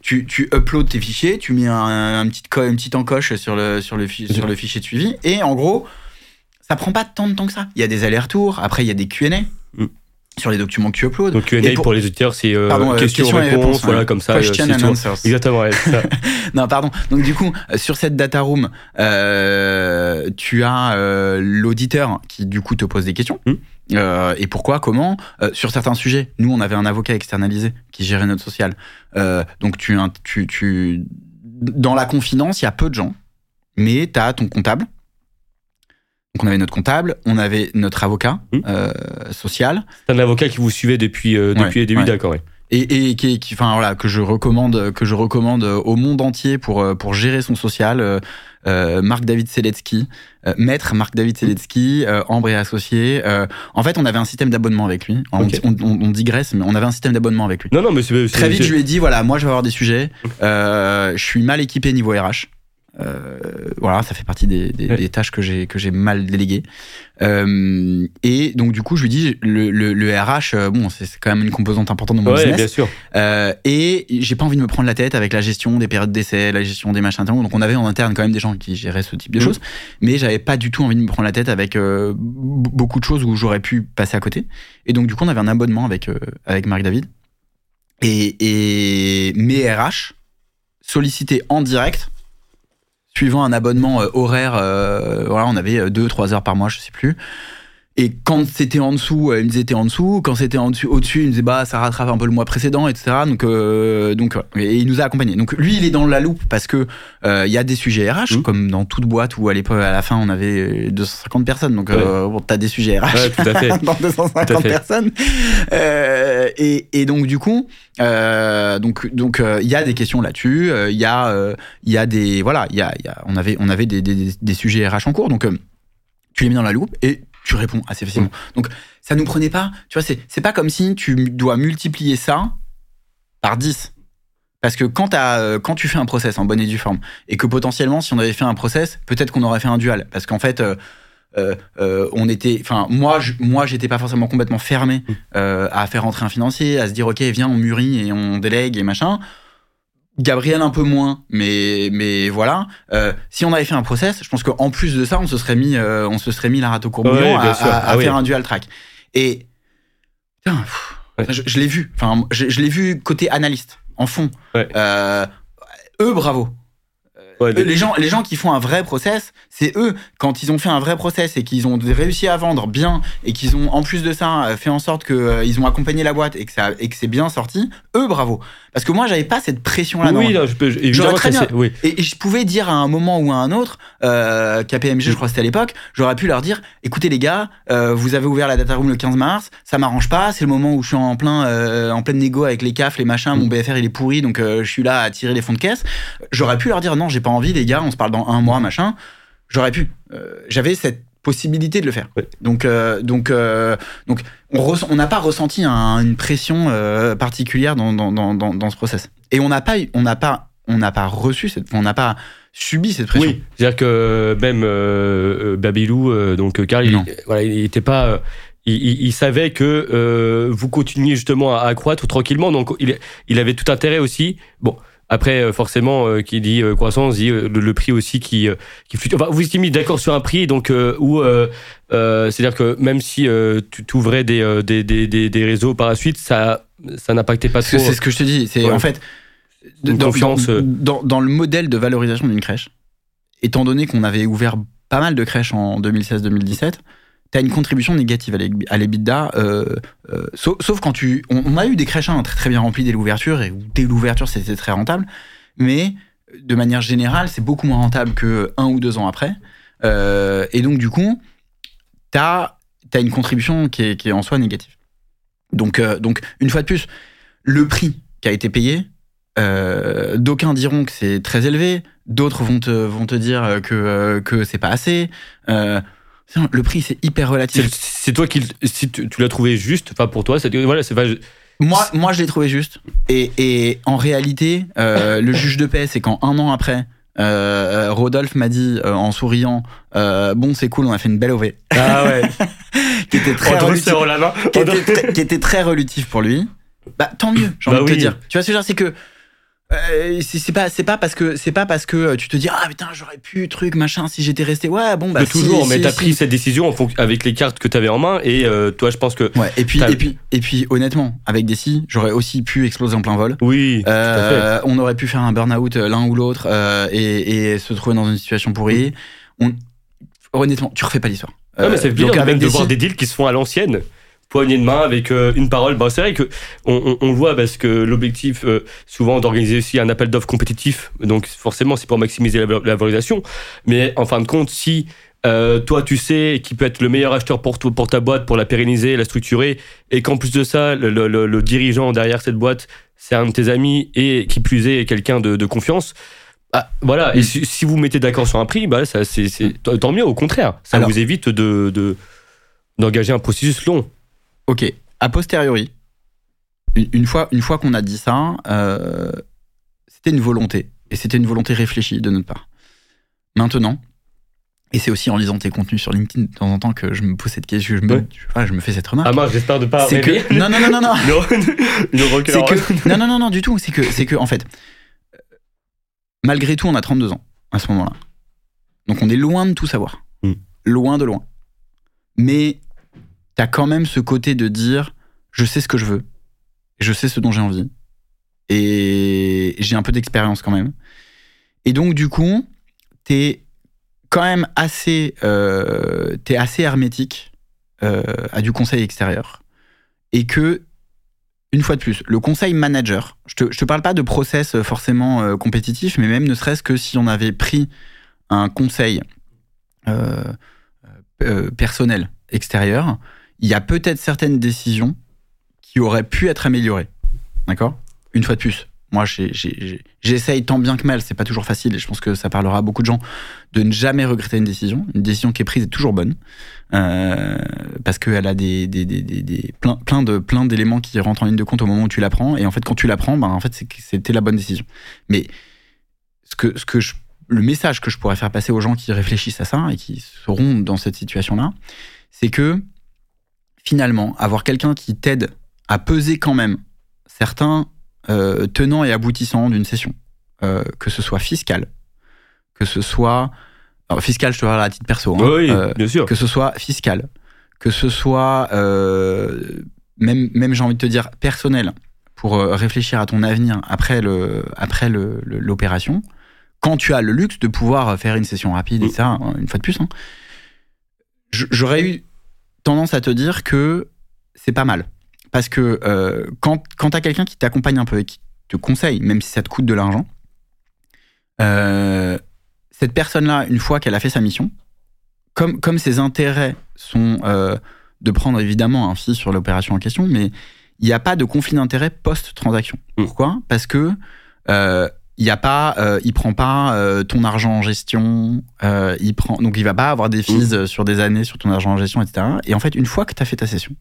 tu, tu uploads tes fichiers tu mets un, un petit une petite encoche sur le sur le sur le fichier de suivi et en gros ça prend pas tant de temps que ça il y a des allers-retours après il y a des Q&A mm. sur les documents que tu uploads. Donc Q&A pour, les auditeurs, c'est euh, euh questions-réponses, voilà, comme ça. Question and answers. Exactement, (laughs) non, pardon. Donc du coup, euh, sur cette data room, euh, tu as euh, l'auditeur qui du coup te pose des questions. Mm. Euh, et pourquoi, comment? Euh, Sur certains sujets, nous, on avait un avocat externalisé qui gérait notre social. Euh, donc, tu, tu, tu, dans la confidence, il y a peu de gens, mais tu as ton comptable. Donc, on avait notre comptable, on avait notre avocat mmh. social. C'est un avocat qui vous suivait depuis, depuis les débuts, d'accord, et, et qui, qui, enfin voilà, que je recommande, que je recommande au monde entier pour pour gérer son social. Euh, Marc David Seletsky, euh, maître Marc David Seletsky, euh, Ambre et associé. en fait, on avait un système d'abonnement avec lui. On, digresse, mais on avait un système d'abonnement avec lui. Non, non, mais très vite, je lui ai dit voilà, moi, je vais avoir des sujets. (laughs) je suis mal équipé niveau RH. Euh, voilà, ça fait partie des, des, tâches que j'ai que j'ai mal déléguées. Euh, et donc du coup, je lui dis le, le, RH, euh, bon, c'est quand même une composante importante de mon ouais, business. Bien sûr. Euh, et j'ai pas envie de me prendre la tête avec la gestion des périodes d'essai, la gestion des machins. Donc on avait en interne quand même des gens qui géraient ce type de mm. choses, mais j'avais pas du tout envie de me prendre la tête avec beaucoup de choses où j'aurais pu passer à côté. Et donc du coup, on avait un abonnement avec avec Marc David. Et, et mes RH sollicités en direct suivant un abonnement euh, horaire, euh, voilà, on avait 2-3 euh, heures par mois, je sais plus. Et quand c'était en dessous, il me disait t'es en dessous. Quand c'était en dessus, au-dessus, il me disait bah ça rattrape un peu le mois précédent, etc. Donc donc et il nous a accompagnés. Donc lui il est dans la loupe parce que il y a des sujets RH mmh. comme dans toute boîte où à l'époque à la fin on avait 250 personnes. Donc bon, t'as des sujets RH tout à fait. (laughs) dans 250 personnes. et, et donc du coup donc donc il y a des questions là-dessus. Il y a il y a des voilà il y a, y a, on avait on avait des, des, des sujets RH en cours. Donc tu les mets dans la loupe et tu réponds assez facilement. Donc, ça nous prenait pas, tu vois, c'est pas comme si tu dois multiplier ça par 10. Parce que quand, as, euh, quand tu fais un process en bonne et due forme, et que potentiellement, si on avait fait un process, peut-être qu'on aurait fait un dual. Parce qu'en fait, euh, euh, on était, enfin, moi, je, moi, j'étais pas forcément complètement fermé mm. à faire entrer un financier, à se dire, ok, viens, on mûrit et on délègue et machin. Gabriel un peu moins, mais mais voilà. Euh, si on avait fait un process, je pense qu'en plus de ça, on se serait mis, euh, on se serait mis la rate au courbouillon à, ah faire un dual track. Et putain, je, l'ai vu. Enfin, je, l'ai vu côté analyste, en fond. Euh, eux, bravo. les, gens, les gens qui font un vrai process, c'est eux, quand ils ont fait un vrai process et qu'ils ont réussi à vendre bien et qu'ils ont en plus de ça euh, fait en sorte qu'ils euh, ils ont accompagné la boîte et que, ça, et que c'est bien sorti, eux, bravo. Parce que moi, j'avais pas cette pression-là. Oui, je peux, évidemment, très bien, oui. et, je pouvais dire à un moment ou à un autre, euh, KPMG, je crois que c'était à l'époque, j'aurais pu leur dire écoutez, les gars, euh, vous avez ouvert la data room le 15 mars, ça m'arrange pas, c'est le moment où je suis en plein, en pleine négo avec les CAF, les machins, mon BFR il est pourri, donc je suis là à tirer les fonds de caisse. J'aurais pu leur dire non, j'ai pas envie, les gars, on se parle dans un mois, machin. J'aurais pu. J'avais cette possibilité de le faire. Donc, donc, donc, on n'a pas ressenti une pression particulière dans, dans, dans, dans, ce process. Et on n'a pas, on n'a pas, on n'a pas reçu cette, on n'a pas subi cette pression. Oui, c'est-à-dire que même euh, Babylou, euh, donc Karl, il, voilà, il était pas. Il, savait que vous continuiez justement à, accroître tranquillement, donc il, il avait tout intérêt aussi. Bon, après, forcément, qui dit croissance dit le, prix aussi qui, qui fluctue. Enfin, vous étiez mis d'accord sur un prix, donc où c'est-à-dire que même si tu ouvrais des, des, des, des, réseaux par la suite, ça, ça n'impactait pas trop. C'est ce que je te dis. C'est en fait dans, euh. dans, dans, le modèle de valorisation d'une crèche, étant donné qu'on avait ouvert pas mal de crèches en 2016-2017, tu as une contribution négative à l'EBITDA, euh, euh, sauf, quand tu... On, a eu des crèches hein, très, bien remplies dès l'ouverture, et dès l'ouverture, c'était très rentable, mais de manière générale, c'est beaucoup moins rentable que un ou deux ans après. et donc, du coup, tu as, une contribution qui est, en soi négative. Donc, donc, une fois de plus, le prix qui a été payé, euh, d'aucuns diront que c'est très élevé, d'autres vont te, vont te dire que, euh, que c'est pas assez. Euh, le prix, c'est hyper relatif. C'est toi qui si tu, l'as trouvé juste, enfin pour toi, voilà, c'est pas. Moi, moi, je l'ai trouvé juste. Et, et en réalité, le juge de paix, c'est quand un an après, Rodolphe m'a dit en souriant Bon, c'est cool, on a fait une belle OV. Ah ouais. (laughs) qui, était très relutif, qui, était très, qui, était très, relutif pour lui. Bah, tant mieux, j'ai envie bah de te dire. Tu vois ce que je veux dire C'est que euh, c'est pas c'est pas parce que c'est pas parce que euh, tu te dis ah putain j'aurais pu truc machin si j'étais resté. Ouais bon bah toujours mais t'as pris cette décision avec les cartes que t'avais en main et euh, toi je pense que ouais et puis et puis et puis honnêtement avec des si j'aurais aussi pu exploser en plein vol. Oui on aurait pu faire un burn out l'un ou l'autre et, et, se trouver dans une situation pourrie. On, honnêtement tu refais pas l'histoire. Mais c'est bien de voir des deals qui se font à l'ancienne poignée de main avec euh, une parole. Bon, c'est vrai que on, on, voit parce que l'objectif euh, souvent d'organiser aussi un appel d'offres compétitif, donc forcément c'est pour maximiser la, valorisation. Mais en fin de compte, si euh, toi tu sais qui peut être le meilleur acheteur pour, pour ta boîte, pour la pérenniser, la structurer, et qu'en plus de ça, le, le, le, dirigeant derrière cette boîte, c'est un de tes amis et qui plus est quelqu'un de, de, confiance. Bah, voilà, et si, si vous mettez d'accord sur un prix, bah, ça, c'est, tant mieux, au contraire. Ça vous évite de, de, d'engager un processus long. Ok, a posteriori, une, fois, une fois qu'on a dit ça, euh, c'était une volonté. Et c'était une volonté réfléchie de notre part. Maintenant, et c'est aussi en lisant tes contenus sur LinkedIn de temps en temps que je me pose cette question, je me, je, me fais cette remarque. Ah moi j'espère de pas c'est que non non non non non. (laughs) que non non non non du tout. C'est que c'est que en fait, malgré tout, on a 32 ans à ce moment-là. Donc on est loin de tout savoir, hmm. loin de loin. Mais t'as quand même ce côté de dire je sais ce que je veux, je sais ce dont j'ai envie, et j'ai un peu d'expérience quand même. Et donc, du coup, t'es quand même assez, euh, assez hermétique euh, à du conseil extérieur. Et que, une fois de plus, le conseil manager, je te, te parle pas de process forcément euh, compétitif, mais même ne serait-ce que si on avait pris un conseil personnel extérieur, il y a peut-être certaines décisions qui auraient pu être améliorées. D'accord? Une fois de plus, moi, j'essaye tant bien que mal, c'est pas toujours facile, et je pense que ça parlera à beaucoup de gens, de ne jamais regretter une décision. Une décision qui est prise est toujours bonne, euh, parce qu'elle a des, des, des, des, plein, plein de plein d'éléments qui rentrent en ligne de compte au moment où tu la prends, et en fait, quand tu la prends, ben, en fait, c'était la bonne décision. Mais ce que, ce que le message que je pourrais faire passer aux gens qui réfléchissent à ça et qui seront dans cette situation-là, c'est que finalement, avoir quelqu'un qui t'aide à peser quand même certains euh, tenants et aboutissants d'une session, euh, que ce soit fiscal, que ce soit fiscal, je te parle à titre perso, hein, oui, euh, bien sûr. que ce soit fiscal, que ce soit même, même j'ai envie de te dire personnel, pour réfléchir à ton avenir après le après l'opération. quand tu as le luxe de pouvoir faire une session rapide, et mm. ça, une fois de plus, hein, j'aurais eu tendance à te dire que c'est pas mal. Parce que euh, quand, quand tu as quelqu'un qui t'accompagne un peu et qui te conseille, même si ça te coûte de l'argent, euh, cette personne-là, une fois qu'elle a fait sa mission, comme, comme ses intérêts sont euh, de prendre évidemment un fil sur l'opération en question, mais il n'y a pas de conflit d'intérêt post-transaction. Mm. Pourquoi? Parce que il y a pas, euh, il prend pas euh, ton argent en gestion, euh, il prend, donc il va pas avoir des fees mmh. sur des années sur ton argent en gestion, etc. Et en fait, une fois que tu as fait ta session,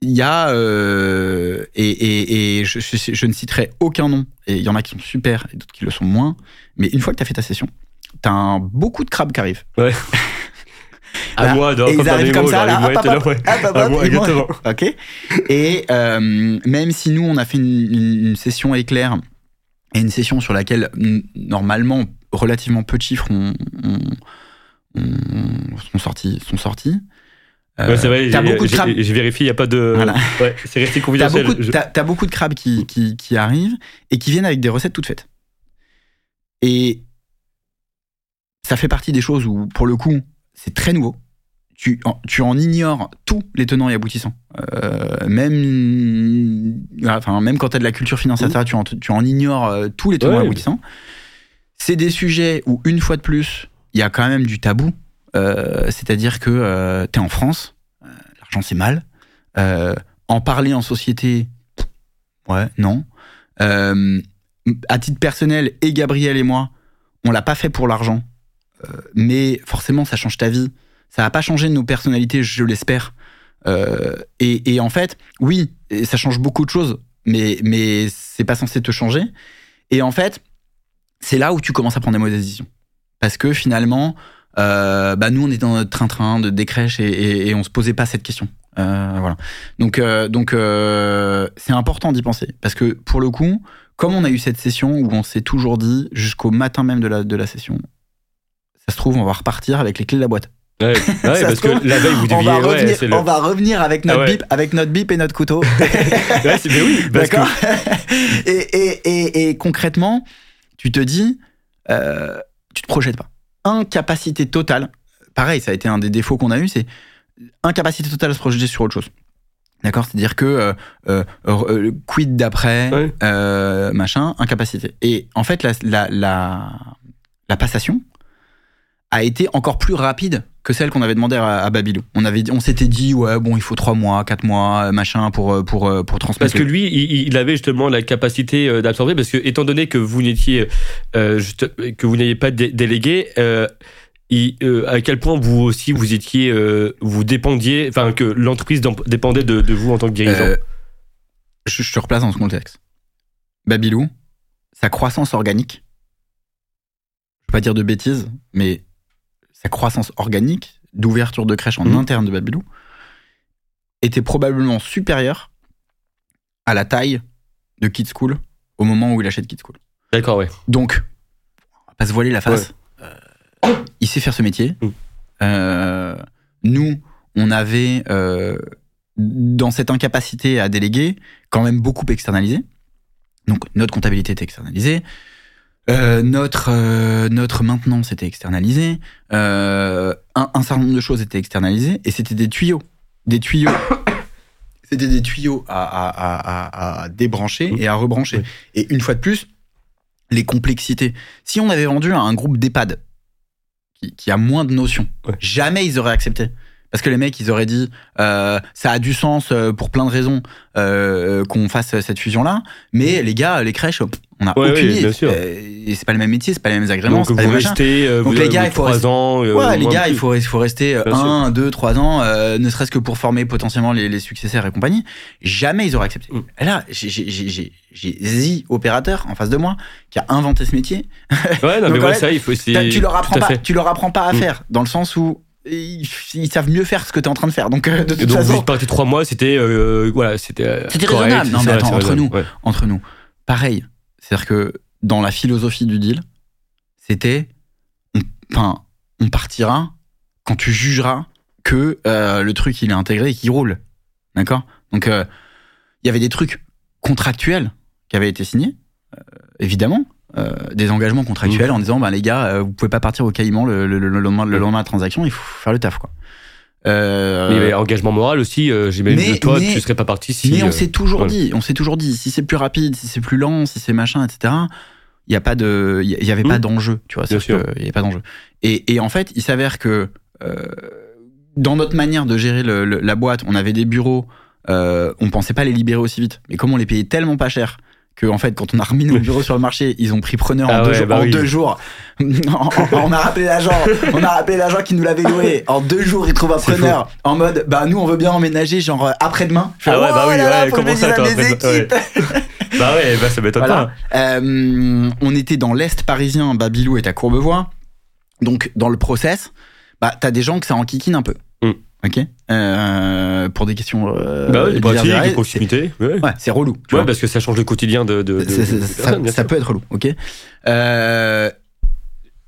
il y a, et, je, ne citerai aucun nom, et il y en a qui sont super et d'autres qui le sont moins, mais une fois que tu as fait ta session, tu as beaucoup de crabes qui arrivent. Ouais. (laughs) À moi, et ils arrivent comme ça, là, Ok. Et même si nous, on a fait une, une session éclair et une session sur laquelle normalement relativement peu de chiffres ont, sont sortis. Sont sortis. Euh, c'est vrai, j'ai vérifié, il n'y a pas de. Voilà. (laughs) Ouais, c'est resté confidentiel. T'as beaucoup, as beaucoup de crabes qui, qui, qui, arrivent et qui viennent avec des recettes toutes faites. Et ça fait partie des choses où, pour le coup, c'est très nouveau tu en, tu en ignores tous les tenants et aboutissants. Euh, même, enfin, même quand tu as de la culture financière, mmh. tu, en, tu en ignores euh, tous les tenants et aboutissants. C'est des sujets où, une fois de plus, il y a quand même du tabou. Euh, c'est-à-dire que tu es en France, l'argent c'est mal. en parler en société, ouais, non. à titre personnel, et Gabriel et moi, on l'a pas fait pour l'argent. mais forcément, ça change ta vie ça n'a pas changé nos personnalités, je l'espère. Euh, et, en fait, oui, ça change beaucoup de choses, mais, mais c'est pas censé te changer. Et en fait, c'est là où tu commences à prendre des mauvaises décisions. Parce que finalement, euh, bah nous, on est dans notre train-train de décrèche et, et, on se posait pas cette question. Euh, voilà. Donc, donc c'est important d'y penser. Parce que pour le coup, comme on a eu cette session où on s'est toujours dit, jusqu'au matin même de la, de la session, ça se trouve, on va repartir avec les clés de la boîte. Ouais, (laughs) parce que la veille, vous deviez. On va, revenir, on va revenir avec notre, ah bip, avec notre bip et notre couteau. (laughs) ouais, c'est oui. D'accord. (laughs) Et, et, et, et, concrètement, tu te dis, euh, tu te projettes pas. Incapacité totale. Pareil, ça a été un des défauts qu'on a eu, c'est incapacité totale à se projeter sur autre chose. D'accord? C'est-à-dire que euh, euh, euh quid d'après, machin, incapacité. Et en fait, la, la, la, la passation a été encore plus rapide que celle qu'on avait demandé à, Babylou. On avait, on s'était dit ouais bon il faut trois mois, quatre mois, machin pour euh, pour euh, pour transmettre. Parce que lui, il, avait justement la capacité euh, d'absorber parce que étant donné que vous n'étiez que vous n'ayez pas délégué. à quel point vous aussi vous étiez vous dépendiez enfin que l'entreprise dépendait de, vous en tant que dirigeant je, je, te replace dans ce contexte Babylou sa croissance organique je vais pas dire de bêtises mais sa croissance organique d'ouverture de crèche en mmh. interne de Babylou était probablement supérieure à la taille de Kids School au moment où il achète Kids School. D'accord, ouais. Donc, on va pas se voiler la face. Euh, il sait faire ce métier. Mmh. Euh, nous, on avait, euh, dans cette incapacité à déléguer, quand même beaucoup externalisé. Donc, notre comptabilité était externalisée. Euh, notre euh, notre maintenance était externalisée, euh, un, un, certain nombre de choses étaient externalisées et c'était des tuyaux, des tuyaux. (coughs) c'était des tuyaux à, à, à, à, débrancher et à rebrancher. Et une fois de plus, les complexités. Si on avait vendu à un groupe d'EHPAD qui, qui, a moins de notions, jamais ils auraient accepté. Parce que les mecs, ils auraient dit, euh, ça a du sens euh, pour plein de raisons euh, qu'on fasse cette fusion-là, mais les gars, les crèches, on a aucune idée. et c'est pas le même métier, c'est pas les mêmes agréments. Donc vous restez, Donc les gars, il faut rester, ans. ouais, les gars, il faut, il faut rester un, deux, trois ans, ne serait-ce que pour former potentiellement les, les, successeurs et compagnie. Jamais ils auraient accepté. Mm. Et là, j'ai Zi opérateur en face de moi qui a inventé ce métier. Ouais, non, (laughs) mais ouais, ça, il faut essayer. Tu leur apprends pas, tu leur apprends pas à mm. faire, dans le sens où ils, savent mieux faire ce que tu es en train de faire. Donc, euh, de toute donc façon. Vous parti trois mois, c'était euh, voilà, c'était. Euh, c'était raisonnable. Non, mais attends, entre nous, entre nous, pareil. C'est-à-dire que dans la philosophie du deal, c'était, enfin, on, partira quand tu jugeras que le truc il est intégré et qu'il roule. D'accord? Donc, il y avait des trucs contractuels qui avaient été signés, évidemment. des engagements contractuels mmh. en disant bah, les gars, vous pouvez pas partir au Caïman le, lendemain, le lendemain de la transaction, il faut faire le taf. quoi. Euh, mais il y avait engagement moral aussi. Euh, j'imagine que toi, tu serais pas parti si. Mais on s'est toujours dit, on s'est toujours dit, si c'est plus rapide, si c'est plus lent, si c'est machin, etc. Il y a pas de, il y avait pas d'enjeu, tu vois. Il y a pas d'enjeu. Et, et, en fait, il s'avère que dans notre manière de gérer la boîte, on avait des bureaux, euh, on pensait pas les libérer aussi vite. Mais comme on les payait tellement pas cher que en fait quand on a remis nos (laughs) bureaux sur le marché ils ont pris preneur en, ah deux, jours, bah en deux, jours. (laughs) On a rappelé l'agent on a rappelé l'agent qui nous l'avait loué. En deux jours il trouve un preneur. En mode bah nous on veut bien emménager genre euh, après demain ah ouais bah oui ouais, comment ça toi (laughs) bah ouais. bah ça m'étonne pas. Euh, on était dans l'est parisien Babylou est à Courbevoie. Donc dans le process bah, t'as des gens que ça enquiquine un peu. Ok. Euh, pour des questions. Euh, bah oui, de proximité. Ouais, c'est relou. Ouais, parce que ça change le quotidien de. de, ça, peut être relou. Ok. Euh,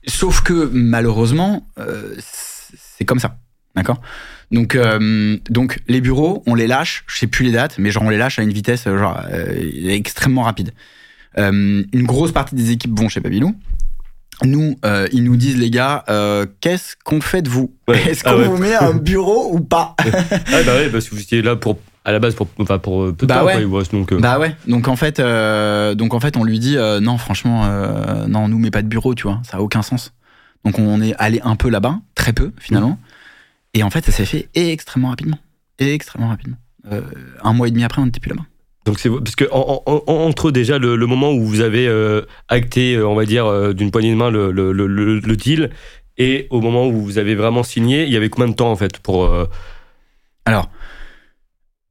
sauf que malheureusement, euh, c'est comme ça. D'accord. Donc, euh, donc les bureaux, on les lâche. Je sais plus les dates, mais genre on les lâche à une vitesse genre extrêmement rapide. une grosse partie des équipes vont chez Babylou nous, euh, ils nous disent, les gars, euh, qu'est-ce qu'on fait de vous Est-ce ah qu'on vous met un bureau ou pas (laughs) Ah bah ouais, parce que vous étiez là pour à la base pour enfin pour peu de bah temps ouais. donc euh. bah ouais. Donc en fait donc en fait on lui dit non franchement non on nous met pas de bureau tu vois. Ça a aucun sens. Donc on est allé un peu là-bas très peu finalement. Mmh. et en fait ça s'est fait extrêmement rapidement. Extrêmement rapidement. Un mois et demi après on n'était plus là-bas donc c'est parce que entre déjà le, moment où vous avez euh, acté, euh, on va dire euh, d'une poignée de main le, le, le, deal et au moment où vous avez vraiment signé, il y avait combien de temps en fait pour Alors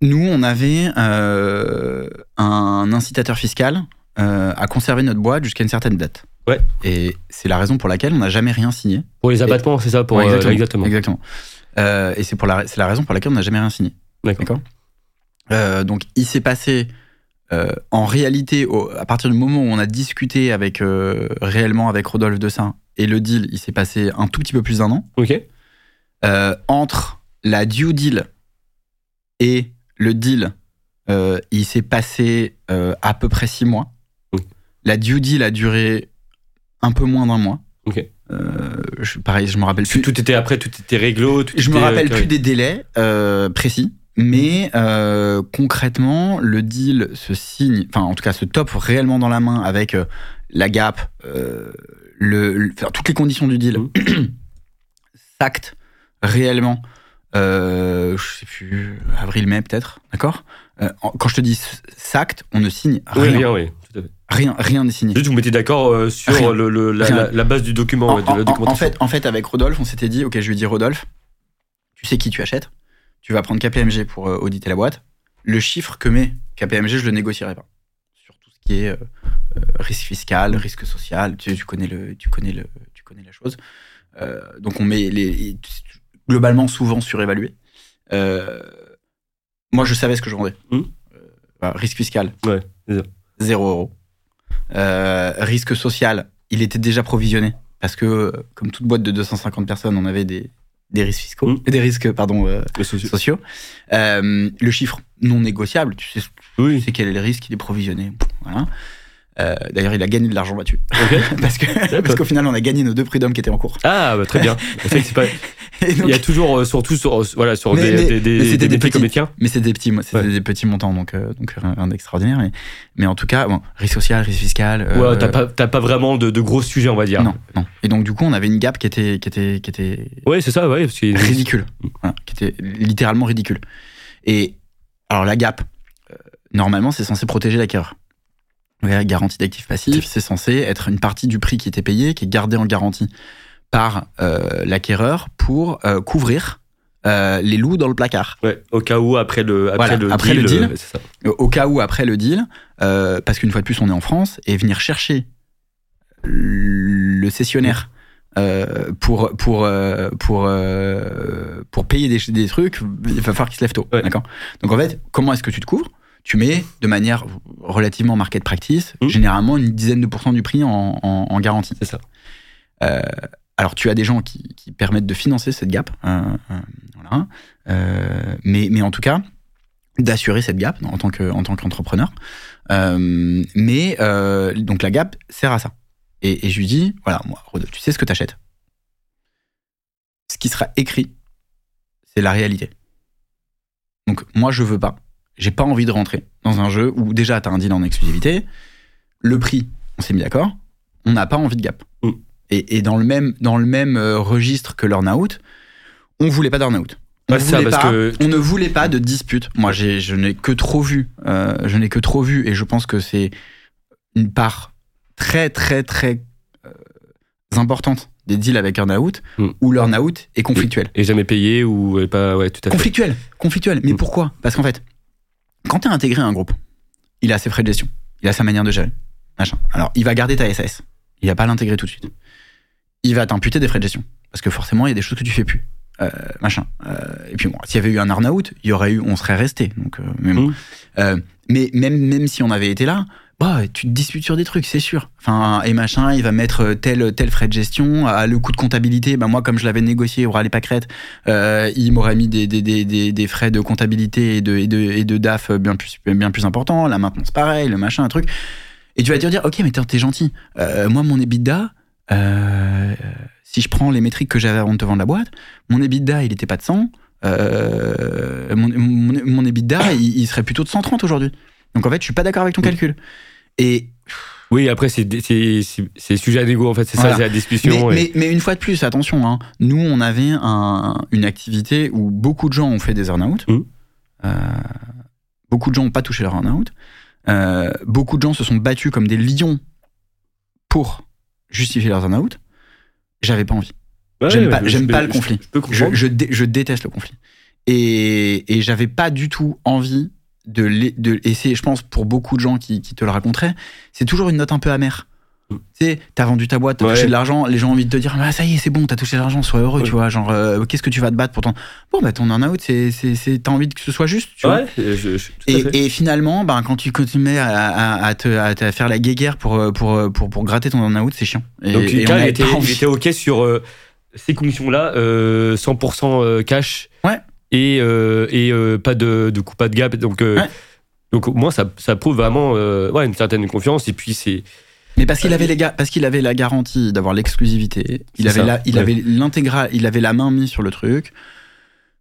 nous on avait un incitateur fiscal à conserver notre boîte jusqu'à une certaine date. Ouais. Et c'est la raison pour laquelle on n'a jamais rien signé. Pour les abattements, c'est ça pour exactement. exactement. et c'est pour la c'est la raison pour laquelle on n'a jamais rien signé. D'accord? Euh, donc, il s'est passé, euh, en réalité, à partir du moment où on a discuté avec euh, réellement avec Rodolphe Dessin et le deal, il s'est passé un tout petit peu plus d'un an. Ok. entre la due deal et le deal, il s'est passé à peu près six mois. La due deal a duré un peu moins d'un mois. Ok. je, pareil, je me rappelle plus. Tout était après, tout était réglo. je me rappelle plus des délais précis. Mais euh, concrètement, le deal se signe, enfin en tout cas se top réellement dans la main avec euh, la Gap, euh, le, toutes les conditions du deal mmh. (clears throat) s'actent réellement. je sais plus, avril-mai peut-être, d'accord? Quand je te dis s'acte, on ne signe rien. oui, Rien, rien n'est signé. Juste, vous mettez d'accord sur le, la, base du document. En, fait, en fait, avec Rodolphe, on s'était dit, ok, je lui dis Rodolphe, tu sais qui tu achètes? Tu vas prendre KPMG pour euh, auditer la boîte. Le chiffre que met KPMG, je le négocierai pas. Sur tout ce qui est euh, euh, risque fiscal, risque social, tu, connais le, tu connais le, tu connais la chose. donc on met les, globalement souvent surévalué. moi, je savais ce que je vendais. Mmh. risque fiscal, ouais, 0 euros. risque social, il était déjà provisionné parce que, comme toute boîte de 250 personnes, on avait des, des risques fiscaux, mmh. des risques pardon euh, sociaux. Euh, le chiffre non négociable, tu sais, oui. quel est le risque, il est provisionné. Voilà. Euh, d'ailleurs, il a gagné de l'argent (laughs) parce que parce qu'au final, on a gagné nos deux prix d'hommes qui étaient en cours. Ah, bah, très bien. (laughs) pas... il y a toujours, euh, surtout sur, voilà, sur des, des, des, des, petits, Mais c'est des petits, des petits montants, donc, euh, donc rien d'extraordinaire. Mais, mais, en tout cas, bon, risque social, risque fiscal. Ouais, t'as pas, pas vraiment de, de, gros sujets, on va dire. Non, non. Et donc, du coup, on avait une gap qui était. Qui était, qui était ouais, c'est ça, ouais. Parce ridicule. Voilà, qui était littéralement ridicule. Et alors, la gap, normalement, c'est censé protéger l'acquéreur. La garantie d'actifs passifs, c'est censé être une partie du prix qui était payé, qui est gardé en garantie par euh, l'acquéreur pour euh, couvrir euh, les loups dans le placard. Ouais, au cas où après le après, le, après deal, le deal ça. au cas où après le deal, parce qu'une fois de plus on est en France et venir chercher le cessionnaire pour pour pour pour payer des, des, trucs, il va falloir qu'il se lève tôt. D'accord? Donc en fait, comment est-ce que tu te couvres? Tu mets de manière relativement market practice, mmh. généralement une dizaine de pourcents du prix en, garantie. C'est ça. Euh, alors, tu as des gens qui, permettent de financer cette gap, hein, hein, voilà. Euh, mais, mais en tout cas, d'assurer cette gap en tant que en tant qu'entrepreneur. Euh, mais donc la gap sert à ça. Et, je lui dis, voilà, moi, tu sais ce que t'achètes. Ce qui sera écrit, c'est la réalité. Donc moi, je veux pas. J'ai pas envie de rentrer dans un jeu où déjà t'as un deal en exclusivité. Le prix, on s'est mis d'accord. On n'a pas envie de gap. Mm. Et, dans le même, dans le même euh, registre que l'earn-out, on voulait pas d'earn-out. On, on, ne voulait pas de dispute. Moi, je n'ai que trop vu. Euh, je n'ai que trop vu, et je pense que c'est une part très, très, très euh, importante des deals avec earn-out mm. où l'earn-out est conflictuel. Et, jamais payé ou pas, ouais, tout à fait. Conflictuel, conflictuel. Mais mm. pourquoi? Parce qu'en fait, quand tu es intégré à un groupe, il a ses frais de gestion, il a sa manière de gérer, machin. Alors, il va garder ta SAS. Il va pas l'intégrer tout de suite. Il va t'imputer des frais de gestion. Parce que forcément, il y a des choses que tu fais plus. Euh, machin. Euh, et puis bon, s'il y avait eu un earn-out, il y aurait eu, on serait resté. Donc, euh, mais, bon. Mmh. mais même, même si on avait été là, bah, tu te disputes sur des trucs, c'est sûr. Enfin, et machin, il va mettre tel, tel frais de gestion. À le coût de comptabilité, bah, moi, comme je l'avais négocié au rallye Pâquerette, euh, il m'aurait mis des, des, des, des, frais de comptabilité et de, et de, et de DAF bien plus, bien plus importants. La maintenance, pareil, le machin, un truc. Et tu vas te dire, ok, mais t'es gentil. Euh, moi, mon EBITDA, euh, si je prends les métriques que j'avais avant de te vendre la boîte, mon EBITDA, il n'était pas de 100. Euh, mon, mon, EBITDA, il, serait plutôt de 130 aujourd'hui. Donc en fait, je suis pas d'accord avec ton calcul. Et oui, après, c'est sujet à dégo, en fait, c'est ça, c'est la discussion. Mais, mais, une fois de plus, attention, hein, nous, on avait un, une activité où beaucoup de gens ont fait des earn-out. Mmh. Euh, beaucoup de gens n'ont pas touché leur earn-out. Euh, beaucoup de gens se sont battus comme des lions pour justifier leurs earn-out. J'avais pas envie. j'aime pas, pas le conflit. Je, je, déteste le conflit. Et, et j'avais pas du tout envie de, de et je pense pour beaucoup de gens qui, qui te le raconteraient, c'est toujours une note un peu amère. Mm. Tu sais, t'as vendu ta boîte, t'as touché de l'argent, les gens ont envie de te dire, ah, ça y est, c'est bon, t'as touché de l'argent, sois heureux, tu vois. Genre, euh, qu'est-ce que tu vas te battre pour ton. Bon, bah, ton earn-out, c'est, c'est, t'as envie que ce soit juste, tu vois. et, et, finalement, bah, quand tu continues à, à, te, à, te, faire la guéguerre pour, pour, pour, pour gratter ton earn-out, c'est chiant. Et, Donc, et on était, il était OK sur euh, ces conditions-là, 100% euh, cash. Et, euh, et euh, pas de, de coup, pas de gap. Donc, euh, donc moi, ça, ça prouve vraiment ouais, une certaine confiance. Et puis, c'est. Mais parce qu'il avait les parce qu'il avait la garantie d'avoir l'exclusivité, il avait la, il avait l'intégral, il avait la main mise sur le truc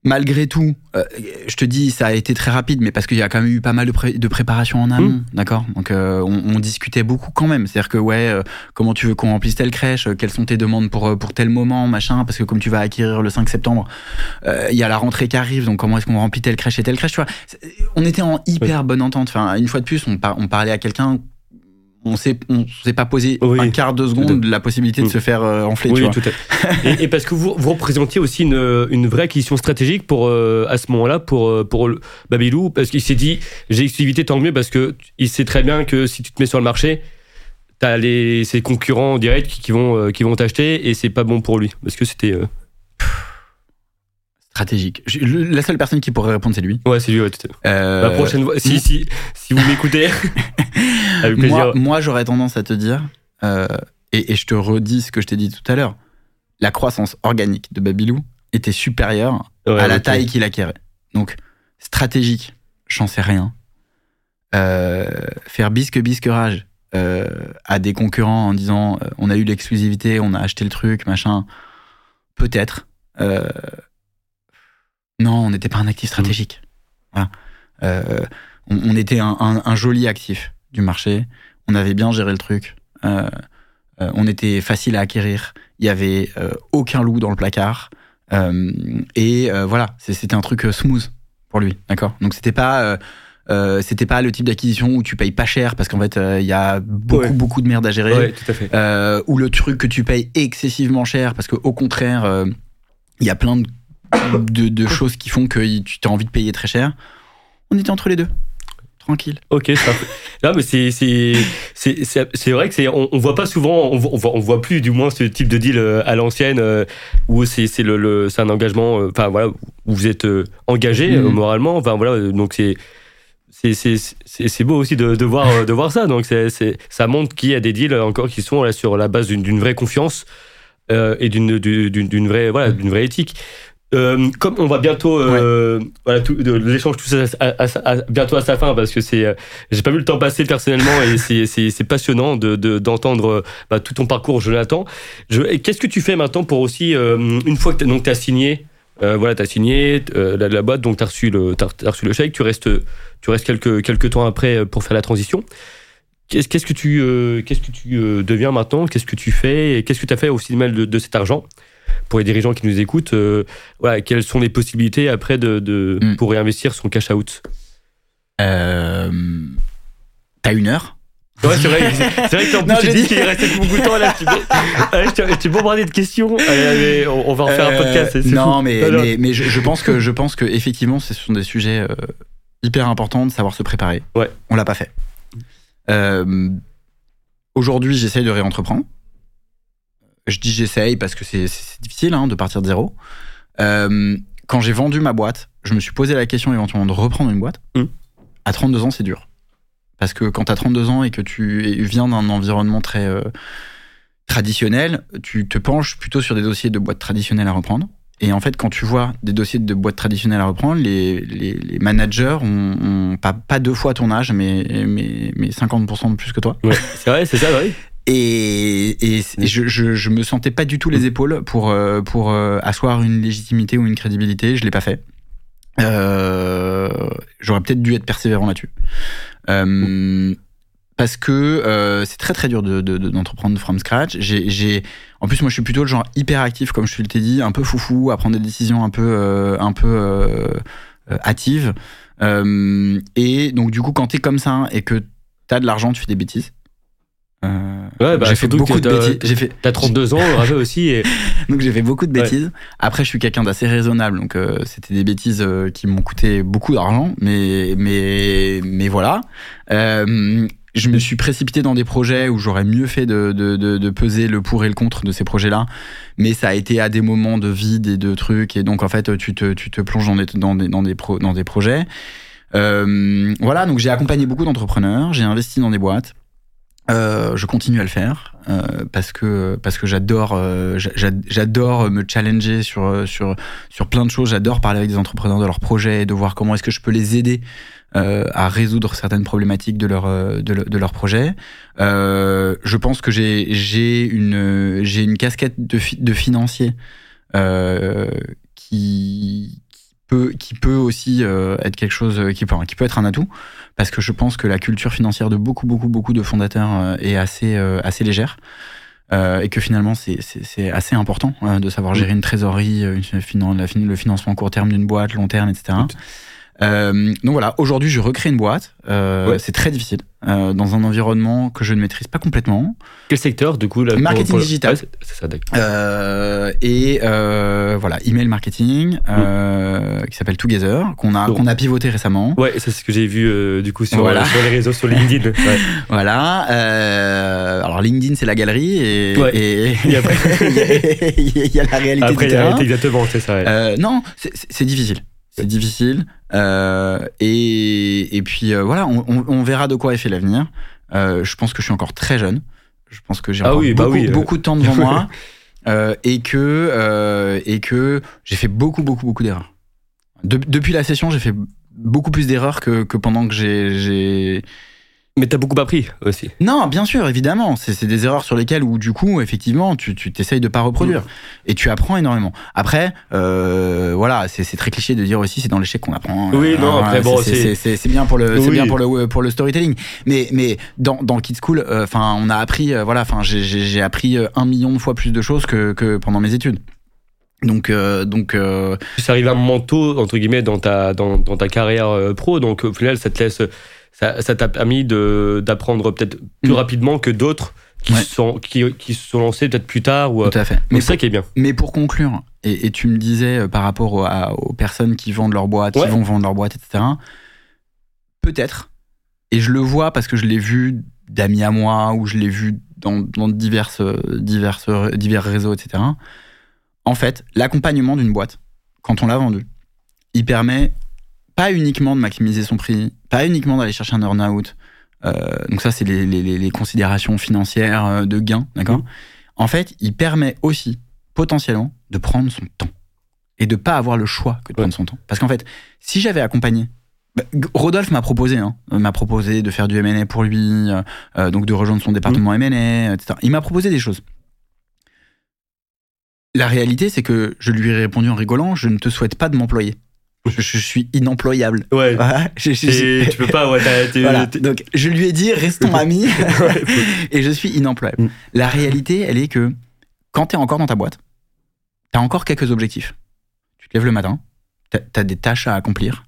malgré tout, euh, je te dis, ça a été très rapide, mais parce qu'il y a quand même eu pas mal de, de préparation en amont, mmh. d'accord? Donc, euh, on, discutait beaucoup quand même. C'est-à-dire que, ouais, euh, comment tu veux qu'on remplisse telle crèche? Quelles sont tes demandes pour, pour tel moment, machin? Parce que comme tu vas acquérir le 5 septembre, il y a la rentrée qui arrive, donc comment est-ce qu'on remplit telle crèche et telle crèche? Tu vois On était en hyper bonne entente. Enfin, une fois de plus, on, on parlait à quelqu'un on s'est on s'est pas posé un quart de seconde la possibilité de se faire euh, enfler. Oui, Tout à (laughs) et, et, parce que vous, vous représentiez aussi une, une vraie acquisition stratégique pour euh, à ce moment-là pour euh, pour Babylou parce qu'il s'est dit j'ai exclusivité tant mieux parce que il sait très bien que si tu te mets sur le marché t'as les ses concurrents directs qui, qui vont qui vont t'acheter et c'est pas bon pour lui. Parce que c'était stratégique. la seule personne qui pourrait répondre, c'est lui. Ouais, c'est lui, ouais, tout à La prochaine fois, si, si, si vous m'écoutez, (laughs) Moi, j'aurais tendance à te dire, euh, et, je te redis ce que je t'ai dit tout à l'heure, la croissance organique de Babylou était supérieure à la taille qu'il acquérait. Donc, stratégique, j'en sais rien. Euh, faire bisque bisque rage euh, à des concurrents en disant on a eu l'exclusivité, on a acheté le truc, machin, peut-être. Non, on n'était pas un actif stratégique. on, était un, joli actif du marché. On avait bien géré le truc. Euh, euh, on était facile à acquérir. Il y avait euh, aucun loup dans le placard. et voilà, c'était un truc smooth pour lui, d'accord? Donc c'était pas c'était pas le type d'acquisition où tu payes pas cher parce qu'en fait il y a beaucoup beaucoup de merde à gérer ou le truc que tu payes excessivement cher parce qu'au contraire il y a plein de, de, choses qui font que tu as envie de payer très cher on était entre les deux tranquille. Ok, ça. non, mais c'est c'est vrai que c'est on, on, voit pas souvent, on voit, on voit plus du moins ce type de deal euh, à l'ancienne euh, où c'est c'est le, le c'est un engagement, euh, enfin voilà, où vous êtes engagé mm-hmm. moralement, enfin voilà, donc c'est c'est beau aussi de, de, voir, de voir ça. Donc, c'est ça montre qu'il y a des deals encore qui sont là, sur la base d'une vraie confiance et d'une vraie, voilà, d'une vraie éthique. Euh, comme on va bientôt, euh, voilà, l'échange tout ça à, bientôt à sa fin parce que c'est, j'ai pas vu le temps passer personnellement et c'est passionnant de d'entendre bah, tout ton parcours, Jonathan. Qu'est-ce que tu fais maintenant pour aussi, une fois que tu as signé, voilà, tu as signé la, la, boîte, donc tu as reçu le, as, reçu le chèque, tu restes, tu restes quelques quelques temps après pour faire la transition. Qu'est-ce que tu, qu'est-ce que tu deviens maintenant? Qu'est-ce que tu fais? Et qu'est-ce que tu as fait aussi de, de, de cet argent? Pour les dirigeants qui nous écoutent, euh, voilà, quelles sont les possibilités après de, mm. pour réinvestir son cash out? Euh, T'as une heure? Ouais, c'est vrai, c'est vrai que (laughs) en plus, dit qu'il restait beaucoup de temps là. Tu, ouais, (laughs) tu, bombardé de questions. Allez, on, va refaire un podcast. non, mais, mais, mais, je, pense que, je pense que effectivement, ce sont des sujets euh, hyper importants de savoir se préparer. Ouais. On l'a pas fait. Euh, Aujourd'hui, j'essaye de réentreprendre je dis j'essaye parce que c'est difficile hein, de partir de zéro. Euh, quand j'ai vendu ma boîte, je me suis posé la question éventuellement de reprendre une boîte. Mmh. À 32 ans, c'est dur. Parce que quand tu as 32 ans et que tu viens d'un environnement très euh, traditionnel, tu te penches plutôt sur des dossiers de boîtes traditionnelles à reprendre. Et en fait, quand tu vois des dossiers de boîtes traditionnelles à reprendre, les, les, managers ont, pas, pas, deux fois ton âge, mais, mais, mais 50% de plus que toi. c'est vrai, c'est ça, oui. Et, et, je, je, je, me sentais pas du tout les mm. épaules pour, euh, pour euh, asseoir une légitimité ou une crédibilité. Je l'ai pas fait. Euh, J'aurais peut-être dû être persévérant là-dessus. Euh, parce que euh, c'est très très dur d'entreprendre de, de, from scratch. J'ai, en plus, moi, je suis plutôt le genre hyper actif, comme je te l'ai dit, un peu foufou, à prendre des décisions un peu, un peu hâtives. et donc, du coup, quand t'es comme ça et que t'as de l'argent, tu fais des bêtises. Euh, ouais, bah, j'ai fait beaucoup de bêtises. J'ai fait. T'as 32 ans, Raja aussi. Et... (laughs) donc j'ai fait beaucoup de bêtises. Après, je suis quelqu'un d'assez raisonnable, donc euh, c'était des bêtises euh, qui m'ont coûté beaucoup d'argent, mais mais mais voilà. Euh, je me suis précipité dans des projets où j'aurais mieux fait de, de, de, de, peser le pour et le contre de ces projets-là, mais ça a été à des moments de vide et de trucs, et donc en fait tu te tu te plonges dans des dans des dans des, pro, dans des projets. voilà, donc j'ai accompagné beaucoup d'entrepreneurs, j'ai investi dans des boîtes. Euh, je continue à le faire euh, parce que parce que j'adore euh, j'adore me challenger sur sur sur plein de choses. J'adore parler avec des entrepreneurs de leurs projets, de voir comment est-ce que je peux les aider euh, à résoudre certaines problématiques de leur de, leur projet. Euh, je pense que j'ai j'ai une j'ai une casquette de de financier qui qui peut aussi euh, être quelque chose euh, qui peut, qui peut être un atout, parce que je pense que la culture financière de beaucoup, beaucoup, beaucoup de fondateurs euh, est assez, assez légère. et que finalement c'est assez important de savoir gérer une trésorerie, une, le financement court terme d'une boîte, long terme, etc. Euh, donc voilà, aujourd'hui je recrée une boîte. Euh, C'est très difficile euh, dans un environnement que je ne maîtrise pas complètement. Quel secteur du coup Marketing digital. c'est ça, d'accord. Euh, et voilà, email marketing mm. qui s'appelle Together qu'on a qu'on a pivoté récemment. Ouais, c'est ce que j'ai vu du coup sur, sur, les réseaux, sur (laughs) LinkedIn. Ouais. voilà. alors LinkedIn c'est la galerie et, et, (laughs) et après (laughs) il y, a la réalité. Après il y a la réalité exactement, c'est ça. non, c'est difficile c'est difficile. Euh, et, et puis euh, voilà, on, on, verra de quoi est fait l'avenir. Euh, je pense que je suis encore très jeune. Je pense que j'ai ah oui, bah beaucoup, oui, beaucoup, de temps devant (laughs) moi euh, et que et que j'ai fait beaucoup beaucoup beaucoup d'erreurs. depuis la session, j'ai fait beaucoup plus d'erreurs que, que pendant que j'ai mais t'as beaucoup appris aussi. Non, bien sûr, évidemment. C'est des erreurs sur lesquelles, où du coup, effectivement, tu t'essayes de pas reproduire. Mm. Et tu apprends énormément. Après, euh, voilà, c'est très cliché de dire aussi c'est dans l'échec qu'on apprend. Oui, non, après, bon, c'est bien pour le, bien pour le, pour le storytelling. Mais, mais dans, dans Kids School, euh, enfin, on a appris, euh, voilà, enfin, j'ai appris un million de fois plus de choses que, que pendant mes études. Donc, euh, donc. Euh... Ça arrive un moment tôt entre guillemets dans ta dans, dans ta carrière pro, donc au final ça te laisse ça t'a permis d'apprendre peut-être plus mm. rapidement que d'autres qui, sont, qui, qui se sont lancés peut-être plus tard. Ou, Tout à fait. Mais c'est ça qui est bien. Mais pour conclure, et, tu me disais euh, par rapport aux, personnes qui vendent leur boîte, qui vont vendre leur boîte, etc. Peut-être, et je le vois parce que je l'ai vu d'amis à moi, ou je l'ai vu dans, dans diverses, diverses, divers réseaux, etc. En fait, l'accompagnement d'une boîte, quand on l'a vendue, il permet pas uniquement de maximiser son prix, pas uniquement d'aller chercher un earn-out. Euh, donc ça, c'est les, les, les, considérations financières euh, de gain, d'accord mmh. En fait, il permet aussi, potentiellement, de prendre son temps. et de pas avoir le choix que de prendre son temps. Parce qu'en fait, si j'avais accompagné, bah, Rodolphe m'a proposé, hein, m'a proposé de faire du M&A pour lui, euh, donc de rejoindre son département mmh. M&A, etc. Il m'a proposé des choses. La réalité, c'est que je lui ai répondu en rigolant, je ne te souhaite pas de m'employer. Je, suis inemployable. Ouais. tu peux pas. Ouais, Donc je lui ai dit restons amis (laughs) et je suis inemployable. Mm. La réalité, elle est que quand tu es encore dans ta boîte, tu as encore quelques objectifs. Tu te lèves le matin, tu as, des tâches à accomplir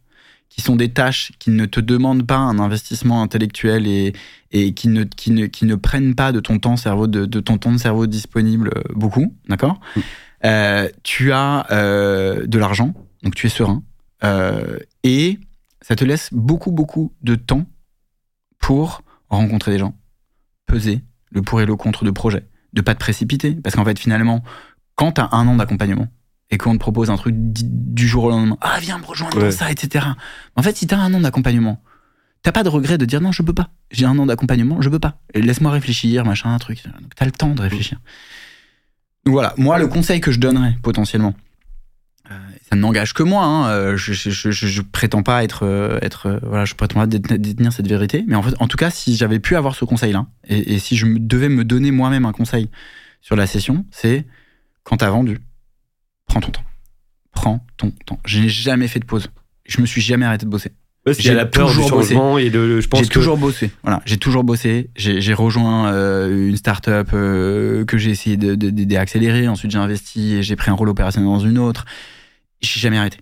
qui sont des tâches qui ne te demandent pas un investissement intellectuel et, et qui, ne, qui, ne, qui ne prennent pas de ton temps cerveau de, de ton temps de cerveau disponible euh, beaucoup, d'accord? Mm. euh, Tu as euh, de l'argent, donc tu es serein, euh, et ça te laisse beaucoup, beaucoup de temps pour rencontrer des gens, peser le pour et le contre de projet, de pas te précipiter. Parce qu'en fait, finalement, quand tu as un an d'accompagnement et qu'on te propose un truc du jour au lendemain, ah, viens me rejoindre dans ça, etc. En fait, si tu as un an d'accompagnement, t'as pas de regret de dire non, je peux pas. J'ai un an d'accompagnement, je peux pas. Laisse-moi réfléchir, machin, un truc. Donc, t'as le temps de réfléchir. Donc voilà, moi, le conseil que je donnerais potentiellement, ça n'engage que moi. Hein. Euh, je, je, je, je, prétends pas être, euh, être voilà, je prétends pas détenir cette vérité. Mais en fait, en tout cas, si j'avais pu avoir ce conseil-là, et, et, si je devais me donner moi-même un conseil sur la session, c'est quand t'as vendu, prends ton temps. Prends ton temps. Je n'ai jamais fait de pause. Je me suis jamais arrêté de bosser. j'ai la peur du changement et de, je pense j'ai toujours bossé. Voilà, j'ai toujours bossé. J'ai rejoint euh, une start-up euh, que j'ai essayé d'aider de, accélérer. Ensuite, j'ai investi et j'ai pris un rôle opérationnel dans une autre. J'ai jamais arrêté.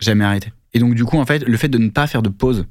Jamais arrêté. Et donc, du coup, en fait, le fait de ne pas faire de pause,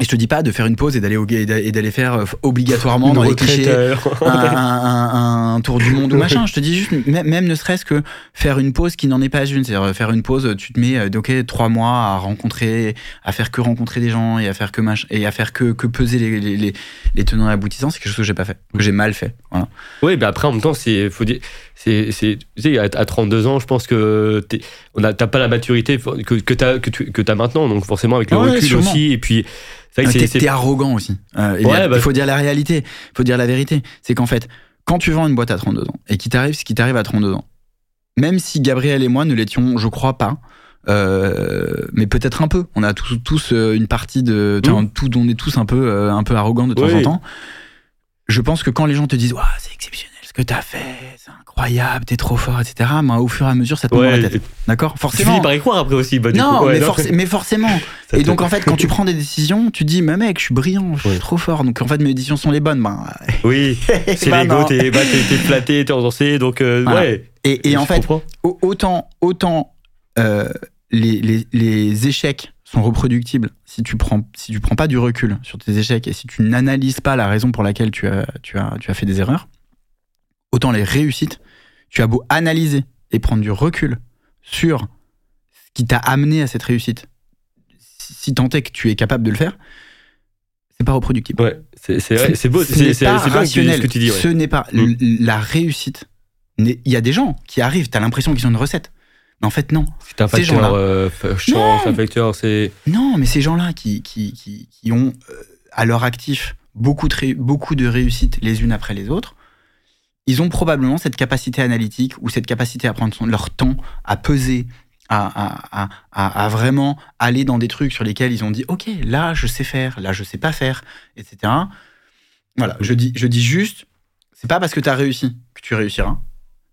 et je te dis pas de faire une pause et d'aller et d'aller faire euh, obligatoirement dans les clichés (laughs) un, un, un, tour du monde ou machin. Je te dis juste même ne serait-ce que faire une pause qui n'en est pas une. C'est-à-dire faire une pause, tu te mets euh, ok trois mois à rencontrer, à faire que rencontrer des gens et à faire que machin et à faire que que peser les les, les, tenants et aboutissants. C'est quelque chose que j'ai pas fait, que j'ai mal fait. Voilà. Oui, bah après en même temps c'est faut dire c'est c'est tu sais à 32 ans je pense que t'as pas la maturité que que t'as que tu que maintenant donc forcément avec le recul aussi et puis T'es arrogant aussi. Euh, bah il faut dire la réalité, il faut dire la vérité. C'est qu'en fait, quand tu vends une boîte à 32 ans et qu'il t'arrive ce qui t'arrive à 32 ans, même si Gabriel et moi ne l'étions, je crois pas, euh, mais peut-être un peu. On a tous, tous euh, une partie de, mmh. tout, on est tous un peu, un peu arrogants de temps en temps. Je pense que quand les gens te disent, c'est exceptionnel que t'as fait, c'est incroyable, t'es trop fort, etc. Mais au fur et à mesure, ça te ouais, la tête. D'accord? Forcément. Tu finis par y croire après aussi. Bah, non, mais, mais, forcément. (laughs) et donc, en fait, quand tu (laughs) prends des décisions, tu dis, mais mec, je suis brillant, je suis trop fort. Donc, en fait, mes décisions sont les bonnes. Ben, (laughs) oui, c'est bah, l'ego, t'es bah, flatté, t'es endossé. Donc, euh, ouais. Et, et en fait, autant, autant euh, les, les, les échecs sont reproductibles si tu prends si tu prends pas du recul sur tes échecs et si tu n'analyses pas la raison pour laquelle tu as tu as tu as fait des erreurs autant les réussites, tu as beau analyser et prendre du recul sur ce qui t'a amené à cette réussite, si tant est que tu es capable de le faire, c'est pas reproductible. Ouais, c'est beau, c'est rationnel. Ce que tu dis. Ce n'est pas mm. la réussite. Il y a des gens qui arrivent, tu as l'impression qu'ils ont une recette. Mais en fait, non. C'est un facteur euh, chance, un facteur, c'est. Non, mais ces gens-là qui, qui, qui, ont euh, à leur actif beaucoup de, beaucoup de réussites les unes après les autres, ils ont probablement cette capacité analytique ou cette capacité à prendre leur temps, à peser, à, à, à, vraiment aller dans des trucs sur lesquels ils ont dit ok là je sais faire là je sais pas faire etc voilà je dis je dis juste c'est pas parce que tu as réussi que tu réussiras.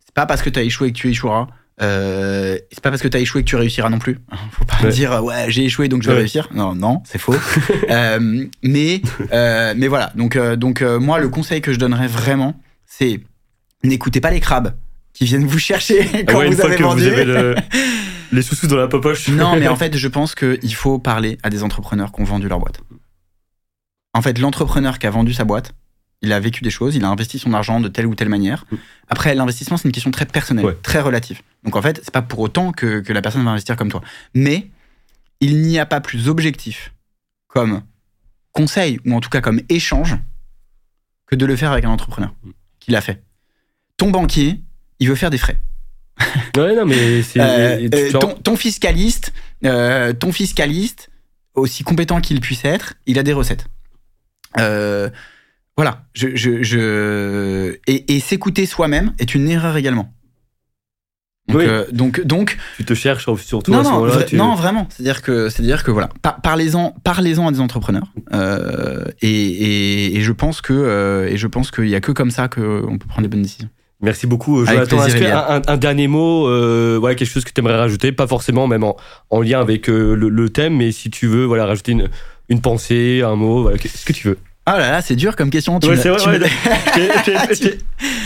C'est pas parce que tu as échoué que tu échoueras. Euh, c'est pas parce que tu as échoué que tu réussiras non plus. (laughs) Faut pas dire ouais j'ai échoué donc je vais réussir. Non non c'est faux. (laughs) Euh, mais euh, mais voilà. Donc euh, donc moi le conseil que je donnerais vraiment c'est n'écoutez pas les crabes qui viennent vous chercher (laughs) ah quand vous avez vendu. (laughs) les sous-sous dans la poche. non, mais en (laughs) fait, je pense qu'il faut parler à des entrepreneurs qui ont vendu leur boîte. En fait, l'entrepreneur qui a vendu sa boîte, il a vécu des choses, il a investi son argent de telle ou telle manière. Après, l'investissement, c'est une question très personnelle, très relative. Donc en fait, c'est pas pour autant que, que la personne va investir comme toi. Mais il n'y a pas plus objectif comme conseil, ou en tout cas comme échange, que de le faire avec un entrepreneur qui l'a fait ton banquier, il veut faire des frais. Ouais, non, mais (laughs) c'est. Euh, euh, ton, fiscaliste, euh, ton fiscaliste, aussi compétent qu'il puisse être, il a des recettes. voilà. Je, je, je... Et, et s'écouter soi-même est une erreur également. Donc, euh, donc, donc, tu te cherches surtout non, à ce non, vraiment. C'est-à-dire que, c'est-à-dire que voilà, parlez-en, parlez-en à des entrepreneurs. Euh, et, et, je pense que, euh, et je pense qu'il y a que comme ça qu'on peut prendre les bonnes décisions. Merci beaucoup, Jonathan. un, un, dernier mot, voilà, quelque chose que tu aimerais rajouter, pas forcément même en, en lien avec le, thème, mais si tu veux, voilà, rajouter une, une pensée, un mot, voilà, ce que tu veux. Ah là là, c'est dur comme question. Tu ouais, c'est vrai.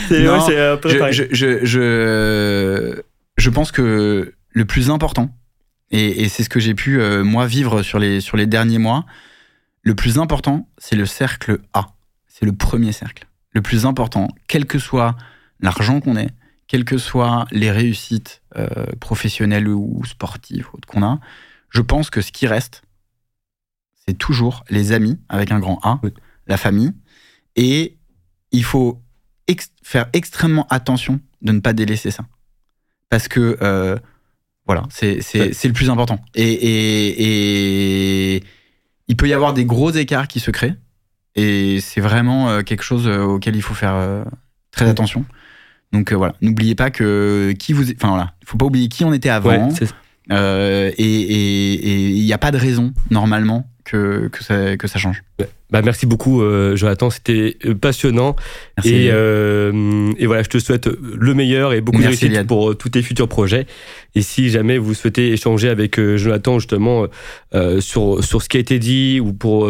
C'est un peu je, je, je, je, pense que le plus important, et, et c'est ce que j'ai pu euh, moi vivre sur les, sur les derniers mois, le plus important, c'est le cercle A. C'est le premier cercle. Le plus important, quel que soit l'argent qu'on ait, quelles que soient les réussites euh, professionnelles ou sportives qu'on a, je pense que ce qui reste, c'est toujours les amis avec un grand A la famille. Et il faut faire extrêmement attention de ne pas délaisser ça. Parce que, euh, voilà, c'est le plus important. Et, il peut y avoir des gros écarts qui se créent. Et c'est vraiment euh, quelque chose auquel il faut faire très attention. Donc voilà, n'oubliez pas que qui vous, enfin voilà, il faut pas oublier qui on était avant. et il n'y a pas de raison normalement que, que, ça, que ça change. Bah, merci beaucoup, euh, Jonathan. C'était euh, passionnant. et, euh, et, voilà, je te souhaite le meilleur et beaucoup de réussite pour euh, tous tes futurs projets. Et si jamais vous souhaitez échanger avec Jonathan justement sur, sur ce qui a été dit ou pour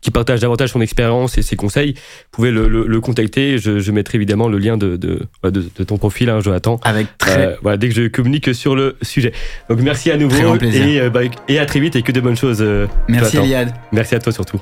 qui partage davantage son expérience et ses conseils, vous pouvez le, le, contacter. Je, je, mettrai évidemment le lien de, de, de, ton profil, hein, Jonathan. Avec très. Euh, voilà, dès que je communique sur le sujet. Donc merci à nouveau. Et, euh, bah, et à très vite et que de bonnes choses. merci Eliade. Merci à toi surtout.